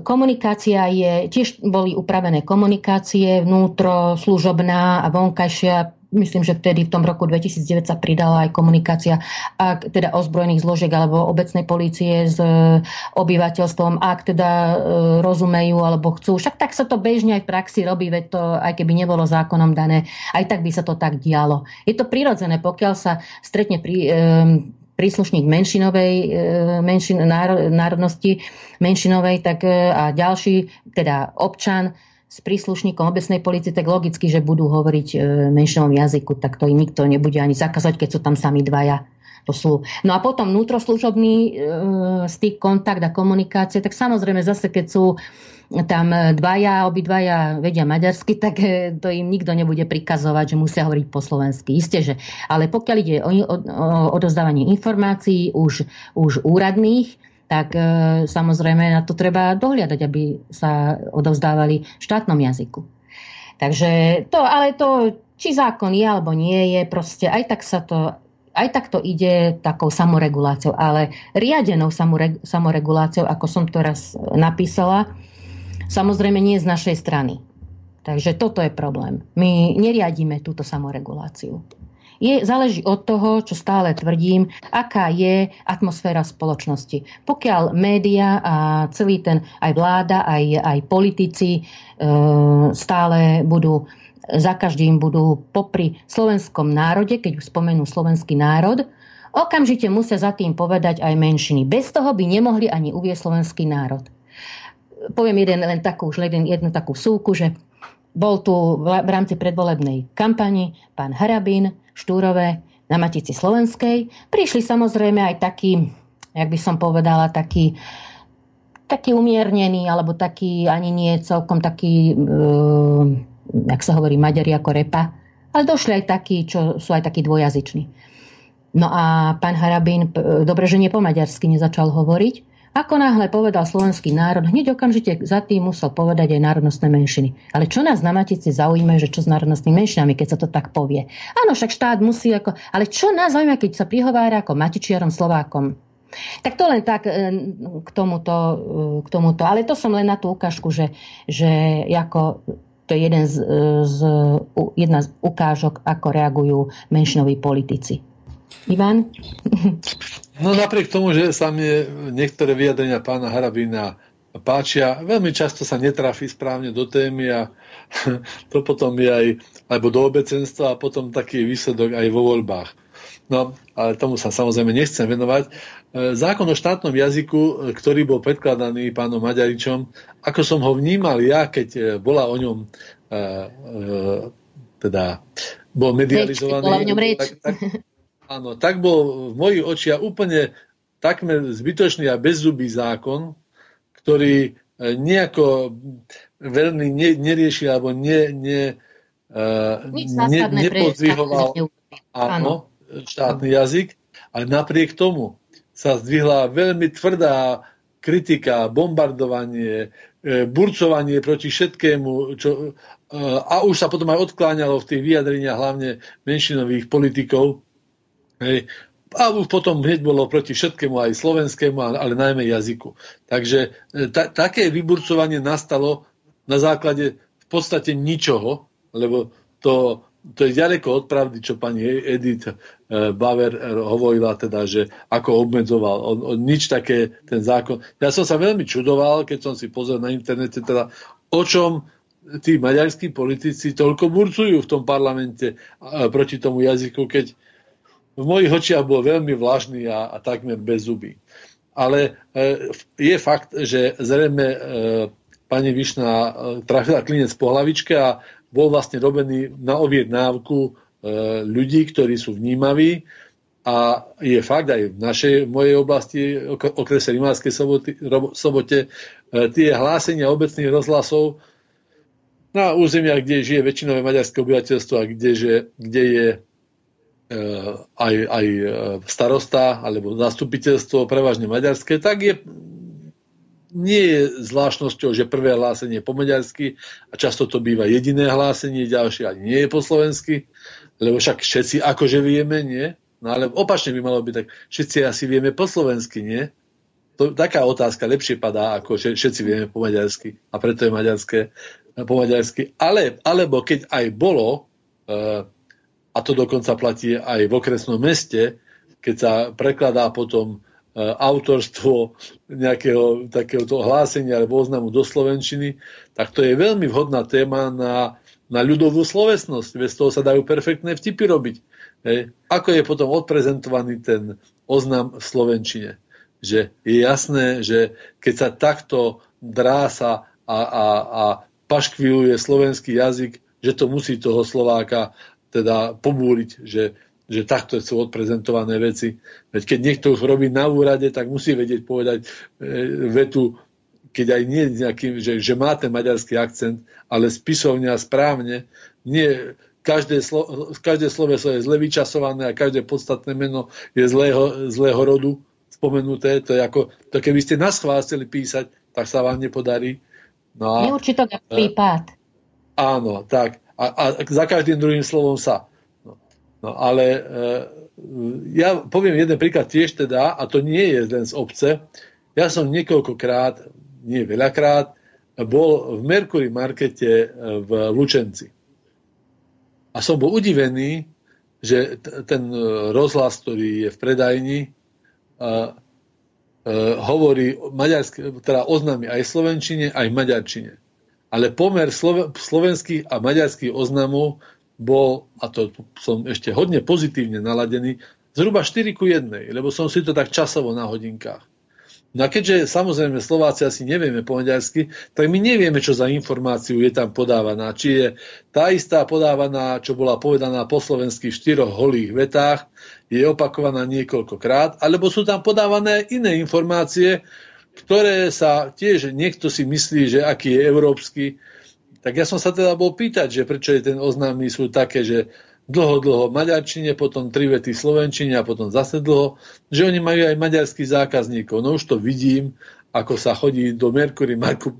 komunikácia je, tiež boli upravené komunikácie vnútro, služobná a vonkajšia myslím, že vtedy v tom roku 2009 sa pridala aj komunikácia ak teda ozbrojených zložiek alebo obecnej polície s e, obyvateľstvom, ak teda e, rozumejú alebo chcú. Však tak sa to bežne aj v praxi robí, veď to aj keby nebolo zákonom dané, aj tak by sa to tak dialo. Je to prirodzené, pokiaľ sa stretne pri, e, príslušník menšinovej menšin, národnosti menšinovej tak, a ďalší, teda občan, s príslušníkom obecnej policie, tak logicky, že budú hovoriť e, menšinovom jazyku, tak to im nikto nebude ani zakázať, keď sú tam sami dvaja. To sú. No a potom vnútroslužobný e, styk, kontakt a komunikácie, tak samozrejme zase, keď sú tam dvaja, obidvaja vedia maďarsky, tak e, to im nikto nebude prikazovať, že musia hovoriť po slovensky. Isté, že. Ale pokiaľ ide o, o, o odozdávanie informácií už, už úradných, tak e, samozrejme na to treba dohliadať, aby sa odovzdávali v štátnom jazyku. Takže to, ale to, či zákon je alebo nie je, proste aj tak sa to aj tak to ide takou samoreguláciou, ale riadenou samoreguláciou, ako som to raz napísala, samozrejme nie z našej strany. Takže toto je problém. My neriadíme túto samoreguláciu je, záleží od toho, čo stále tvrdím, aká je atmosféra spoločnosti. Pokiaľ média a celý ten, aj vláda, aj, aj politici e, stále budú za každým budú popri slovenskom národe, keď už spomenú slovenský národ, okamžite musia za tým povedať aj menšiny. Bez toho by nemohli ani uvieť slovenský národ. Poviem jeden, len takú, už jednu takú súku, že bol tu v rámci predvolebnej kampani pán Harabín, Štúrové na Matici Slovenskej. Prišli samozrejme aj takí, jak by som povedala, takí taký umiernený, alebo taký ani nie celkom taký, uh, jak sa hovorí, maďari ako repa, ale došli aj takí, čo sú aj takí dvojazyční. No a pán Harabín, dobre, že nie po maďarsky nezačal hovoriť. Ako náhle povedal slovenský národ, hneď okamžite za tým musel povedať aj národnostné menšiny. Ale čo nás na Matici zaujíma, že čo s národnostnými menšinami, keď sa to tak povie? Áno, však štát musí ako... Ale čo nás zaujíma, keď sa prihovára ako Matičiarom Slovákom? Tak to len tak e, k tomuto, e, k tomuto. Ale to som len na tú ukážku, že, že ako to je jeden z, e, z, jedna z ukážok, ako reagujú menšinoví politici. Ivan?
No napriek tomu, že sa mne niektoré vyjadrenia pána Harabína páčia, veľmi často sa netrafí správne do témy a to potom je aj alebo do obecenstva a potom taký výsledok aj vo voľbách. No, ale tomu sa samozrejme nechcem venovať. E, zákon o štátnom jazyku, e, ktorý bol predkladaný pánom Maďaričom, ako som ho vnímal ja, keď e, bola o ňom teda bol medializovaný.
Bola v ňom reč.
Tak, tak, Áno, tak bol v mojich očiach úplne takmer zbytočný a bezzubý zákon, ktorý e, nejako veľmi ne, neriešil alebo ne, ne, uh, ne, nepodvihoval áno, štátny jazyk, ale napriek tomu sa zdvihla veľmi tvrdá kritika, bombardovanie, e, burcovanie proti všetkému, čo, a už sa potom aj odkláňalo v tých vyjadreniach hlavne menšinových politikov, Hej. A potom hneď bolo proti všetkému, aj slovenskému, ale najmä jazyku. Takže e, ta, také vyburcovanie nastalo na základe v podstate ničoho, lebo to, to je ďaleko od pravdy, čo pani Edith e, Bauer hovorila, teda, že ako obmedzoval. On, on nič také, ten zákon. Ja som sa veľmi čudoval, keď som si pozrel na internete, teda, o čom tí maďarskí politici toľko burcujú v tom parlamente proti tomu jazyku, keď v mojich očiach bol veľmi vlažný a, a takmer bez zuby. Ale e, je fakt, že zrejme e, pani Višna e, trafila klinec po hlavičke a bol vlastne robený na objednávku e, ľudí, ktorí sú vnímaví a je fakt aj v našej v mojej oblasti, okrese Rimárskej sobote, e, tie hlásenia obecných rozhlasov na územiach, kde žije väčšinové maďarské obyvateľstvo a kde, že, kde je aj, aj e, starosta alebo zastupiteľstvo prevažne maďarské, tak je nie je zvláštnosťou, že prvé hlásenie je po maďarsky a často to býva jediné hlásenie, ďalšie ani nie je po slovensky, lebo však všetci akože vieme, nie? No ale opačne by malo byť tak, všetci asi vieme po slovensky, nie? To, taká otázka lepšie padá, ako že všetci vieme po maďarsky a preto je maďarské po maďarsky. Ale, alebo keď aj bolo, uh, a to dokonca platí aj v okresnom meste, keď sa prekladá potom e, autorstvo nejakého takéhoto hlásenia alebo oznamu do Slovenčiny, tak to je veľmi vhodná téma na, na ľudovú slovesnosť. Bez toho sa dajú perfektné vtipy robiť. Hej. Ako je potom odprezentovaný ten oznam v Slovenčine. Že je jasné, že keď sa takto drása a, a, a paškviluje slovenský jazyk, že to musí toho Slováka teda pobúriť, že, že takto sú odprezentované veci. Veď keď niekto už robí na úrade, tak musí vedieť povedať e, vetu, keď aj nie nejakým, že, že má ten maďarský akcent, ale spisovne a správne. Nie, každé, slo, každé sloveso je zle vyčasované a každé podstatné meno je zlého, zlého rodu spomenuté. To je ako, to keby ste nás chceli písať, tak sa vám nepodarí.
No a, Neurčito prípad.
Áno, tak a, a za každým druhým slovom sa. No, no ale e, ja poviem jeden príklad tiež teda, a to nie je len z obce. Ja som niekoľkokrát, nie veľakrát, bol v Mercury markete e, v Lučenci. A som bol udivený, že t- ten rozhlas, ktorý je v predajni, uh, uh, hovorí maďarské, teda oznámi aj slovenčine, aj maďarčine. Ale pomer slovenských a maďarských oznamov bol, a to som ešte hodne pozitívne naladený, zhruba 4 ku 1, lebo som si to tak časovo na hodinkách. No a keďže samozrejme Slováci asi nevieme po maďarsky, tak my nevieme, čo za informáciu je tam podávaná. Či je tá istá podávaná, čo bola povedaná po slovenských štyroch holých vetách, je opakovaná niekoľkokrát, alebo sú tam podávané iné informácie, ktoré sa tiež niekto si myslí, že aký je európsky. Tak ja som sa teda bol pýtať, že prečo je ten oznámy sú také, že dlho, dlho maďarčine, potom tri vety slovenčine a potom zase dlho, že oni majú aj maďarských zákazníkov. No už to vidím, ako sa chodí do Mercury, Marku,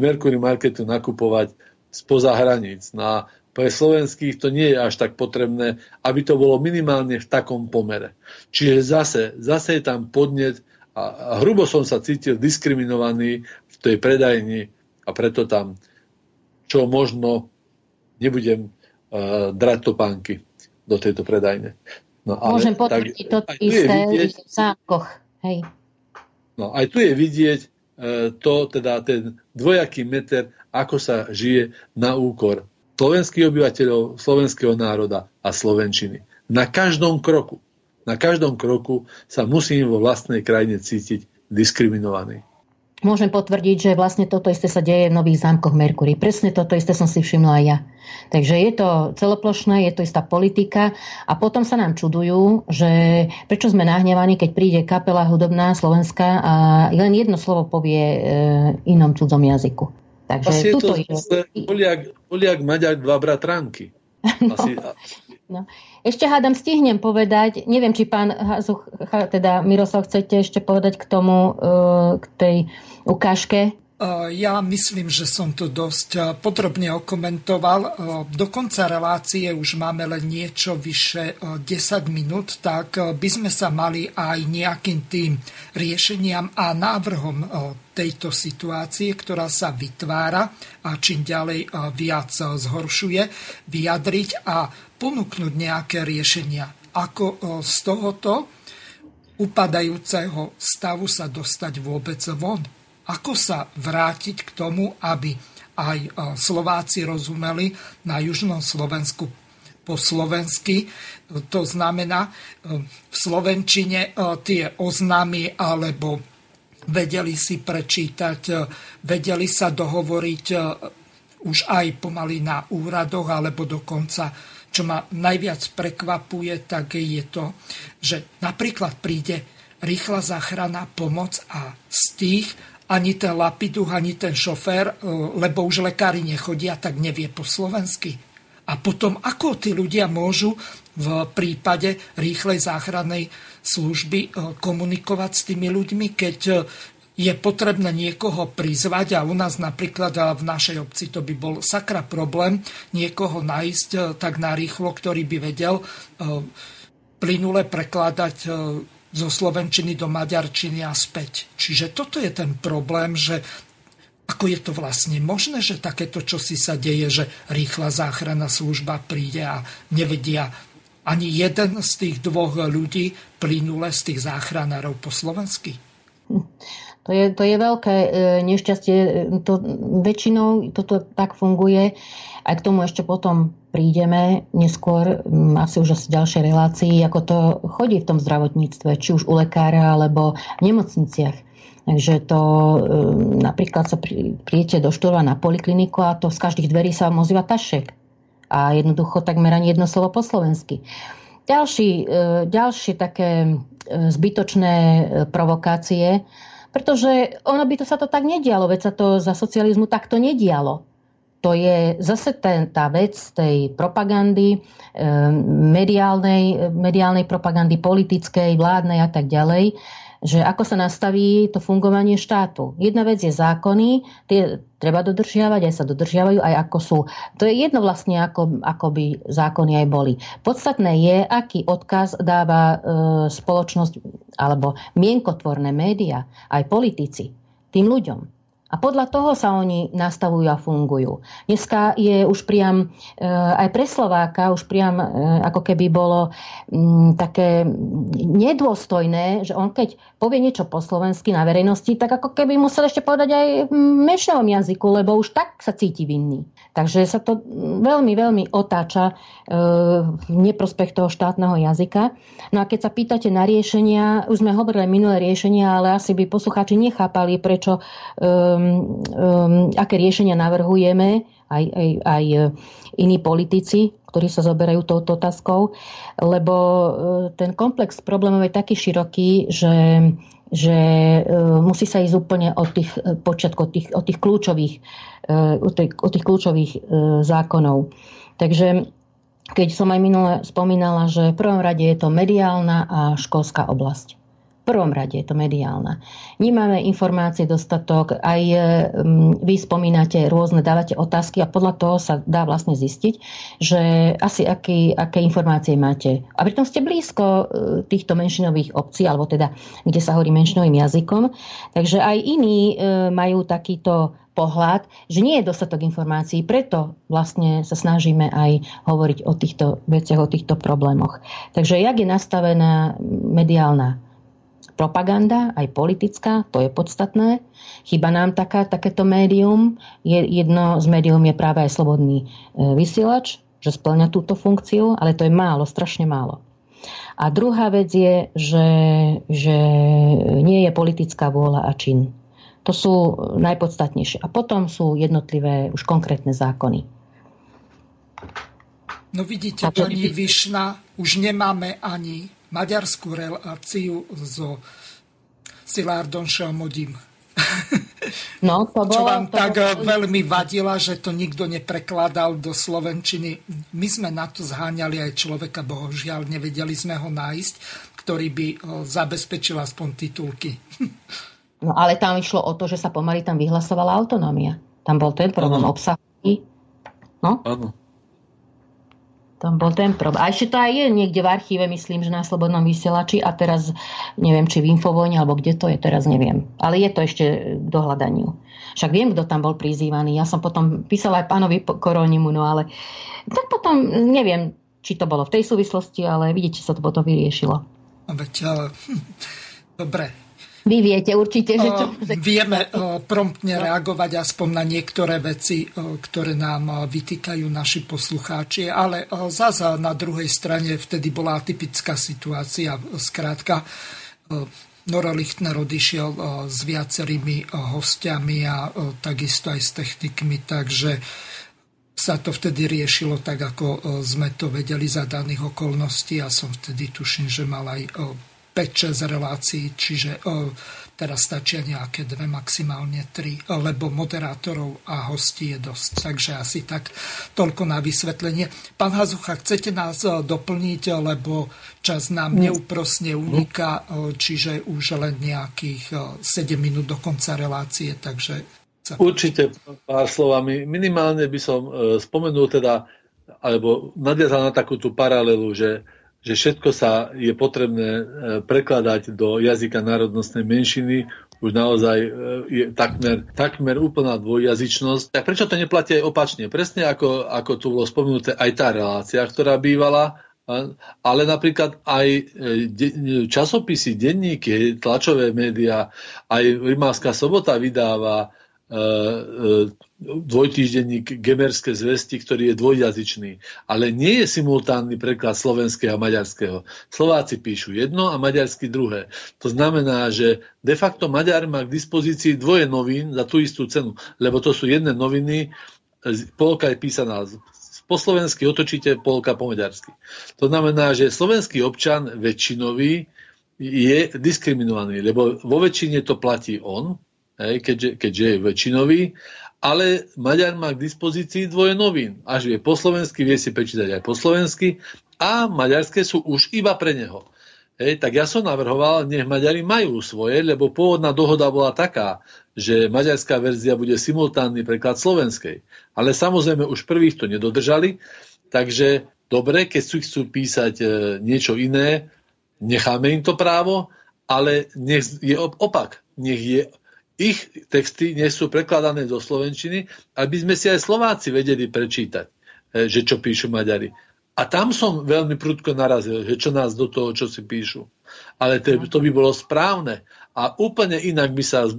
Mercury Marketu nakupovať spoza hraníc. No a pre slovenských to nie je až tak potrebné, aby to bolo minimálne v takom pomere. Čiže zase, zase je tam podnet a, hrubo som sa cítil diskriminovaný v tej predajni a preto tam čo možno nebudem uh, drať topánky do tejto predajne.
No, ale, Môžem potvrdiť to isté vidieť, v zámkoch. Hej.
No, aj tu je vidieť uh, to, teda ten dvojaký meter, ako sa žije na úkor slovenských obyvateľov, slovenského národa a slovenčiny. Na každom kroku, na každom kroku sa musím vo vlastnej krajine cítiť diskriminovaný.
Môžem potvrdiť, že vlastne toto isté sa deje v nových zámkoch Merkury. Presne toto isté som si všimla aj ja. Takže je to celoplošné, je to istá politika a potom sa nám čudujú, že prečo sme nahnevaní, keď príde kapela hudobná Slovenska a len jedno slovo povie e, inom cudzom jazyku.
Takže Asi je to je. Poliak, Poliak, Maďar, dva bratranky.
No. Asi, No. Ešte hádam stihnem povedať, neviem, či pán Hazuch, teda Miroslav, chcete ešte povedať k tomu, e, k tej ukážke
ja myslím, že som to dosť podrobne okomentoval. Do konca relácie už máme len niečo vyše 10 minút, tak by sme sa mali aj nejakým tým riešeniam a návrhom tejto situácie, ktorá sa vytvára a čím ďalej viac zhoršuje, vyjadriť a ponúknuť nejaké riešenia. Ako z tohoto upadajúceho stavu sa dostať vôbec von ako sa vrátiť k tomu, aby aj e, Slováci rozumeli na južnom Slovensku po slovensky. To znamená, e, v Slovenčine e, tie oznámy alebo vedeli si prečítať, vedeli sa dohovoriť už aj pomaly na úradoch, alebo dokonca, čo ma najviac prekvapuje, tak je to, že napríklad príde rýchla záchranná pomoc a z tých ani ten lapiduch, ani ten šofér, e, lebo už lekári nechodia, tak nevie po slovensky. A potom, ako tí ľudia môžu v prípade rýchlej záchrannej služby e, komunikovať s tými ľuďmi, keď e, je potrebné niekoho prizvať a u nás napríklad v našej obci to by bol sakra problém niekoho nájsť tak narýchlo, ktorý by vedel plynule prekladať zo slovenčiny do maďarčiny a späť. Čiže toto je ten problém, že ako je to vlastne možné, že takéto čosi sa deje, že rýchla záchranná služba príde a nevedia ani jeden z tých dvoch ľudí plynule z tých záchranárov po slovensky?
To je, to je veľké e, nešťastie. To, väčšinou toto tak funguje. Aj k tomu ešte potom prídeme neskôr, asi už v ďalšej relácii, ako to chodí v tom zdravotníctve, či už u lekára alebo v nemocniciach. Takže to e, napríklad sa príjete do štúrova na polikliniku a to z každých dverí sa vám ozýva tašek. A jednoducho takmer ani jedno slovo po slovensky. Ďalší, e, ďalšie také zbytočné provokácie pretože ono by to sa to tak nedialo, veď sa to za socializmu takto nedialo. To je zase ten, tá vec tej propagandy, e, mediálnej, mediálnej propagandy, politickej, vládnej a tak ďalej, že ako sa nastaví to fungovanie štátu. Jedna vec je zákony, tie treba dodržiavať, aj sa dodržiavajú, aj ako sú. To je jedno vlastne, ako, ako by zákony aj boli. Podstatné je, aký odkaz dáva e, spoločnosť alebo mienkotvorné médiá, aj politici tým ľuďom. A podľa toho sa oni nastavujú a fungujú. Dneska je už priam e, aj pre Slováka, už priam e, ako keby bolo m, také nedôstojné, že on keď povie niečo po slovensky na verejnosti, tak ako keby musel ešte povedať aj v menšinovom jazyku, lebo už tak sa cíti vinný. Takže sa to veľmi, veľmi otáča e, v neprospech toho štátneho jazyka. No a keď sa pýtate na riešenia, už sme hovorili minulé riešenia, ale asi by poslucháči nechápali, prečo, um, um, aké riešenia navrhujeme, aj, aj, aj iní politici, ktorí sa zoberajú touto otázkou, lebo e, ten komplex problémov je taký široký, že, že e, musí sa ísť úplne od tých e, počiatkov, tých, od tých kľúčových, od tých kľúčových zákonov. Takže keď som aj minule spomínala, že v prvom rade je to mediálna a školská oblasť prvom rade je to mediálna. Nemáme informácie dostatok, aj vy spomínate rôzne, dávate otázky a podľa toho sa dá vlastne zistiť, že asi aký, aké informácie máte. A pritom ste blízko e, týchto menšinových obcí, alebo teda, kde sa hovorí menšinovým jazykom. Takže aj iní e, majú takýto pohľad, že nie je dostatok informácií, preto vlastne sa snažíme aj hovoriť o týchto veciach, o týchto problémoch. Takže jak je nastavená mediálna propaganda, aj politická, to je podstatné. Chyba nám taká, takéto médium. Jedno z médium je práve aj slobodný e, vysielač, že splňa túto funkciu, ale to je málo, strašne málo. A druhá vec je, že, že nie je politická vôľa a čin. To sú najpodstatnejšie. A potom sú jednotlivé už konkrétne zákony.
No vidíte, pani Višna, už nemáme ani maďarskú reláciu so Silárdom Šelmodím.
No, to bolo,
Čo vám
to
tak
bolo...
veľmi vadila, že to nikto neprekladal do Slovenčiny. My sme na to zháňali aj človeka, bohužiaľ nevedeli sme ho nájsť, ktorý by zabezpečil aspoň titulky.
No ale tam išlo o to, že sa pomaly tam vyhlasovala autonómia. Tam bol ten problém obsahový. No?
Áno.
Tam bol ten problém. A ešte to aj je niekde v archíve, myslím, že na Slobodnom vysielači a teraz neviem, či v Infovojne, alebo kde to je, teraz neviem. Ale je to ešte k dohľadaniu. Však viem, kto tam bol prizývaný. Ja som potom písala aj pánovi Koronimu, no ale tak potom neviem, či to bolo v tej súvislosti, ale vidíte, sa to potom vyriešilo.
Veď, ale, hm, dobre,
vy viete určite, že čo...
Vieme promptne reagovať aspoň na niektoré veci, ktoré nám vytýkajú naši poslucháči, ale zase na druhej strane vtedy bola atypická situácia. Skrátka, Nora Lichtner odišiel s viacerými hostiami a takisto aj s technikmi, takže sa to vtedy riešilo tak, ako sme to vedeli za daných okolností. Ja som vtedy tuším, že mal aj 5-6 relácií, čiže teraz stačia nejaké dve, maximálne tri, lebo moderátorov a hostí je dosť. Takže asi tak toľko na vysvetlenie. Pán Hazucha, chcete nás doplniť, lebo čas nám neúprosne uniká, čiže už len nejakých 7 minút do konca relácie, takže...
Určite pár slovami. Minimálne by som e, spomenul teda, alebo nadviazal na takú tú paralelu, že že všetko sa je potrebné e, prekladať do jazyka národnostnej menšiny, už naozaj e, je takmer, takmer úplná dvojjazyčnosť. Tak prečo to neplatí aj opačne? Presne ako, ako tu bolo spomenuté aj tá relácia, ktorá bývala, ale napríklad aj e, časopisy, denníky, tlačové médiá, aj Rimavská sobota vydáva dvojtýždenník Gemerské zvesti, ktorý je dvojjazyčný. Ale nie je simultánny preklad slovenského a maďarského. Slováci píšu jedno a maďarsky druhé. To znamená, že de facto Maďar má k dispozícii dvoje novín za tú istú cenu, lebo to sú jedné noviny, polka je písaná po slovensky otočíte, polka po maďarsky. To znamená, že slovenský občan väčšinový je diskriminovaný, lebo vo väčšine to platí on, keďže, keďže je väčšinový ale Maďar má k dispozícii dvoje novín. Až vie po slovensky, vie si prečítať aj po slovensky a maďarské sú už iba pre neho. Hej, tak ja som navrhoval, nech Maďari majú svoje, lebo pôvodná dohoda bola taká, že maďarská verzia bude simultánny preklad slovenskej. Ale samozrejme už prvých to nedodržali, takže dobre, keď si chcú písať e, niečo iné, necháme im to právo, ale nech je opak. Nech je ich texty nie sú prekladané do Slovenčiny, aby sme si aj Slováci vedeli prečítať, eh, že čo píšu Maďari. A tam som veľmi prudko narazil, že čo nás do toho, čo si píšu. ale to, to by bolo správne. A úplne inak by sa e,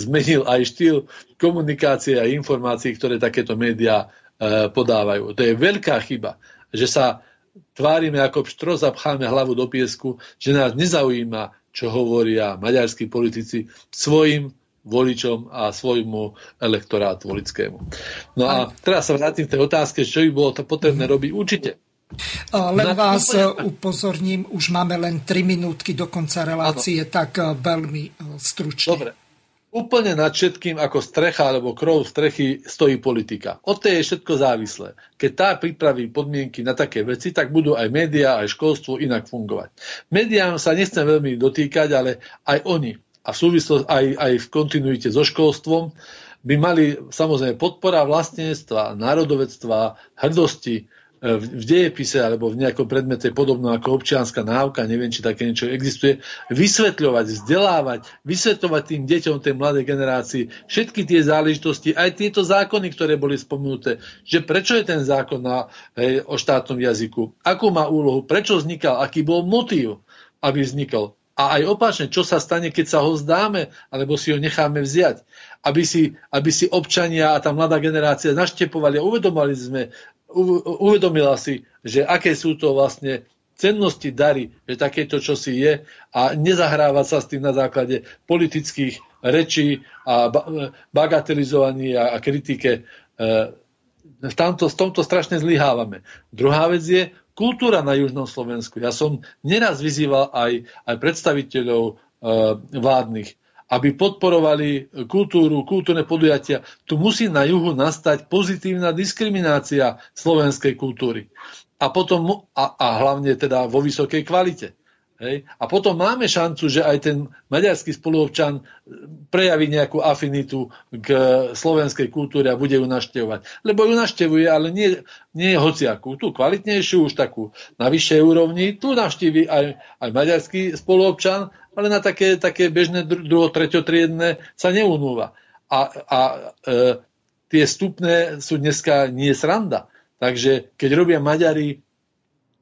zmenil aj štýl komunikácie a informácií, ktoré takéto médiá e, podávajú. To je veľká chyba, že sa tvárime ako pštro, zapcháme hlavu do piesku, že nás nezaujíma, čo hovoria maďarskí politici svojim voličom a svojmu elektorátu volickému. No a teraz sa vrátim k tej otázke, čo by bolo to potrebné robiť. Určite
len vás upozorním, už máme len 3 minútky do konca relácie, ano. tak e, veľmi e, stručne.
Dobre. Úplne nad všetkým ako strecha alebo krov strechy stojí politika. Od tej je všetko závislé. Keď tá pripraví podmienky na také veci, tak budú aj médiá, aj školstvo inak fungovať. Médiám sa nechcem veľmi dotýkať, ale aj oni a v súvislosti aj, aj v kontinuite so školstvom by mali samozrejme podpora vlastníctva, národovectva, hrdosti, v dejepise alebo v nejakom predmete podobno ako občianská náuka, neviem, či také niečo existuje, vysvetľovať, vzdelávať, vysvetľovať tým deťom tej mladej generácii všetky tie záležitosti, aj tieto zákony, ktoré boli spomenuté, že prečo je ten zákon na, hej, o štátnom jazyku, akú má úlohu, prečo vznikal, aký bol motív, aby vznikol. A aj opačne, čo sa stane, keď sa ho zdáme, alebo si ho necháme vziať. Aby si, aby si občania a tá mladá generácia naštepovali a uvedomali sme uvedomila si, že aké sú to vlastne cennosti dary, že takéto čosi je a nezahrávať sa s tým na základe politických rečí a bagatelizovaní a, kritike. E, v, tamto, v tomto strašne zlyhávame. Druhá vec je kultúra na Južnom Slovensku. Ja som neraz vyzýval aj, aj predstaviteľov e, vládnych, aby podporovali kultúru, kultúrne podujatia. Tu musí na juhu nastať pozitívna diskriminácia slovenskej kultúry. A potom, a, a hlavne teda vo vysokej kvalite. Hej? A potom máme šancu, že aj ten maďarský spoluobčan prejaví nejakú afinitu k slovenskej kultúre a bude ju naštevovať. Lebo ju naštevuje, ale nie, nie hociakú. Tú kvalitnejšiu, už takú na vyššej úrovni, tu navštívi aj, aj maďarský spoluobčan ale na také, také bežné druho, treťotriedne sa neunúva. A, a e, tie stupné sú dneska nie sranda. Takže keď robia Maďari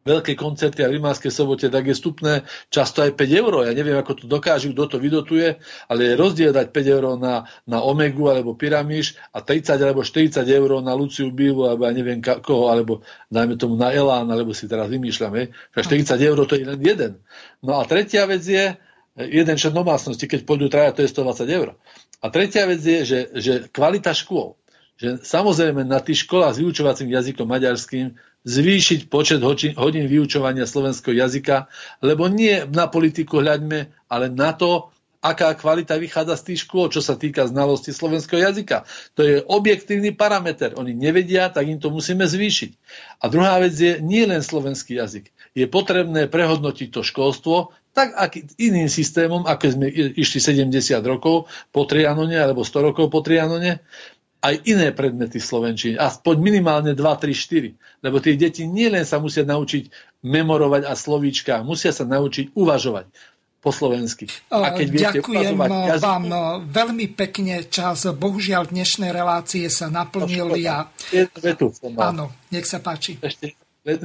veľké koncerty a v Rimánskej sobote, tak je stupné často aj 5 eur. Ja neviem, ako to dokážu, kto to vydotuje, ale je rozdiel dať 5 eur na, na Omegu alebo Pyramíš a 30 alebo 40 eur na Luciu Bilu alebo ja neviem koho, alebo dajme tomu na Elán, alebo si teraz vymýšľame. 40 eur to je len jeden. No a tretia vec je, jeden člen domácnosti, keď pôjdu traja, to je 120 eur. A tretia vec je, že, že kvalita škôl. Že samozrejme na tých školách s vyučovacím jazykom maďarským zvýšiť počet hodín vyučovania slovenského jazyka, lebo nie na politiku hľaďme, ale na to, aká kvalita vychádza z tých škôl, čo sa týka znalosti slovenského jazyka. To je objektívny parameter. Oni nevedia, tak im to musíme zvýšiť. A druhá vec je nie len slovenský jazyk. Je potrebné prehodnotiť to školstvo tak aký, iným systémom, ako sme išli 70 rokov po Trianone alebo 100 rokov po Trianone, aj iné predmety v Slovenčine, aspoň minimálne 2, 3, 4. Lebo tie deti nielen sa musia naučiť memorovať a slovíčka, musia sa naučiť uvažovať po slovensky.
A keď Ďakujem viete vám veľmi pekne čas. Bohužiaľ dnešné relácie sa naplnili. A... Áno, nech sa páči.
Ešte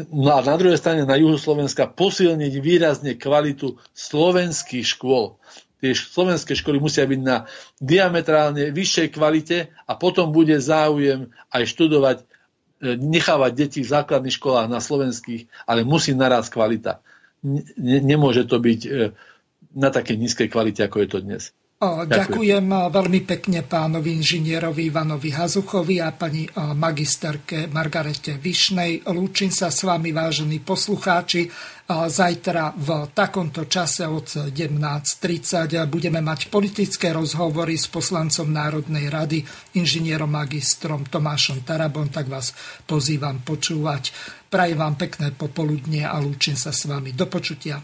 No a na druhej strane na juhu Slovenska posilniť výrazne kvalitu slovenských škôl. Tie slovenské školy musia byť na diametrálne vyššej kvalite a potom bude záujem aj študovať, e, nechávať deti v základných školách na slovenských, ale musí naraz kvalita. Nemôže to byť e, na takej nízkej kvalite, ako je to dnes.
Ďakujem veľmi pekne pánovi inžinierovi Ivanovi Hazuchovi a pani magisterke Margarete Višnej. Lúčim sa s vami, vážení poslucháči. Zajtra v takomto čase od 17.30 budeme mať politické rozhovory s poslancom Národnej rady, inžinierom magistrom Tomášom Tarabom, tak vás pozývam počúvať. Prajem vám pekné popoludnie a lúčim sa s vami. Do počutia.